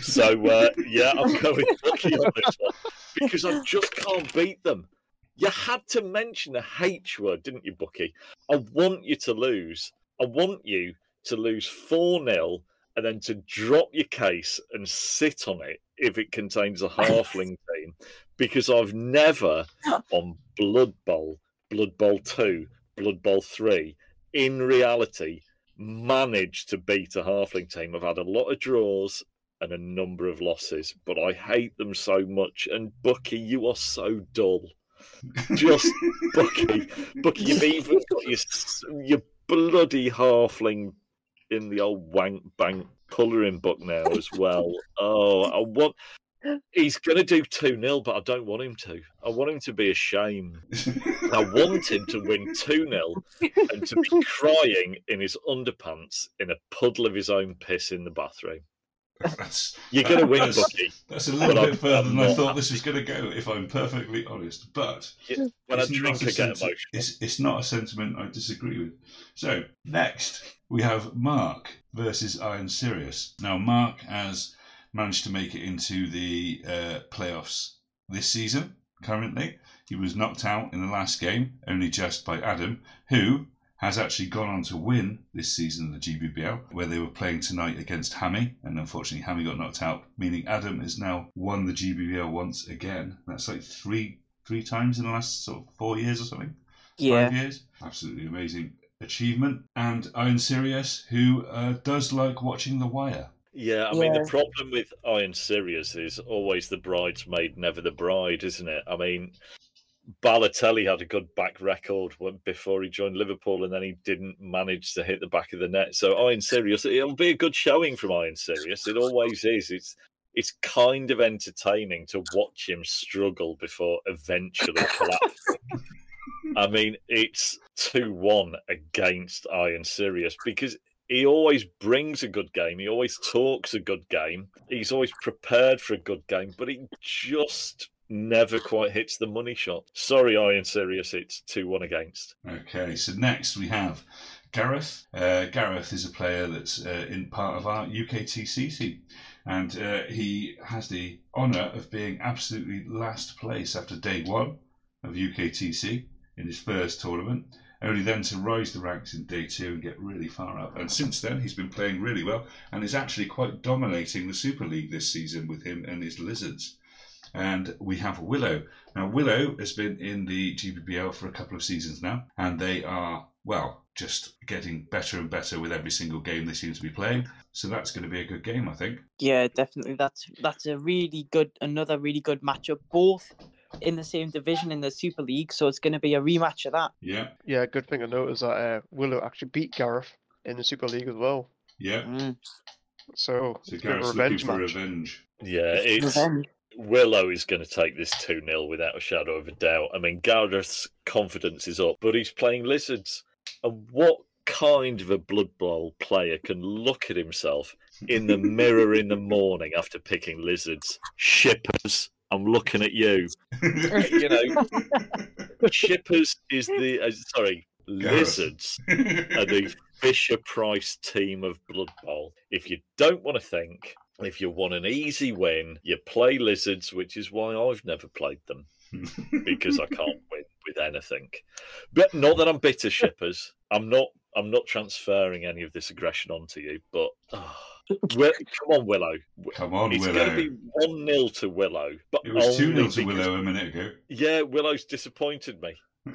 So uh, yeah, I'm going Bucky on this one because I just can't beat them. You had to mention the H word, didn't you, Bucky? I want you to lose. I want you to lose 4 0 and then to drop your case and sit on it if it contains a halfling team because I've never on Blood Bowl, Blood Bowl 2, Blood Bowl 3, in reality, managed to beat a halfling team. I've had a lot of draws and a number of losses, but I hate them so much. And Bucky, you are so dull. Just Bucky, Bucky, you've even got your your bloody halfling in the old wank bank colouring book now as well. Oh, I want. He's going to do 2 0, but I don't want him to. I want him to be ashamed. I want him to win 2 0 and to be crying in his underpants in a puddle of his own piss in the bathroom. That's, You're going to win, that's- Bucky. That's a little bit I'm- further I'm than I thought this was going to go, if I'm perfectly honest. But When I it's drink, not I a get senti- emotional. It's, it's not a sentiment I disagree with. So, next, we have Mark versus Iron Sirius. Now, Mark has managed to make it into the uh, playoffs this season, currently. He was knocked out in the last game, only just by Adam, who has actually gone on to win this season of the GBBL, where they were playing tonight against Hammy, and unfortunately Hammy got knocked out, meaning Adam has now won the GBBL once again. That's like three three times in the last sort of four years or something. Yeah. Five years. Absolutely amazing achievement. And Iron Sirius, who uh, does like watching The Wire. Yeah, I mean, the problem with Iron Sirius is always the bridesmaid, never the bride, isn't it? I mean, Balotelli had a good back record before he joined Liverpool, and then he didn't manage to hit the back of the net. So Iron Sirius, it'll be a good showing from Iron Sirius. It always is. It's it's kind of entertaining to watch him struggle before eventually collapsing. I mean, it's 2 1 against Iron Sirius because he always brings a good game. He always talks a good game. He's always prepared for a good game, but he just never quite hits the money shot. Sorry, Iron Sirius, it's 2 1 against. Okay, so next we have Gareth. Uh, Gareth is a player that's uh, in part of our UKTC team, and uh, he has the honour of being absolutely last place after day one of UKTC in his first tournament. Only then to rise the ranks in day two and get really far up. And since then, he's been playing really well and is actually quite dominating the Super League this season with him and his Lizards. And we have Willow. Now, Willow has been in the GBBL for a couple of seasons now, and they are, well, just getting better and better with every single game they seem to be playing. So that's going to be a good game, I think. Yeah, definitely. That's that's a really good, another really good matchup. Both in the same division in the Super League, so it's going to be a rematch of that. Yeah, Yeah, good thing to note is that uh, Willow actually beat Gareth in the Super League as well. yeah. Mm. So, So it's a bit of a Gareth's looking for match. revenge. Yeah, it's. Revenge. Willow is going to take this 2 0 without a shadow of a doubt. I mean, Gareth's confidence is up, but he's playing Lizards. And what kind of a Blood Bowl player can look at himself in the mirror in the morning after picking Lizards? Shippers, I'm looking at you. You know, Shippers is the. Uh, sorry, Gareth. Lizards are the Fisher Price team of Blood Bowl. If you don't want to think, if you want an easy win, you play Lizards, which is why I've never played them because I can't win with anything. But not that I'm bitter, shippers. I'm not. I'm not transferring any of this aggression onto you. But Will, come on, Willow. Come on, It's Willow. going to be one 0 to Willow. But It was 2 0 to Willow a minute ago. Yeah, Willow's disappointed me. You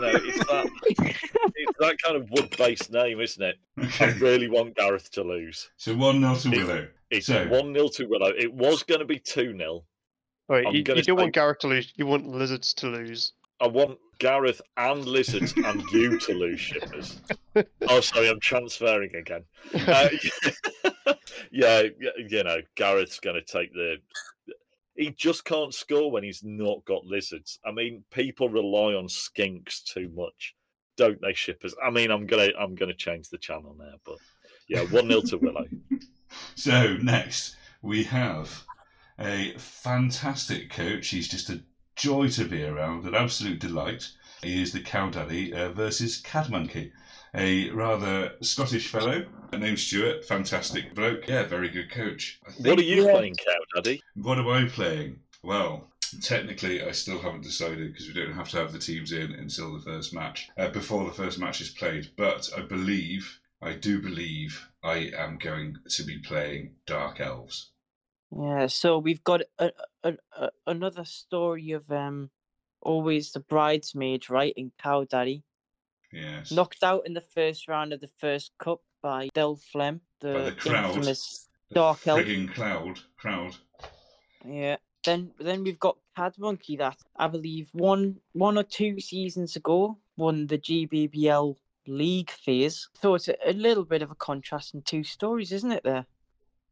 know, it's that. it's that kind of wood-based name, isn't it? I really want Gareth to lose. So 1 0 to Willow. It's So- one 0 to Willow. It was going to be two 0 Right, I'm you, gonna you don't want Gareth to lose. You want Lizards to lose. I want Gareth and Lizards and you to lose shippers. Oh, sorry, I'm transferring again. Uh, yeah, you know, Gareth's going to take the. He just can't score when he's not got lizards. I mean, people rely on skinks too much, don't they, shippers? I mean, I'm gonna, I'm gonna change the channel now, but yeah, one 0 to Willow. So next we have a fantastic coach. He's just a joy to be around, an absolute delight. He is the Cow Daddy uh, versus Cad Monkey, a rather Scottish fellow named Stuart. Fantastic bloke. Yeah, very good coach. What are you Yeah. playing, Cow Daddy? What am I playing? Well, technically, I still haven't decided because we don't have to have the teams in until the first match, uh, before the first match is played. But I believe, I do believe, I am going to be playing Dark Elves. Yeah, so we've got a, a, a, another story of um always the bridesmaid, right, in Cow Daddy. Yes. Knocked out in the first round of the first cup by Del Flem, the, By the crowd. infamous The Dark Elf. cloud. Crowd. Yeah. Then then we've got Cad Monkey that I believe one one or two seasons ago won the GBBL league fears. So it's a, a little bit of a contrast in two stories, isn't it there?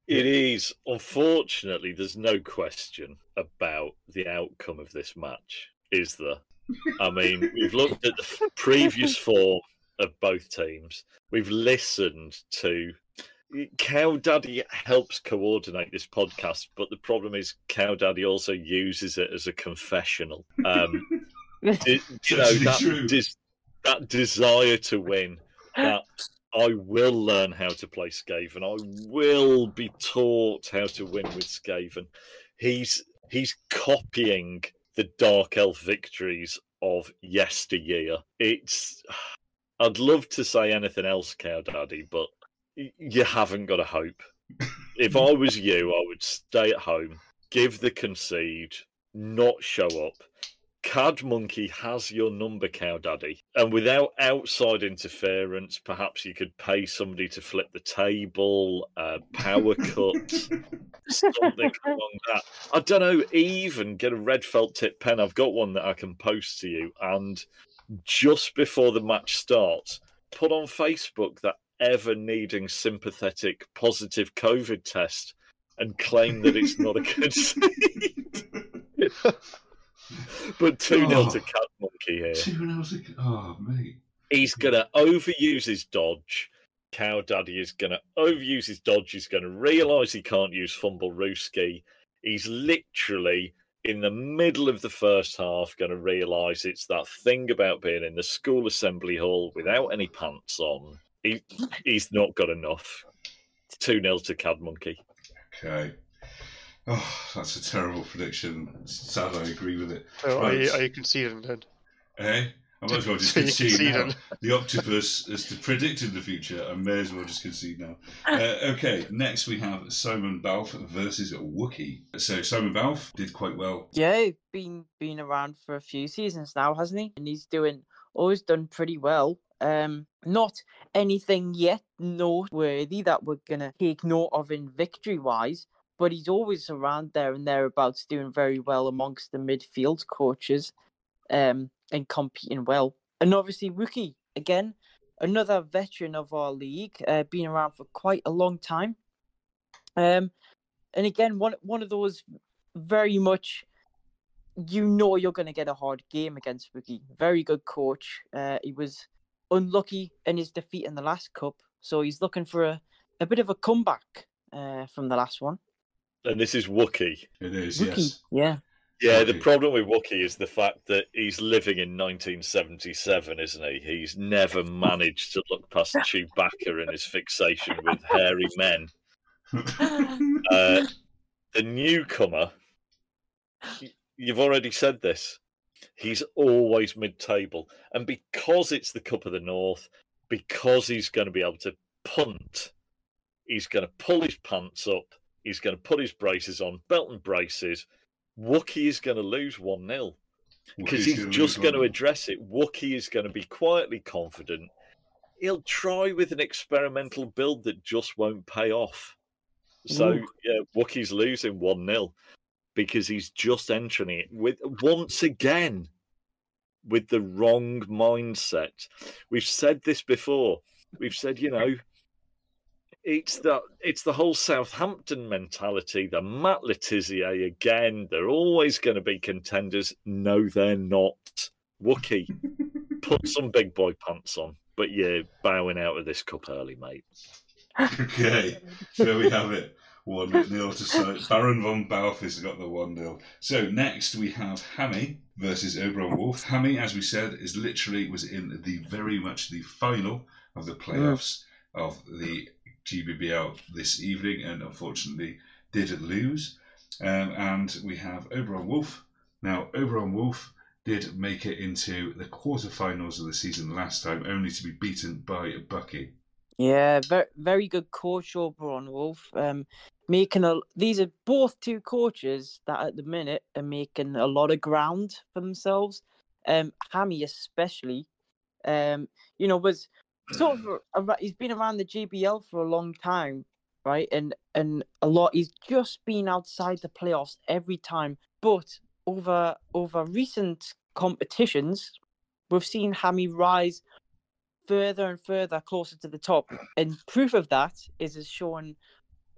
It is. Unfortunately, there's no question about the outcome of this match, is there? I mean, we've looked at the previous form of both teams. We've listened to Cow Daddy helps coordinate this podcast, but the problem is Cow Daddy also uses it as a confessional. Um, de- you know actually that true. That desire to win. That I will learn how to play Skaven. I will be taught how to win with Skaven. He's he's copying the Dark Elf victories of yesteryear. It's I'd love to say anything else, Cow Daddy, but you haven't got a hope. If I was you, I would stay at home, give the concede, not show up. Cad Monkey has your number, Cow Daddy, and without outside interference, perhaps you could pay somebody to flip the table, uh, power cut, something along that. I don't know. Even get a red felt tip pen. I've got one that I can post to you, and just before the match starts, put on Facebook that ever needing sympathetic positive COVID test and claim that it's not a concede. but 2 0 Oh. to Cad Monkey here. Two hours ago. Oh, mate. He's going to overuse his dodge. Cow Daddy is going to overuse his dodge. He's going to realise he can't use Fumblerooski. He's literally in the middle of the first half going to realise it's that thing about being in the school assembly hall without any pants on. He, he's not got enough. 2 0 to Cad Monkey. Okay. Oh, that's a terrible prediction. Sad I agree with it. So are, you, Right. are you conceding then? Eh? I might as well just So concede now. The octopus is to predict in the future. I may as well just concede now. Uh, okay, next we have Simon Balf versus Wookie. So Simon Balf did quite well. Yeah, been been around for a few seasons now, hasn't he? And he's doing always done pretty well. Um, not anything yet noteworthy that we're gonna take note of in victory wise, but he's always around there and thereabouts, doing very well amongst the midfield coaches, um, and competing well. And obviously, rookie again, another veteran of our league, uh, been around for quite a long time. Um, and again, one one of those very much you know you're going to get a hard game against Rookie. Very good coach. Uh, he was unlucky in his defeat in the last cup, so he's looking for a, a bit of a comeback uh, from the last one. And this is Wookie. It is, Rookie, yes. yeah. Yeah, the problem with Wookie is the fact that he's living in 1977, isn't he? He's never managed to look past Chewbacca and his fixation with hairy men. Uh, the newcomer, you've already said this, he's always mid table. And because it's the Cup of the North, because he's going to be able to punt, he's going to pull his pants up, he's going to put his braces on, belt and braces. Wookie is going to lose 1 0 because he's just going to address it. Wookie is going to be quietly confident. He'll try with an experimental build that just won't pay off. So Ooh. yeah, Wookie's losing one 0 because he's just entering it with once again with the wrong mindset. We've said this before. We've said, you know, it's the it's the whole Southampton mentality. The Matt Le Tissier again. They're always going to be contenders. No, they're not. Wookie, put some big boy pants on. But you're bowing out of this cup early, mate. Okay, there we have it. 1 0 to Si- Baron von Balfe has got the 1 0. So next we have Hammy versus Oberon Wolf. Hammy, as we said, is literally was in the very much the final of the playoffs of the GBBL this evening and unfortunately did lose. Um, and we have Oberon Wolf. Now, Oberon Wolf did make it into the quarterfinals of the season last time, only to be beaten by Bucky. Yeah, very very good coach Oberon Wolf. Um, making a these are both two coaches that at the minute are making a lot of ground for themselves. Um, Hammy especially, um, you know, was sort of he's been around the GBL for a long time, right? And and a lot he's just been outside the playoffs every time. But over over recent competitions, we've seen Hammy rise further and further closer to the top. And proof of that is as shown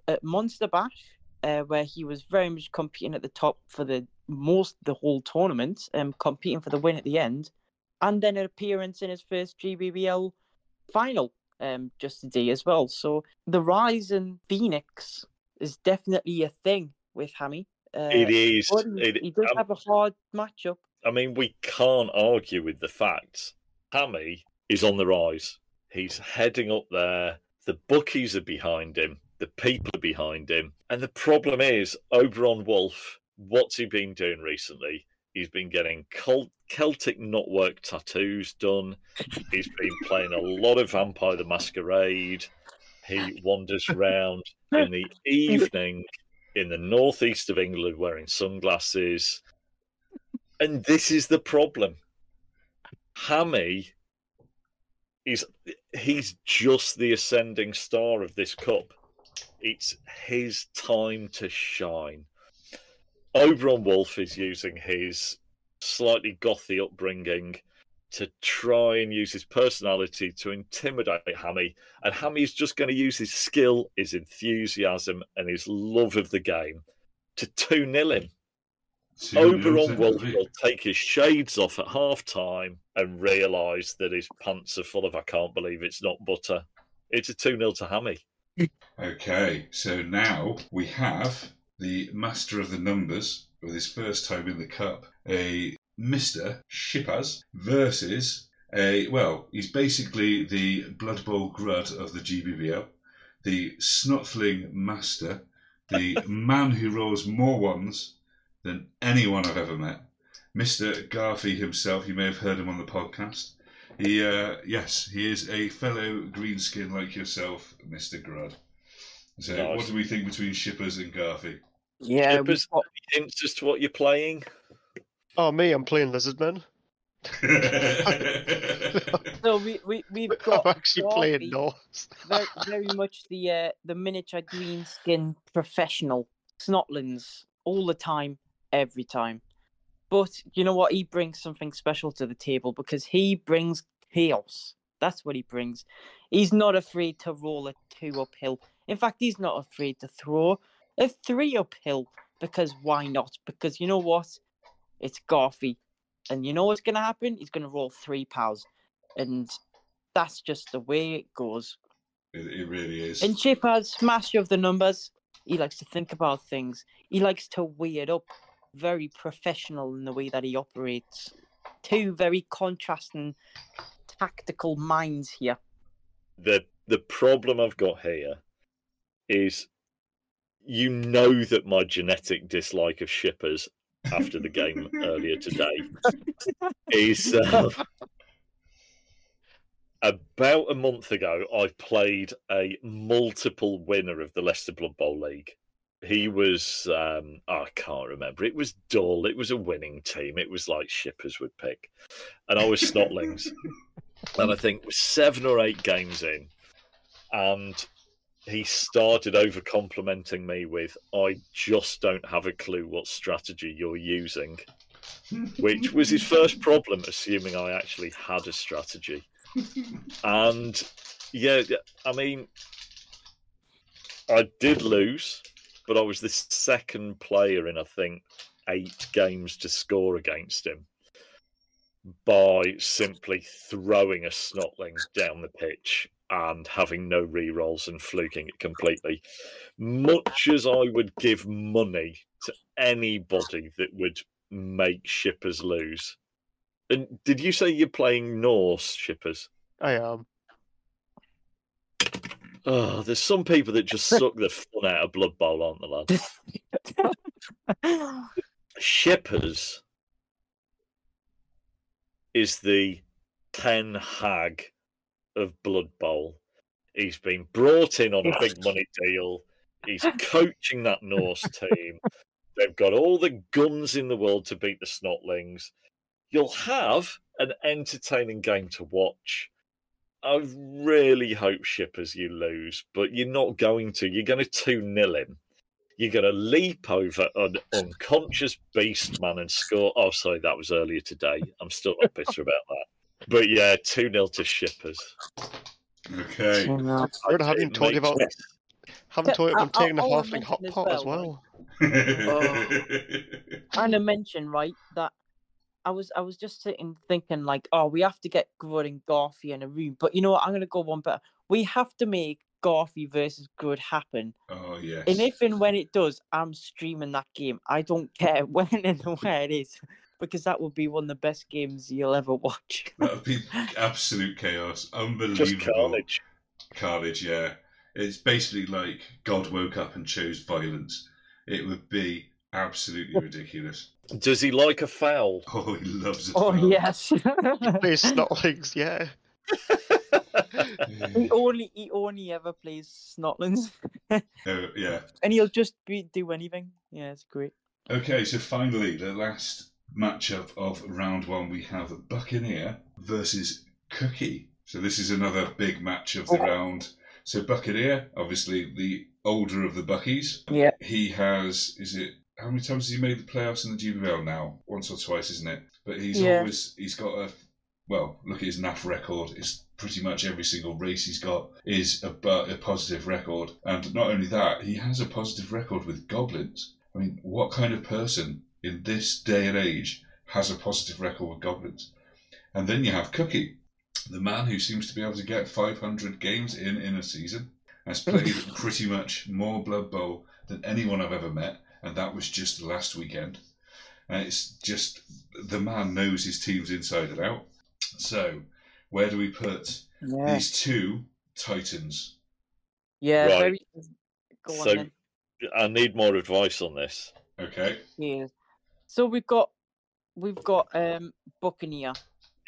at Monster Bash, uh, where he was very much competing at the top for the most the whole tournament, and competing for the win at the end, and then an appearance in his first GBBL final um, just today as well. So the rise in Phoenix is definitely a thing with Hammy. Uh, It is. he, It, he does um, have a hard matchup. I mean, we can't argue with the facts. Hammy is on the rise. He's heading up there. The bookies are behind him. The people are behind him. And the problem is, Oberon Wolf, what's he been doing recently? He's been getting cult- Celtic knotwork tattoos done. He's been playing a lot of Vampire the Masquerade. He wanders around in the evening in the northeast of England wearing sunglasses. And this is the problem. Hammy is he's just the ascending star of this cup. It's his time to shine. Oberon Wolf is using his slightly gothy upbringing to try and use his personality to intimidate Hammy. And Hammy is just going to use his skill, his enthusiasm, and his love of the game to 2 0 him. Oberon Wolf will take his shades off at half time and realise that his pants are full of I can't believe it's not butter. It's a 2 0 to Hammy. Okay, so now we have the master of the numbers with his first time in the cup, a Mr. Shippers versus a, well, he's basically the Blood Bowl Grud of the GBBL, the snuffling Master, the man who rolls more ones than anyone I've ever met. Mr. Garfey himself, you may have heard him on the podcast. He, uh, yes, he is a fellow greenskin like yourself, Mr. Grud. So, what do we think between Shippers and Garfey? Yeah, we've Shippers- got- Hints as to what you're playing. Oh, me, I'm playing Lizardman. no, we, we, we've I'm got actually playing Garvey, Norse. very, very much the uh, the miniature green skin professional snotlings all the time, every time. But you know what? He brings something special to the table because he brings chaos. That's what he brings. He's not afraid to roll a two uphill. In fact, he's not afraid to throw a three uphill because why not? Because you know what? It's Garfy. And you know what's going to happen? He's going to roll three pals. And that's just the way it goes. it, it really is. And Shippers master of the numbers. He likes to think about things. He likes to weigh it up. Very professional in the way that he operates. Two very contrasting tactical minds here. The the problem I've got here is you know that my genetic dislike of shippers after the game earlier today is um, about a month ago I played a multiple winner of the Leicester Blood Bowl League. He was um, I can't remember. It was dull. It was a winning team. It was like shippers would pick, and I was Snotlings. and I think seven or eight games in, and he started over complimenting me with, "I just don't have a clue what strategy you're using," which was his first problem, assuming I actually had a strategy. And yeah, I mean, I did lose, but I was the second player in I think eight games to score against him by simply throwing a snotling down the pitch and having no re-rolls and fluking it completely. Much as I would give money to anybody that would make shippers lose. And did you say you're playing Norse shippers? I am. Oh, there's some people that just suck the fun out of Blood Bowl, aren't there, lad? Shippers is the Ten Hag of Blood Bowl. He's been brought in on a big money deal. He's coaching that Norse team. They've got all the guns in the world to beat the Snotlings. You'll have an entertaining game to watch. I really hope Shippers you lose, but you're not going to. You're going to 2 0 him. You're going to leap over an unconscious beast man and score. Oh, sorry, that was earlier today. I'm still not bitter about that. But yeah, 2 0 to Shippers. Okay. So, I heard having It told you makes about me- haven't Yeah, told you I- about taking a I'll- I'll halfling hot mention as pot as well, well. kind oh. of mention right that I was I was just sitting thinking like, oh, we have to get Grud and Garfy in a room. But you know what? I'm gonna go one better. we have to make Garfi versus Grud happen. Oh yes. And if and when it does, I'm streaming that game. I don't care when and where it is, because that would be one of the best games you'll ever watch. that would be absolute chaos. Just Unbelievable carnage. carnage. Yeah, it's basically like God woke up and chose violence. It would be absolutely ridiculous. Does he like a foul? Oh, he loves it. Oh yes, Plays Snotlings, yeah. he only he only ever plays Snotlings, Oh, yeah. and he'll just be do anything. Yeah, it's great. Okay, so finally, the last matchup of round one, we have Buccaneer versus Cookie. So this is another big match of the Oh. round. So Buccaneer, obviously the older of the Buckies. Yeah. He has, is it, how many times has he made the playoffs in the GBL now? Once or twice, isn't it? But he's Yeah. always, he's got a, well, look at his NAF record. It's pretty much every single race he's got is a, a positive record. And not only that, he has a positive record with goblins. I mean, what kind of person in this day and age has a positive record with goblins? And then you have Cookie, the man who seems to be able to get 500 games in in a season, has played pretty much more Blood Bowl than anyone I've ever met, and that was just last weekend. And it's just the man knows his teams inside and out. So, where do we put Yeah, these two titans? yeah. Right. Very. Go on So- then. I need more advice on this. Okay. Yeah. So we've got we've got um Buccaneer.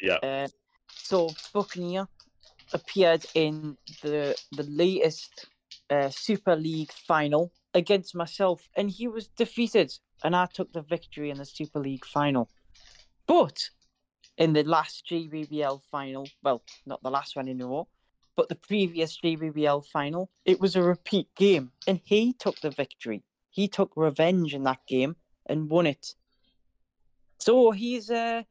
Yeah. Uh, so Buccaneer appeared in the the latest uh, Super League final against myself, and he was defeated, and I took the victory in the Super League final. But in the last GBBL final, well, not the last one anymore, but the previous GBBL final, it was a repeat game, and he took the victory. He took revenge in that game and won it. So he's uh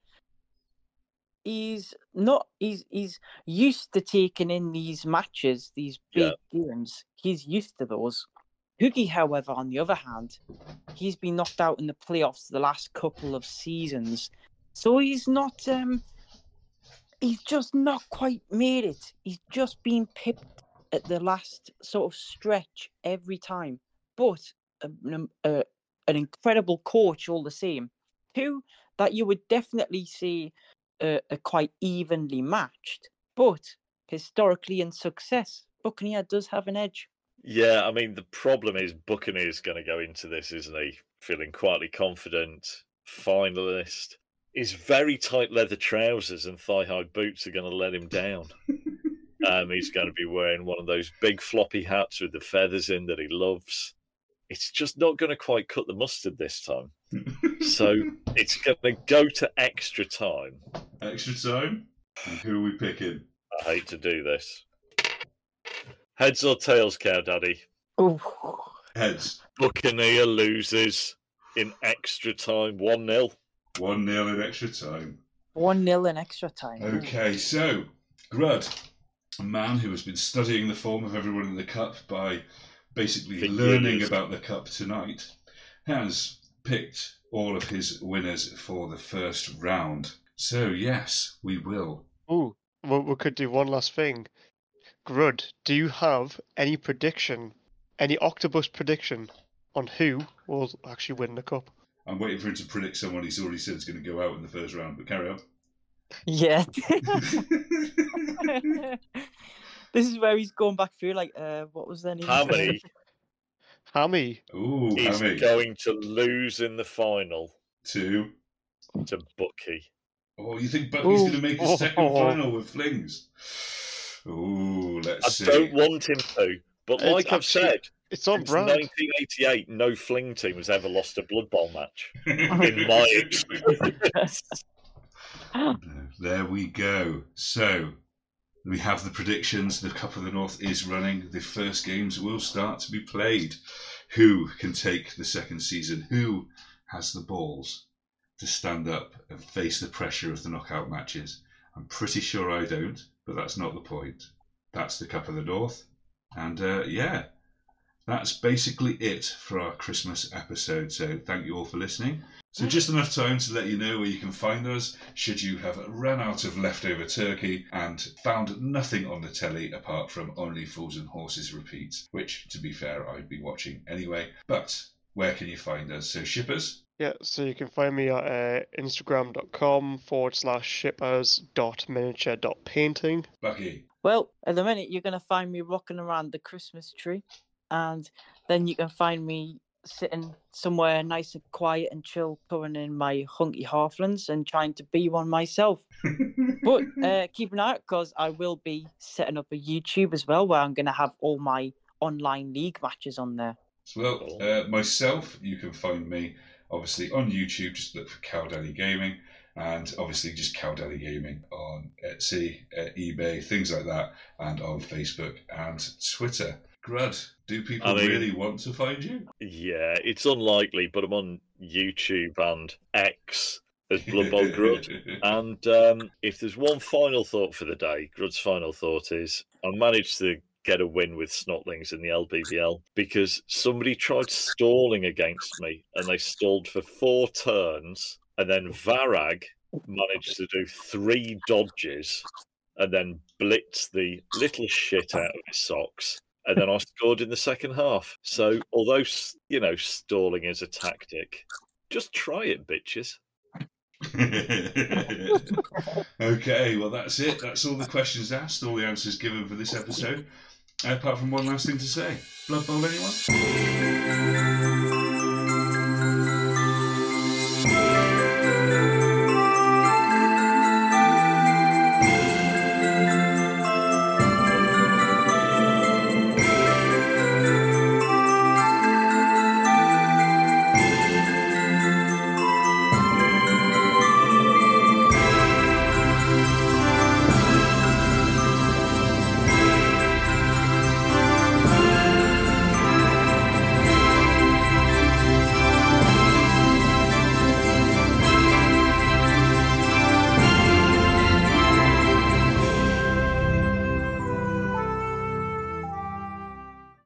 he's not he's he's used to taking in these matches, these Yeah. big games. He's used to those. Hoogie, however, on the other hand, he's been knocked out in the playoffs the last couple of seasons. So he's not um he's just not quite made it. He's just been pipped at the last sort of stretch every time. But an, uh, an incredible coach all the same. Two that you would definitely see uh, are quite evenly matched, but historically in success, Buccaneer does have an edge. Yeah, I mean the problem is Buccaneer's going to go into this, isn't he? Feeling quietly confident, finalist. His very tight leather trousers and thigh-high boots are going to let him down. um, he's going to be wearing one of those big floppy hats with the feathers in that he loves. It's just not going to quite cut the mustard this time. So it's going to go to extra time. Extra time. And who are we picking? I hate to do this. Heads or tails, Cow Daddy? Oh, Heads. Buccaneer loses in extra time 1 0. 1 0 in extra time. one nil in extra time. Okay, so Grud, a man who has been studying the form of everyone in the cup by basically For learning about the cup tonight, has picked all of his winners for the first round. So, yes, we will. Ooh, well, we could do one last thing. Grud, do you have any prediction, any octopus prediction on who will actually win the cup? I'm waiting for him to predict someone he's already said is going to go out in the first round, but carry on. Yeah. this is where he's going back through. Like, uh, what was their name? Hammy Hammy, Ooh, is Hammy. going to lose in the final Two. to Bucky. Oh, you think Bucky's going to make his second oh. final with flings? Ooh, let's I see. don't want him to, but It's like I've said, it's on since brand. 1988, no fling team has ever lost a Blood Bowl match. In my experience. There we go. So we have the predictions. The Cup of the North is running. The first games will start to be played. Who can take the second season? Who has the balls to stand up and face the pressure of the knockout matches? I'm pretty sure I don't, but that's not the point. That's the Cup of the North. And uh, yeah, that's basically it for our Christmas episode. So thank you all for listening. So just enough time to let you know where you can find us should you have run out of leftover turkey and found nothing on the telly apart from Only Fools and Horses repeats, which, to be fair, I'd be watching anyway. But where can you find us? So shippers, Yeah, so you can find me at uh, instagram.com forward slash shippers dot miniature dot painting. Bucky, Well, at the minute, you're going to find me rocking around the Christmas tree, and then you can find me sitting somewhere nice and quiet and chill, putting in my hunky halflings and trying to be one myself. But uh, keep an eye out because I will be setting up a YouTube as well where I'm going to have all my online league matches on there. Well, uh, myself, you can find me obviously on YouTube. Just look for Cow Daddy Gaming, and obviously just Cow Daddy Gaming on Etsy, uh, eBay, things like that, and on Facebook and Twitter. Grud, do people I mean- really want to find you? Yeah, it's unlikely, but I'm on YouTube and X as Blood Bowl Grud. And um, if there's one final thought for the day, Grud's final thought is I managed to get a win with Snotlings in the LBBL because somebody tried stalling against me and they stalled for four turns. And then Varag managed to do three dodges and then blitz the little shit out of his socks. And then I scored in the second half. So, although, you know, stalling is a tactic, just try it, bitches. okay, well, that's it. That's all the questions asked, all the answers given for this episode. Apart from one last thing to say Blood Bowl, anyone?